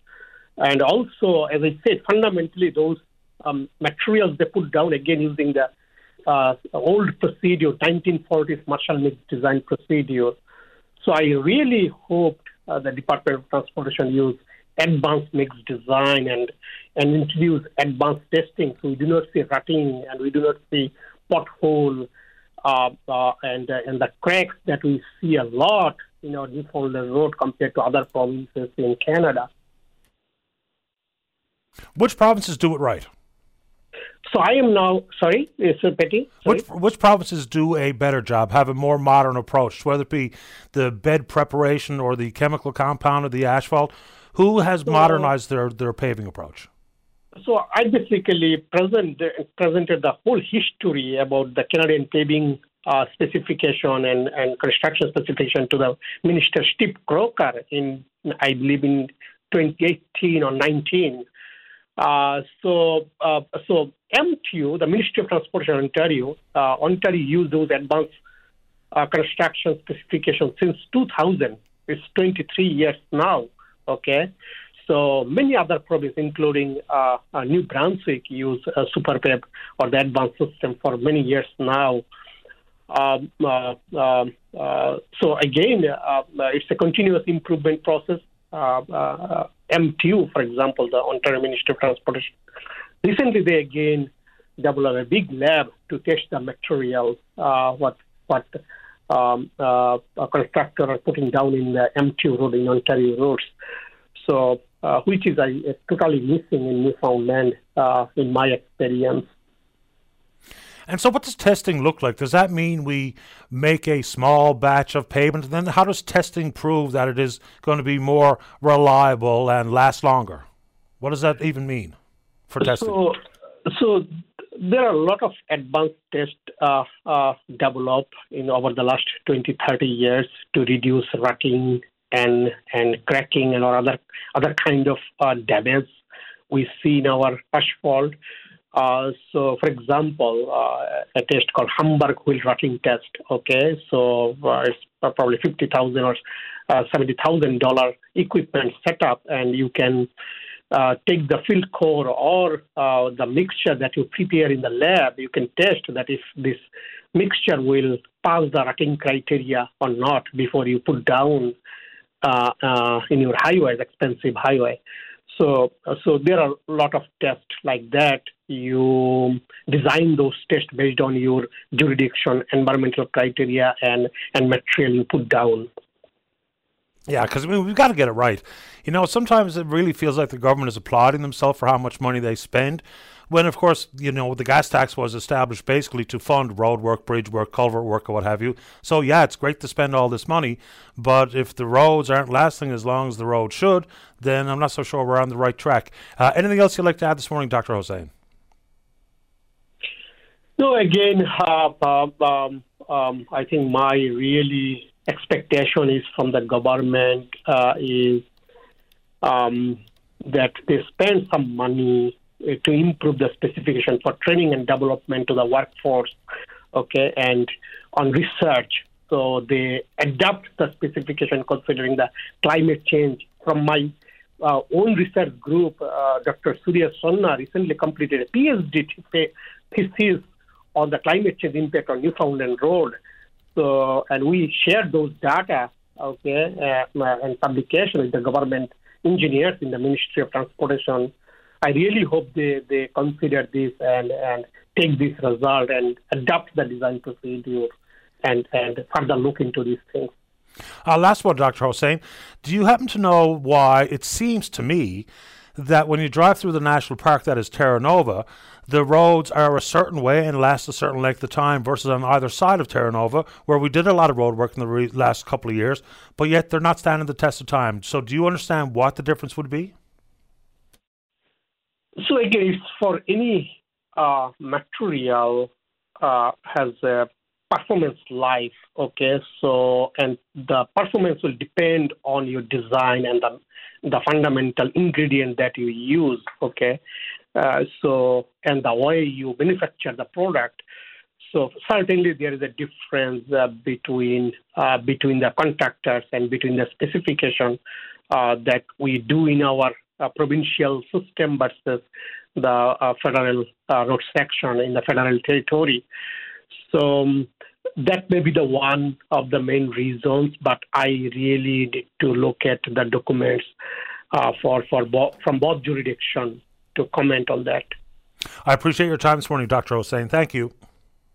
And also, as I said, fundamentally, those um, materials they put down again using the uh, old procedure, 1940s Marshall Mix design procedure. So I really hoped uh, the Department of Transportation use advanced mix design and and introduce advanced testing, so we do not see rutting and we do not see pothole uh, uh, and uh, and the cracks that we see a lot in our Newfoundland road compared to other provinces in Canada.
Which provinces do it right?
So I am now sorry, it Betty?
Sorry? Which which provinces do a better job, have a more modern approach, whether it be the bed preparation or the chemical compound or the asphalt? Who has so, modernized their, their paving approach?
So I basically present, presented the whole history about the Canadian paving uh, specification and, and construction specification to the Minister Steve Crocker in, I believe, in 2018 or 19. Uh, so, uh, so MTO, the Ministry of Transportation Ontario, uh, Ontario used those advanced uh, construction specifications since 2000. It's 23 years now. Okay, so many other provinces, including uh, New Brunswick, use uh, Superpave or the advanced system for many years now. Um, um so again, it's a continuous improvement process. MTO, for example, the Ontario Ministry of Transportation. Recently, they again developed a big lab to test the material uh, what what um, uh, a constructor are putting down in the MTO road in Ontario roads. So, uh, which is uh, totally missing in Newfoundland, uh, in my experience.
And so, what does testing look like? Does that mean we make a small batch of pavement? And then, how does testing prove that it is going to be more reliable and last longer? What does that even mean for testing?
So, so there are a lot of advanced tests uh, uh, developed in over the last 20, 30 years to reduce rutting and and cracking and other other kind of uh, damage we see in our asphalt. Uh, so, for example, uh, a test called Hamburg wheel rutting test. Okay, so uh, it's probably fifty thousand or uh, seventy thousand dollar equipment setup, and you can uh, take the field core or the mixture that you prepare in the lab. You can test that if this mixture will pass the rating criteria or not before you put down in your highways, expensive highway. So, uh, so there are a lot of tests like that. You design those tests based on your jurisdiction, environmental criteria, and and material you put down.
Yeah, because I mean, we've got to get it right. You know, sometimes it really feels like the government is applauding themselves for how much money they spend, when of course you know the gas tax was established basically to fund road work, bridge work, culvert work, or what have you. So yeah, it's great to spend all this money, but if the roads aren't lasting as long as the road should, then I'm not so sure we're on the right track. Uh, anything else you'd like to add this morning, Dr. Hossain?
No, again, uh, uh, um, um, I think my really expectation is from the government uh, is um, that they spend some money to improve the specification for training and development to the workforce, okay, and on research. So they adapt the specification considering the climate change. From my uh, own research group, uh, Dr. Surya Sonna recently completed a PhD thesis on the climate change impact on Newfoundland Road. So, and we shared those data, okay, uh, and publication with the government engineers in the Ministry of Transportation I really hope they, they consider this and, and take this result and adopt the design procedure and, and further look into these things.
Uh, last one, Dr. Hossain. Do you happen to know why it seems to me that when you drive through the national park that is Terra Nova, the roads are a certain way and last a certain length of time versus on either side of Terra Nova, where we did a lot of road work in the re- last couple of years, but yet they're not standing the test of time. So, do you understand what the difference would be?
So again, for any uh, material uh, has a performance life. Okay, so and the performance will depend on your design and the the fundamental ingredient that you use. Okay, uh, so and the way you manufacture the product. So certainly there is a difference uh, between uh, between the contractors and between the specification uh, that we do in our uh, provincial system versus the uh, federal uh, road section in the federal territory. So um, that may be the one of the main reasons, but I really need to look at the documents uh, for for bo- from both jurisdictions to comment on that.
I appreciate your time this morning, Dr. Hossain. Thank you.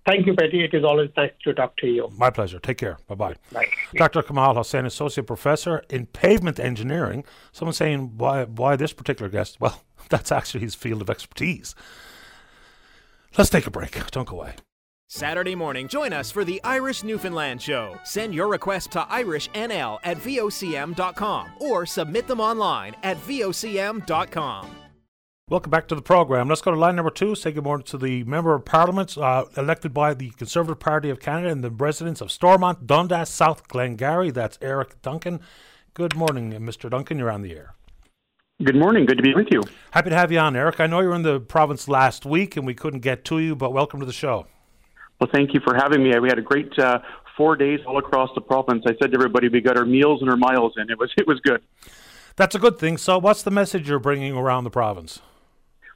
Thank you, Betty. It is always nice to talk to you.
My pleasure. Take care. Bye-bye.
Bye.
Dr. Kamal Hossain, Associate Professor in Pavement Engineering. Someone saying, why, why this particular guest? Well, that's actually his field of expertise. Let's take a break. Don't go away.
Saturday morning, join us for the Irish Newfoundland Show. Send your request to IrishNL at VOCM.com or submit them online at VOCM.com.
Welcome back to the program. Let's go to line number two. Say good morning to the member of parliament uh, elected by the Conservative Party of Canada and the residents of Stormont, Dundas, South Glengarry. That's Eric Duncan. Good morning, Mr. Duncan. You're on the air.
Good morning. Good to be with you.
Happy to have you on, Eric. I know you were in the province last week and we couldn't get to you, but welcome to the show.
Well, thank you for having me. We had a great uh, four days all across the province. I said to everybody, we got our meals and our miles in. It was it was good.
That's a good thing. So, what's the message you're bringing around the province?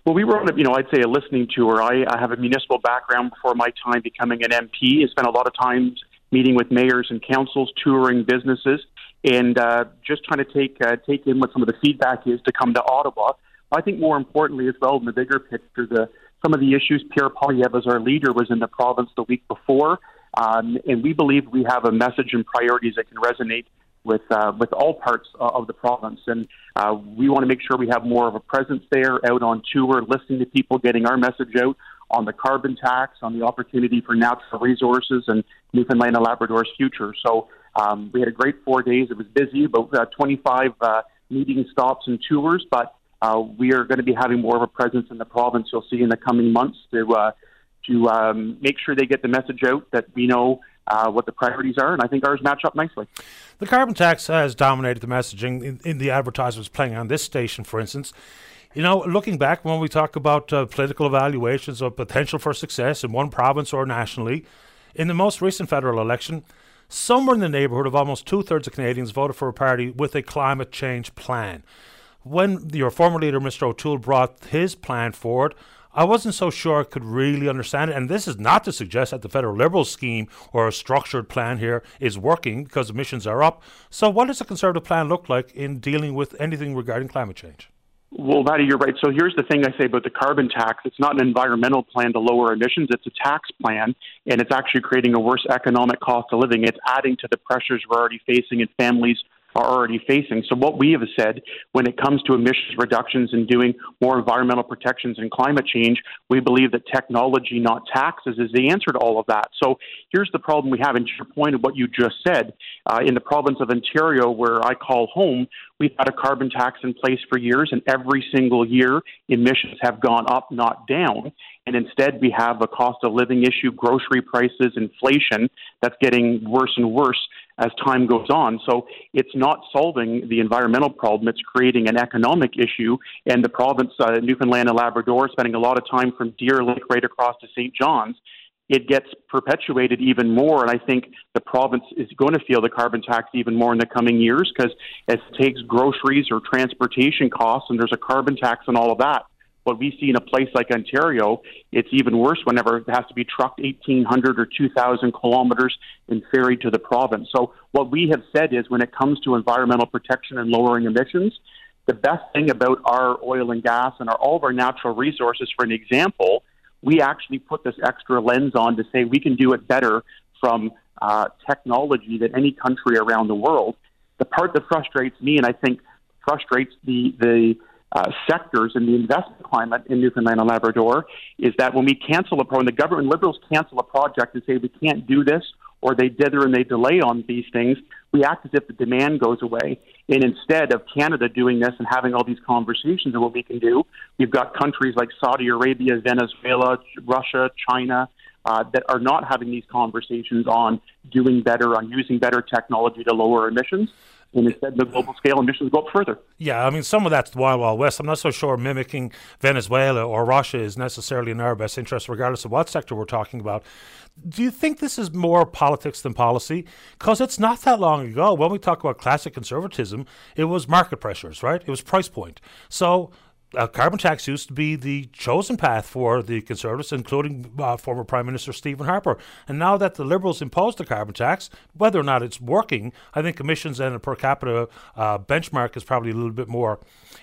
Well, we were on, a, you know, I'd say a listening tour. I, I have a municipal background before my time becoming an MP. I spent a lot of time meeting with mayors and councils, touring businesses, and uh, just trying to take uh, take in what some of the feedback is to come to Ottawa. I think more importantly, as well, in the bigger picture, the some of the issues. Pierre Poilievre, as our leader, was in the province the week before, um, and we believe we have a message and priorities that can resonate with uh, with all parts of the province. And uh, we want to make sure we have more of a presence there, out on tour, listening to people, getting our message out on the carbon tax, on the opportunity for natural resources, and Newfoundland and Labrador's future. So um, we had a great four days. It was busy, about uh, 25 uh, meeting stops and tours, but uh, we are going to be having more of a presence in the province. You'll see in the coming months to uh, to um, make sure they get the message out that we know uh, what the priorities are, and I think ours match up nicely.
The carbon tax has dominated the messaging in, in the advertisements playing on this station, for instance. You know, looking back when we talk about uh, political evaluations of potential for success in one province or nationally, in the most recent federal election, somewhere in the neighbourhood of almost two thirds of Canadians voted for a party with a climate change plan. When your former leader, Mr. O'Toole, brought his plan forward, I wasn't so sure I could really understand it. And this is not to suggest that the federal Liberal scheme or a structured plan here is working because emissions are up. So, what does a Conservative plan look like in dealing with anything regarding climate change?
Well, Paddy, you're right. So here's the thing I say about the carbon tax. It's not an environmental plan to lower emissions. It's a tax plan, and it's actually creating a worse economic cost of living. It's adding to the pressures we're already facing in families are already facing. So, what we have said when it comes to emissions reductions and doing more environmental protections and climate change, we believe that technology, not taxes, is the answer to all of that. So, here's the problem we have. And to your point of what you just said, uh, in the province of Ontario, where I call home, we've had a carbon tax in place for years, and every single year emissions have gone up, not down. And instead, we have a cost of living issue, grocery prices, inflation that's getting worse and worse as time goes on. So it's not solving the environmental problem, it's creating an economic issue. And the province, uh, Newfoundland and Labrador, spending a lot of time from Deer Lake right across to St. John's. It gets perpetuated even more, and I think the province is going to feel the carbon tax even more in the coming years because it takes groceries or transportation costs, and there's a carbon tax on all of that. What we see in a place like Ontario, it's even worse whenever it has to be trucked 1,800 or 2,000 kilometers and ferried to the province. So, what we have said is when it comes to environmental protection and lowering emissions, the best thing about our oil and gas and our, all of our natural resources, for an example, we actually put this extra lens on to say we can do it better from uh, technology than any country around the world. The part that frustrates me, and I think frustrates the the uh, sectors in the investment climate in Newfoundland and Labrador is that when we cancel a pro, when the government liberals cancel a project and say we can't do this, or they dither and they delay on these things, we act as if the demand goes away. And instead of Canada doing this and having all these conversations of what we can do, we've got countries like Saudi Arabia, Venezuela, Russia, China, uh, that are not having these conversations on doing better, on using better technology to lower emissions and instead the global scale emissions go up further.
Yeah, I mean, some of that's the Wild Wild West. I'm not so sure mimicking Venezuela or Russia is necessarily in our best interest, regardless of what sector we're talking about. Do you think this is more politics than policy? Because it's not that long ago when we talk about classic conservatism, it was market pressures, right? It was price point. So uh, carbon tax used to be the chosen path for the Conservatives, including uh, former Prime Minister Stephen Harper. And now that the Liberals imposed the carbon tax, whether or not it's working, I think emissions and a per capita uh, benchmark is probably a little bit more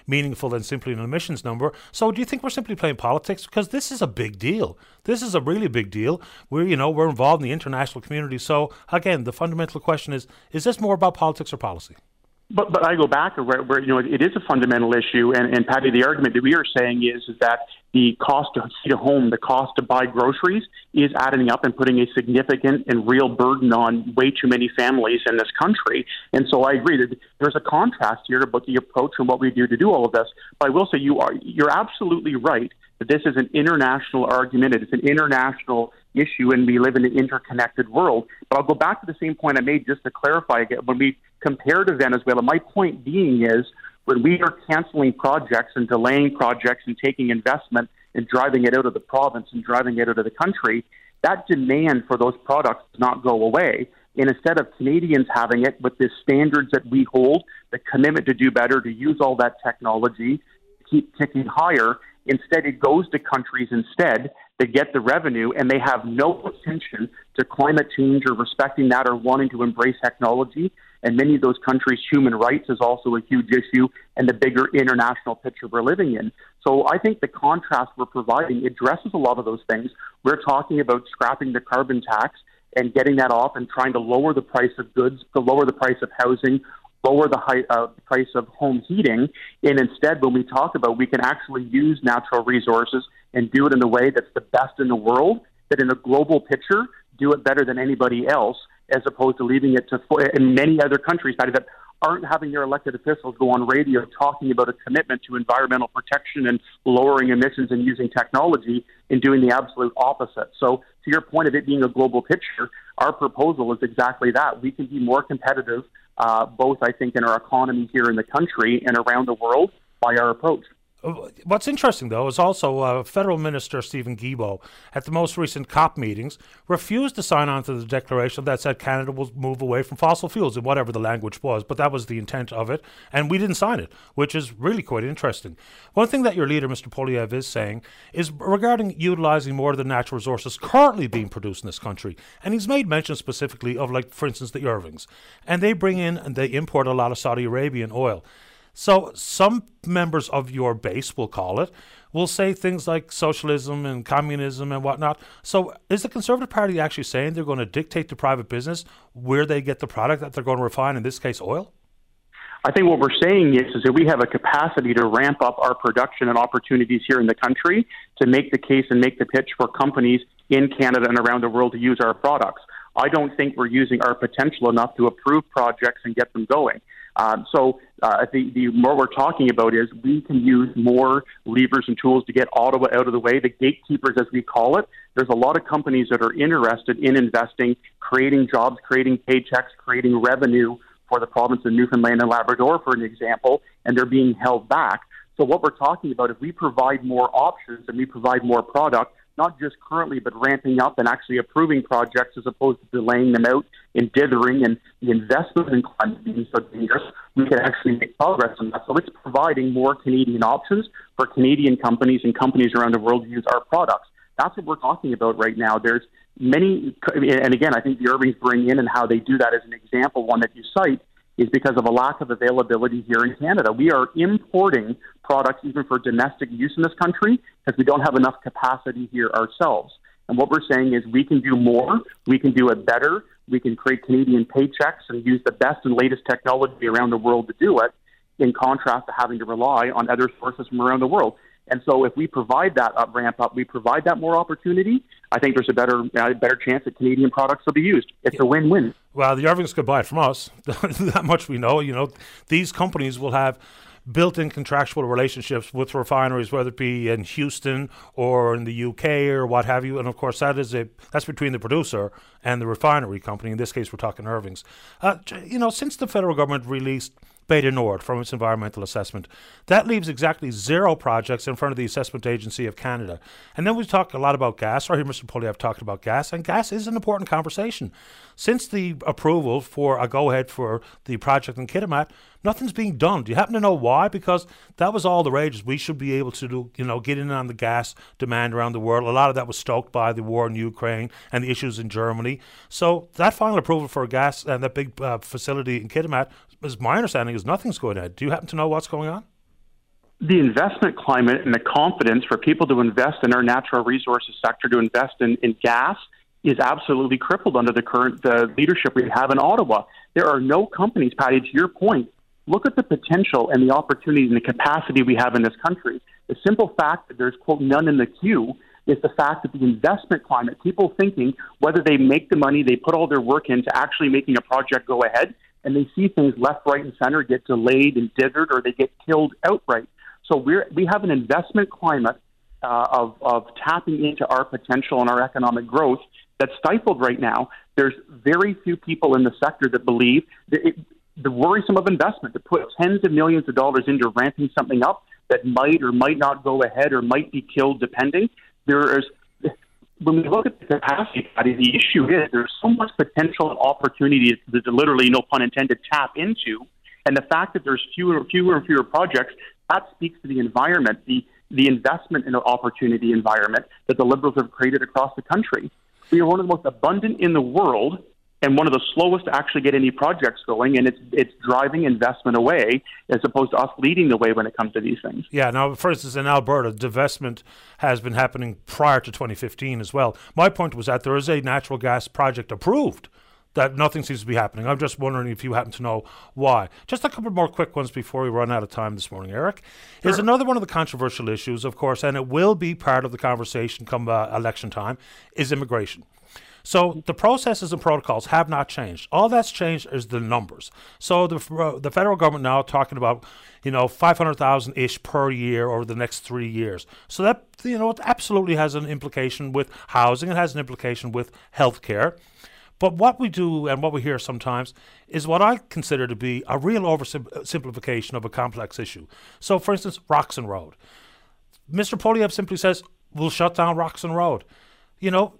meaningful than simply an emissions number. So, do you think we're simply playing politics? Because this is a big deal. This is a really big deal. We're, you know, we're involved in the international community. So, again, the fundamental question is: Is this more about politics or policy?
But but I go back where, where you know it is a fundamental issue, and, and Paddy, the argument that we are saying is is that the cost to heat a home, the cost to buy groceries, is adding up and putting a significant and real burden on way too many families in this country. And so I agree that there's a contrast here about the approach and what we do to do all of this. But I will say you are you're absolutely right that this is an international argument. It is an international issue, and we live in an interconnected world. But I'll go back to the same point I made just to clarify again. When we compare to Venezuela, my point being is when we are canceling projects and delaying projects and taking investment and driving it out of the province and driving it out of the country, that demand for those products does not go away. And instead of Canadians having it with the standards that we hold, the commitment to do better, to use all that technology, keep ticking higher, instead it goes to countries instead they get the revenue and they have no attention to climate change or respecting that or wanting to embrace technology. And many of those countries, human rights is also a huge issue and the bigger international picture we're living in. So I think the contrast we're providing addresses a lot of those things. We're talking about scrapping the carbon tax and getting that off and trying to lower the price of goods, to lower the price of housing, lower the high, uh, price of home heating. And instead, when we talk about we can actually use natural resources and do it in a way that's the best in the world, that in a global picture, do it better than anybody else, as opposed to leaving it to in many other countries that aren't having their elected officials go on radio talking about a commitment to environmental protection and lowering emissions and using technology and doing the absolute opposite. So, to your point of it being a global picture, our proposal is exactly that. We can be more competitive, uh, both, I think, in our economy here in the country and around the world by our approach.
What's interesting, though, is also uh, Federal Minister Steven Guilbeault at the most recent COP meetings refused to sign on to the declaration that said Canada will move away from fossil fuels, in whatever the language was, but that was the intent of it, and we didn't sign it, which is really quite interesting. One thing that your leader, Mr. Poilievre, is saying is regarding utilising more of the natural resources currently being produced in this country, and he's made mention specifically of, like, for instance, the Irvings, and they bring in and they import a lot of Saudi Arabian oil. So some members of your base, we'll call it, will say things like socialism and communism and whatnot. So is the Conservative Party actually saying they're going to dictate to private business where they get the product that they're going to refine, in this case, oil?
I think what we're saying is, is that we have a capacity to ramp up our production and opportunities here in the country to make the case and make the pitch for companies in Canada and around the world to use our products. I don't think we're using our potential enough to approve projects and get them going. Um, so uh, the, the more we're talking about is we can use more levers and tools to get Ottawa out of the way. The gatekeepers, as we call it, there's a lot of companies that are interested in investing, creating jobs, creating paychecks, creating revenue for the province of Newfoundland and Labrador, for an example, and they're being held back. So what we're talking about, if we provide more options and we provide more product, not just currently, but ramping up and actually approving projects as opposed to delaying them out and dithering and the investment in climate being so dangerous, we can actually make progress on that. So it's providing more Canadian options for Canadian companies and companies around the world to use our products. That's what we're talking about right now. There's many, and again, I think the Irvings bring in and how they do that as an example, one that you cite, is because of a lack of availability here in Canada. We are importing products even for domestic use in this country because we don't have enough capacity here ourselves. And what we're saying is we can do more, we can do it better, we can create Canadian paychecks and use the best and latest technology around the world to do it, in contrast to having to rely on other sources from around the world. And so, if we provide that up, ramp up, we provide that more opportunity. I think there's a better, uh, better chance that Canadian products will be used. It's a win-win.
Well, the Irvings could buy it from us. that much we know. You know, these companies will have built-in contractual relationships with refineries, whether it be in Houston or in the UK or what have you. And of course, that is a that's between the producer and the refinery company. In this case, we're talking Irvings. Uh, you know, since the federal government released Du Nord from its environmental assessment. That leaves exactly zero projects in front of the Assessment Agency of Canada. And then we talk a lot about gas. I hear Mr. Poilievre talked about gas, and gas is an important conversation. Since the approval for a go ahead for the project in Kitimat, nothing's being done. Do you happen to know why? Because that was all the rage. We should be able to do, you know, get in on the gas demand around the world. A lot of that was stoked by the war in Ukraine and the issues in Germany. So that final approval for gas and that big uh, facility in Kitimat, is my understanding, is nothing's going ahead. Do you happen to know what's going on?
the investment climate and the confidence for people to invest in our natural resources sector, to invest in, in gas, is absolutely crippled under the current uh, leadership we have in Ottawa. There are no companies, Paddy, to your point. Look at the potential and the opportunities and the capacity we have in this country. The simple fact that there's, quote, none in the queue is the fact that the investment climate, people thinking whether they make the money, they put all their work into actually making a project go ahead, and they see things left, right, and center get delayed and dithered or they get killed outright. So we're, we have an investment climate uh, of, of tapping into our potential and our economic growth that's stifled right now. There's very few people in the sector that believe that it, the worrisome of investment to put tens of millions of dollars into ramping something up that might or might not go ahead or might be killed depending. There is when we look at the capacity, the issue is there's so much potential and opportunity that literally, no pun intended, tap into. And the fact that there's fewer, fewer and fewer projects, that speaks to the environment, the the investment in an opportunity environment that the Liberals have created across the country. We are one of the most abundant in the world and one of the slowest to actually get any projects going, and it's it's driving investment away as opposed to us leading the way when it comes to these things.
Yeah. Now, for instance, in Alberta, divestment has been happening prior to 2015 as well. My point was that there is a natural gas project approved. That nothing seems to be happening. I'm just wondering if you happen to know why. Just a couple more quick ones before we run out of time this morning, Eric. Sure. Is another one of the controversial issues, of course, and it will be part of the conversation come uh, election time, is immigration. So the processes and protocols have not changed. All that's changed is the numbers. So the uh, the federal government now talking about you know 500,000 ish per year over the next three years. So that you know it absolutely has an implication with housing. It has an implication with healthcare. But what we do and what we hear sometimes is what I consider to be a real oversimplification of a complex issue. So, for instance, Roxham Road. Mr. Poilievre simply says, we'll shut down Roxham Road. You know,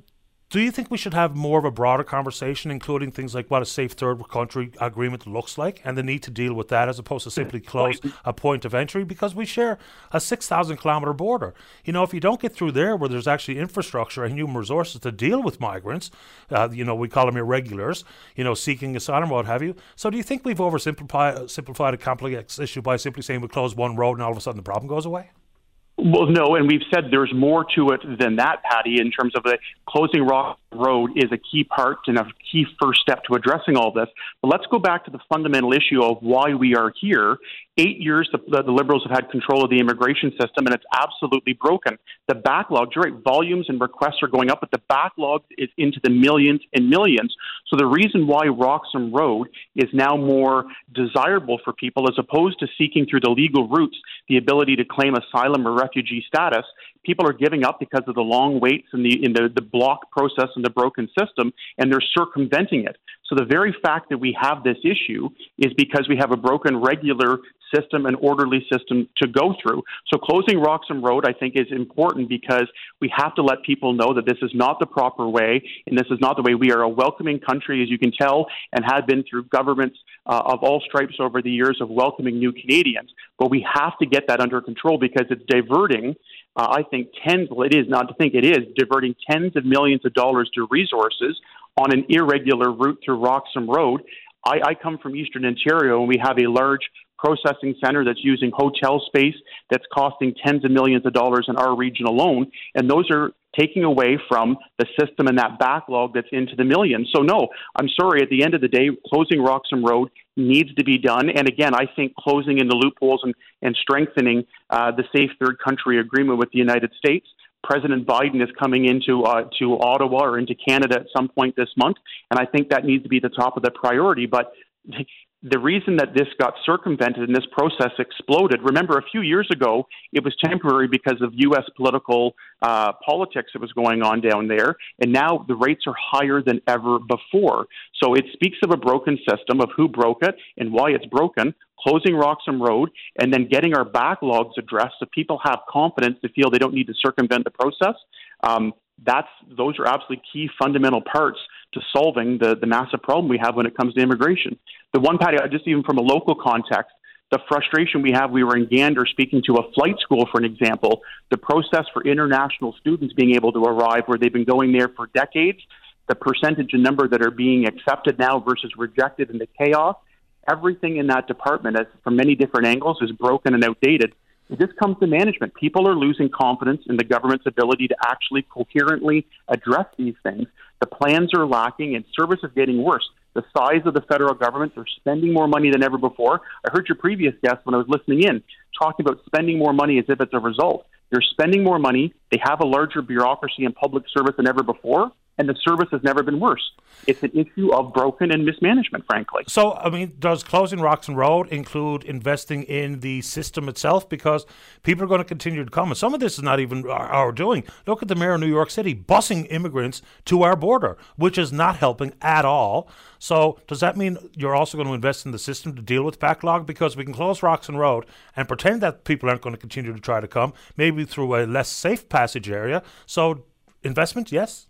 do you think we should have more of a broader conversation, including things like what a safe third country agreement looks like and the need to deal with that as opposed to simply close a point of entry? Because we share a 6,000 kilometre border. You know, if you don't get through there where there's actually infrastructure and human resources to deal with migrants, uh, you know, we call them irregulars, you know, seeking asylum, or what have you. So do you think we've oversimplified simplified a complex issue by simply saying we close one road and all of a sudden the problem goes away?
Well, no, and we've said there's more to it than that, Paddy, in terms of the closing Rock Road is a key part and a key first step to addressing all this. But let's go back to the fundamental issue of why we are here. Eight years the, the, Liberals have had control of the immigration system, and it's absolutely broken. The backlog, you're right, volumes and requests are going up, but the backlog is into the millions and millions. So the reason why Roxham Road is now more desirable for people, as opposed to seeking through the legal routes the ability to claim asylum or refugee status, people are giving up because of the long waits and the in the, the block process and the broken system, and they're circumventing it. So the very fact that we have this issue is because we have a broken regular system and orderly system to go through. So closing Roxham Road, I think, is important because we have to let people know that this is not the proper way, and this is not the way we are a welcoming country, as you can tell, and have been through governments uh, of all stripes over the years of welcoming new Canadians. But we have to get that under control because it's diverting uh, I think tens, well, it is not to think it is, diverting tens of millions of dollars to resources on an irregular route through Roxham Road. I, I come from Eastern Ontario, and we have a large processing center that's using hotel space that's costing tens of millions of dollars in our region alone. And those are taking away from the system and that backlog that's into the millions. So, no, I'm sorry. At the end of the day, closing Roxham Road needs to be done. And again, I think closing in the loopholes and, and strengthening uh, the safe third country agreement with the United States. President Biden is coming into uh, to Ottawa or into Canada at some point this month, and I think that needs to be the top of the priority. But the reason that this got circumvented and this process exploded, remember a few years ago, it was temporary because of U.S. political uh, politics that was going on down there, and now the rates are higher than ever before. So it speaks of a broken system, of who broke it and why it's broken, closing Roxham Road, and then getting our backlogs addressed so people have confidence to feel they don't need to circumvent the process. Um, that's those are absolutely key fundamental parts to solving the, the massive problem we have when it comes to immigration. The one, Paddy, just even from a local context, the frustration we have, we were in Gander speaking to a flight school, for an example, the process for international students being able to arrive where they've been going there for decades, the percentage and number that are being accepted now versus rejected and the chaos, everything in that department, as from many different angles, is broken and outdated. This comes to management. People are losing confidence in the government's ability to actually coherently address these things. The plans are lacking, and service is getting worse. The size of the federal government, they're spending more money than ever before. I heard your previous guest when I was listening in talking about spending more money as if it's a result. They're spending more money. They have a larger bureaucracy and public service than ever before and the service has never been worse. It's an issue of broken and mismanagement, frankly.
So, I mean, does closing Roxham Road include investing in the system itself? Because people are going to continue to come, and some of this is not even our, doing. Look at the mayor of New York City busing immigrants to our border, which is not helping at all. So, does that mean you're also going to invest in the system to deal with backlog? Because we can close Roxham Road and pretend that people aren't going to continue to try to come, maybe through a less safe passage area. So, investment, yes.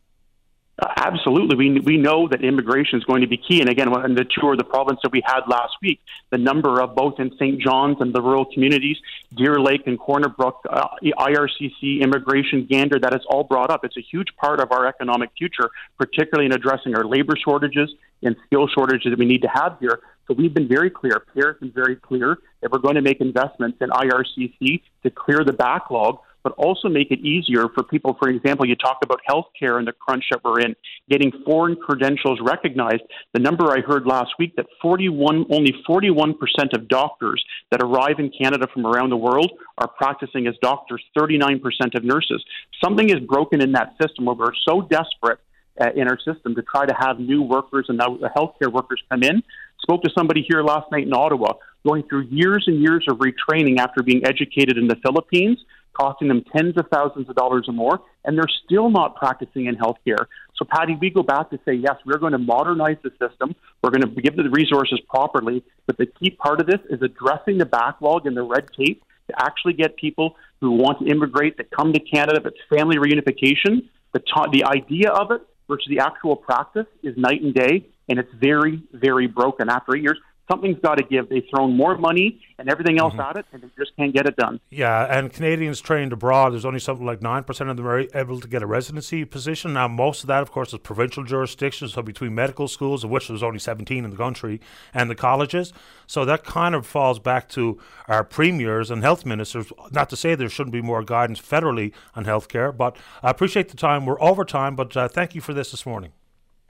Uh, absolutely. We, we know that immigration is going to be key. And again, in the tour of the province that we had last week, the number of both in St. John's and the rural communities, Deer Lake and Corner Brook, uh, IRCC, immigration, Gander, that is all brought up. It's a huge part of our economic future, particularly in addressing our labor shortages and skill shortages that we need to have here. So we've been very clear, Pierre's been very clear that we're going to make investments in IRCC to clear the backlog but also make it easier for people. For example, you talk about healthcare and the crunch that we're in, getting foreign credentials recognized. The number I heard last week that 41, only 41% of doctors that arrive in Canada from around the world are practicing as doctors, 39% of nurses. Something is broken in that system where we're so desperate uh, in our system to try to have new workers and now healthcare workers come in. Spoke to somebody here last night in Ottawa going through years and years of retraining after being educated in the Philippines costing them tens of thousands of dollars or more, and they're still not practicing in healthcare. So, Paddy, we go back to say, yes, we're going to modernize the system. We're going to give the resources properly. But the key part of this is addressing the backlog and the red tape to actually get people who want to immigrate that come to Canada, if it's family reunification, the, ta- the idea of it versus the actual practice is night and day, and it's very, very broken. After eight years, something's got to give. They've thrown more money and everything else at it, and they just can't get it done.
Yeah, and Canadians trained abroad, there's only something like 9% of them are able to get a residency position. Now, most of that, of course, is provincial jurisdictions, so between medical schools, of which there's only 17 in the country, and the colleges. So that kind of falls back to our premiers and health ministers. Not to say there shouldn't be more guidance federally on healthcare, but I appreciate the time. We're over time, but uh, thank you for this this morning.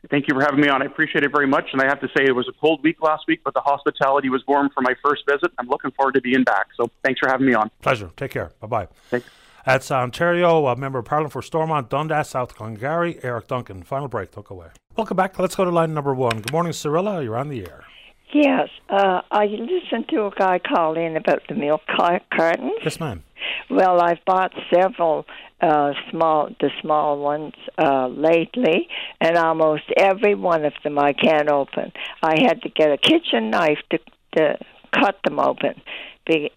Thank you for having me on. I appreciate it very much. And I have to say, it was a cold week last week, but the hospitality was warm for my first visit. I'm looking forward to being back. So thanks for having me on.
Pleasure. Take care. Bye bye.
Thanks.
That's Ontario, a member of Parliament for Stormont, Dundas, South Glengarry, Eric Duncan. Final break. Don't go away. Welcome back. Let's go to line number one. Good morning, Cirilla. You're on the air.
Yes, uh, I listened to a guy call in about the milk car- cartons.
Yes, ma'am.
Well, I've bought several uh, small, the small ones uh, lately, and almost every one of them I can't open. I had to get a kitchen knife to to cut them open. Be,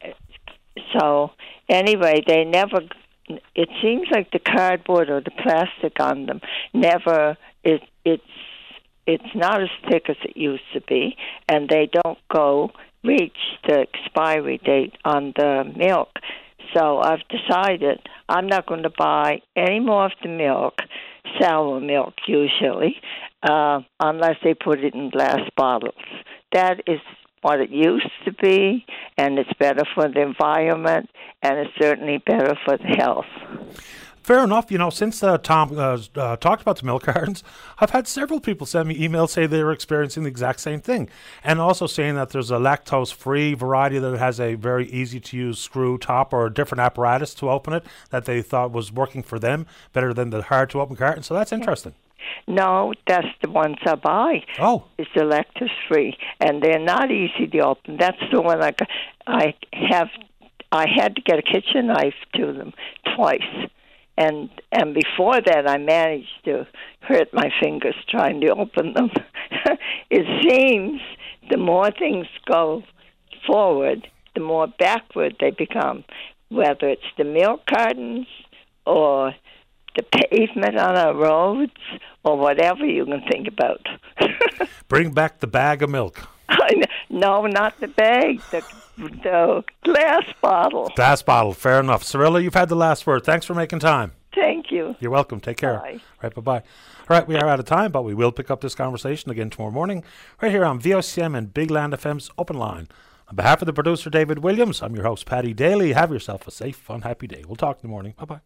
so anyway, they never. It seems like the cardboard or the plastic on them never. It it's it's not as thick as it used to be, and they don't go reach the expiry date on the milk. So I've decided I'm not going to buy any more of the milk, sour milk usually, uh, unless they put it in glass bottles. That is what it used to be, and it's better for the environment, and it's certainly better for the health.
Fair enough. You know, since uh, Tom uh, uh, talked about the milk cartons, I've had several people send me emails say they were experiencing the exact same thing, and also saying that there's a lactose-free variety that has a very easy-to-use screw top or a different apparatus to open it that they thought was working for them better than the hard-to-open carton. So that's interesting.
No, that's the ones I buy.
Oh,
it's the lactose free, and they're not easy to open. That's the one I. I have. I had to get a kitchen knife to them twice, and and before that, I managed to hurt my fingers trying to open them. it seems the more things go forward, the more backward they become. Whether it's the milk cartons or the pavement on our roads or whatever you can think about.
Bring back the bag of milk.
No, not the bag, the, the glass bottle.
Glass bottle. Fair enough. Cirilla, you've had the last word. Thanks for making time.
Thank you.
You're welcome. Take care.
Bye.
Right, bye bye. All right, we are out of time, but we will pick up this conversation again tomorrow morning, right here on VOCM and Big Land FM's Open Line. On behalf of the producer, David Williams, I'm your host, Paddy Daly. Have yourself a safe, fun, happy day. We'll talk in the morning. Bye bye.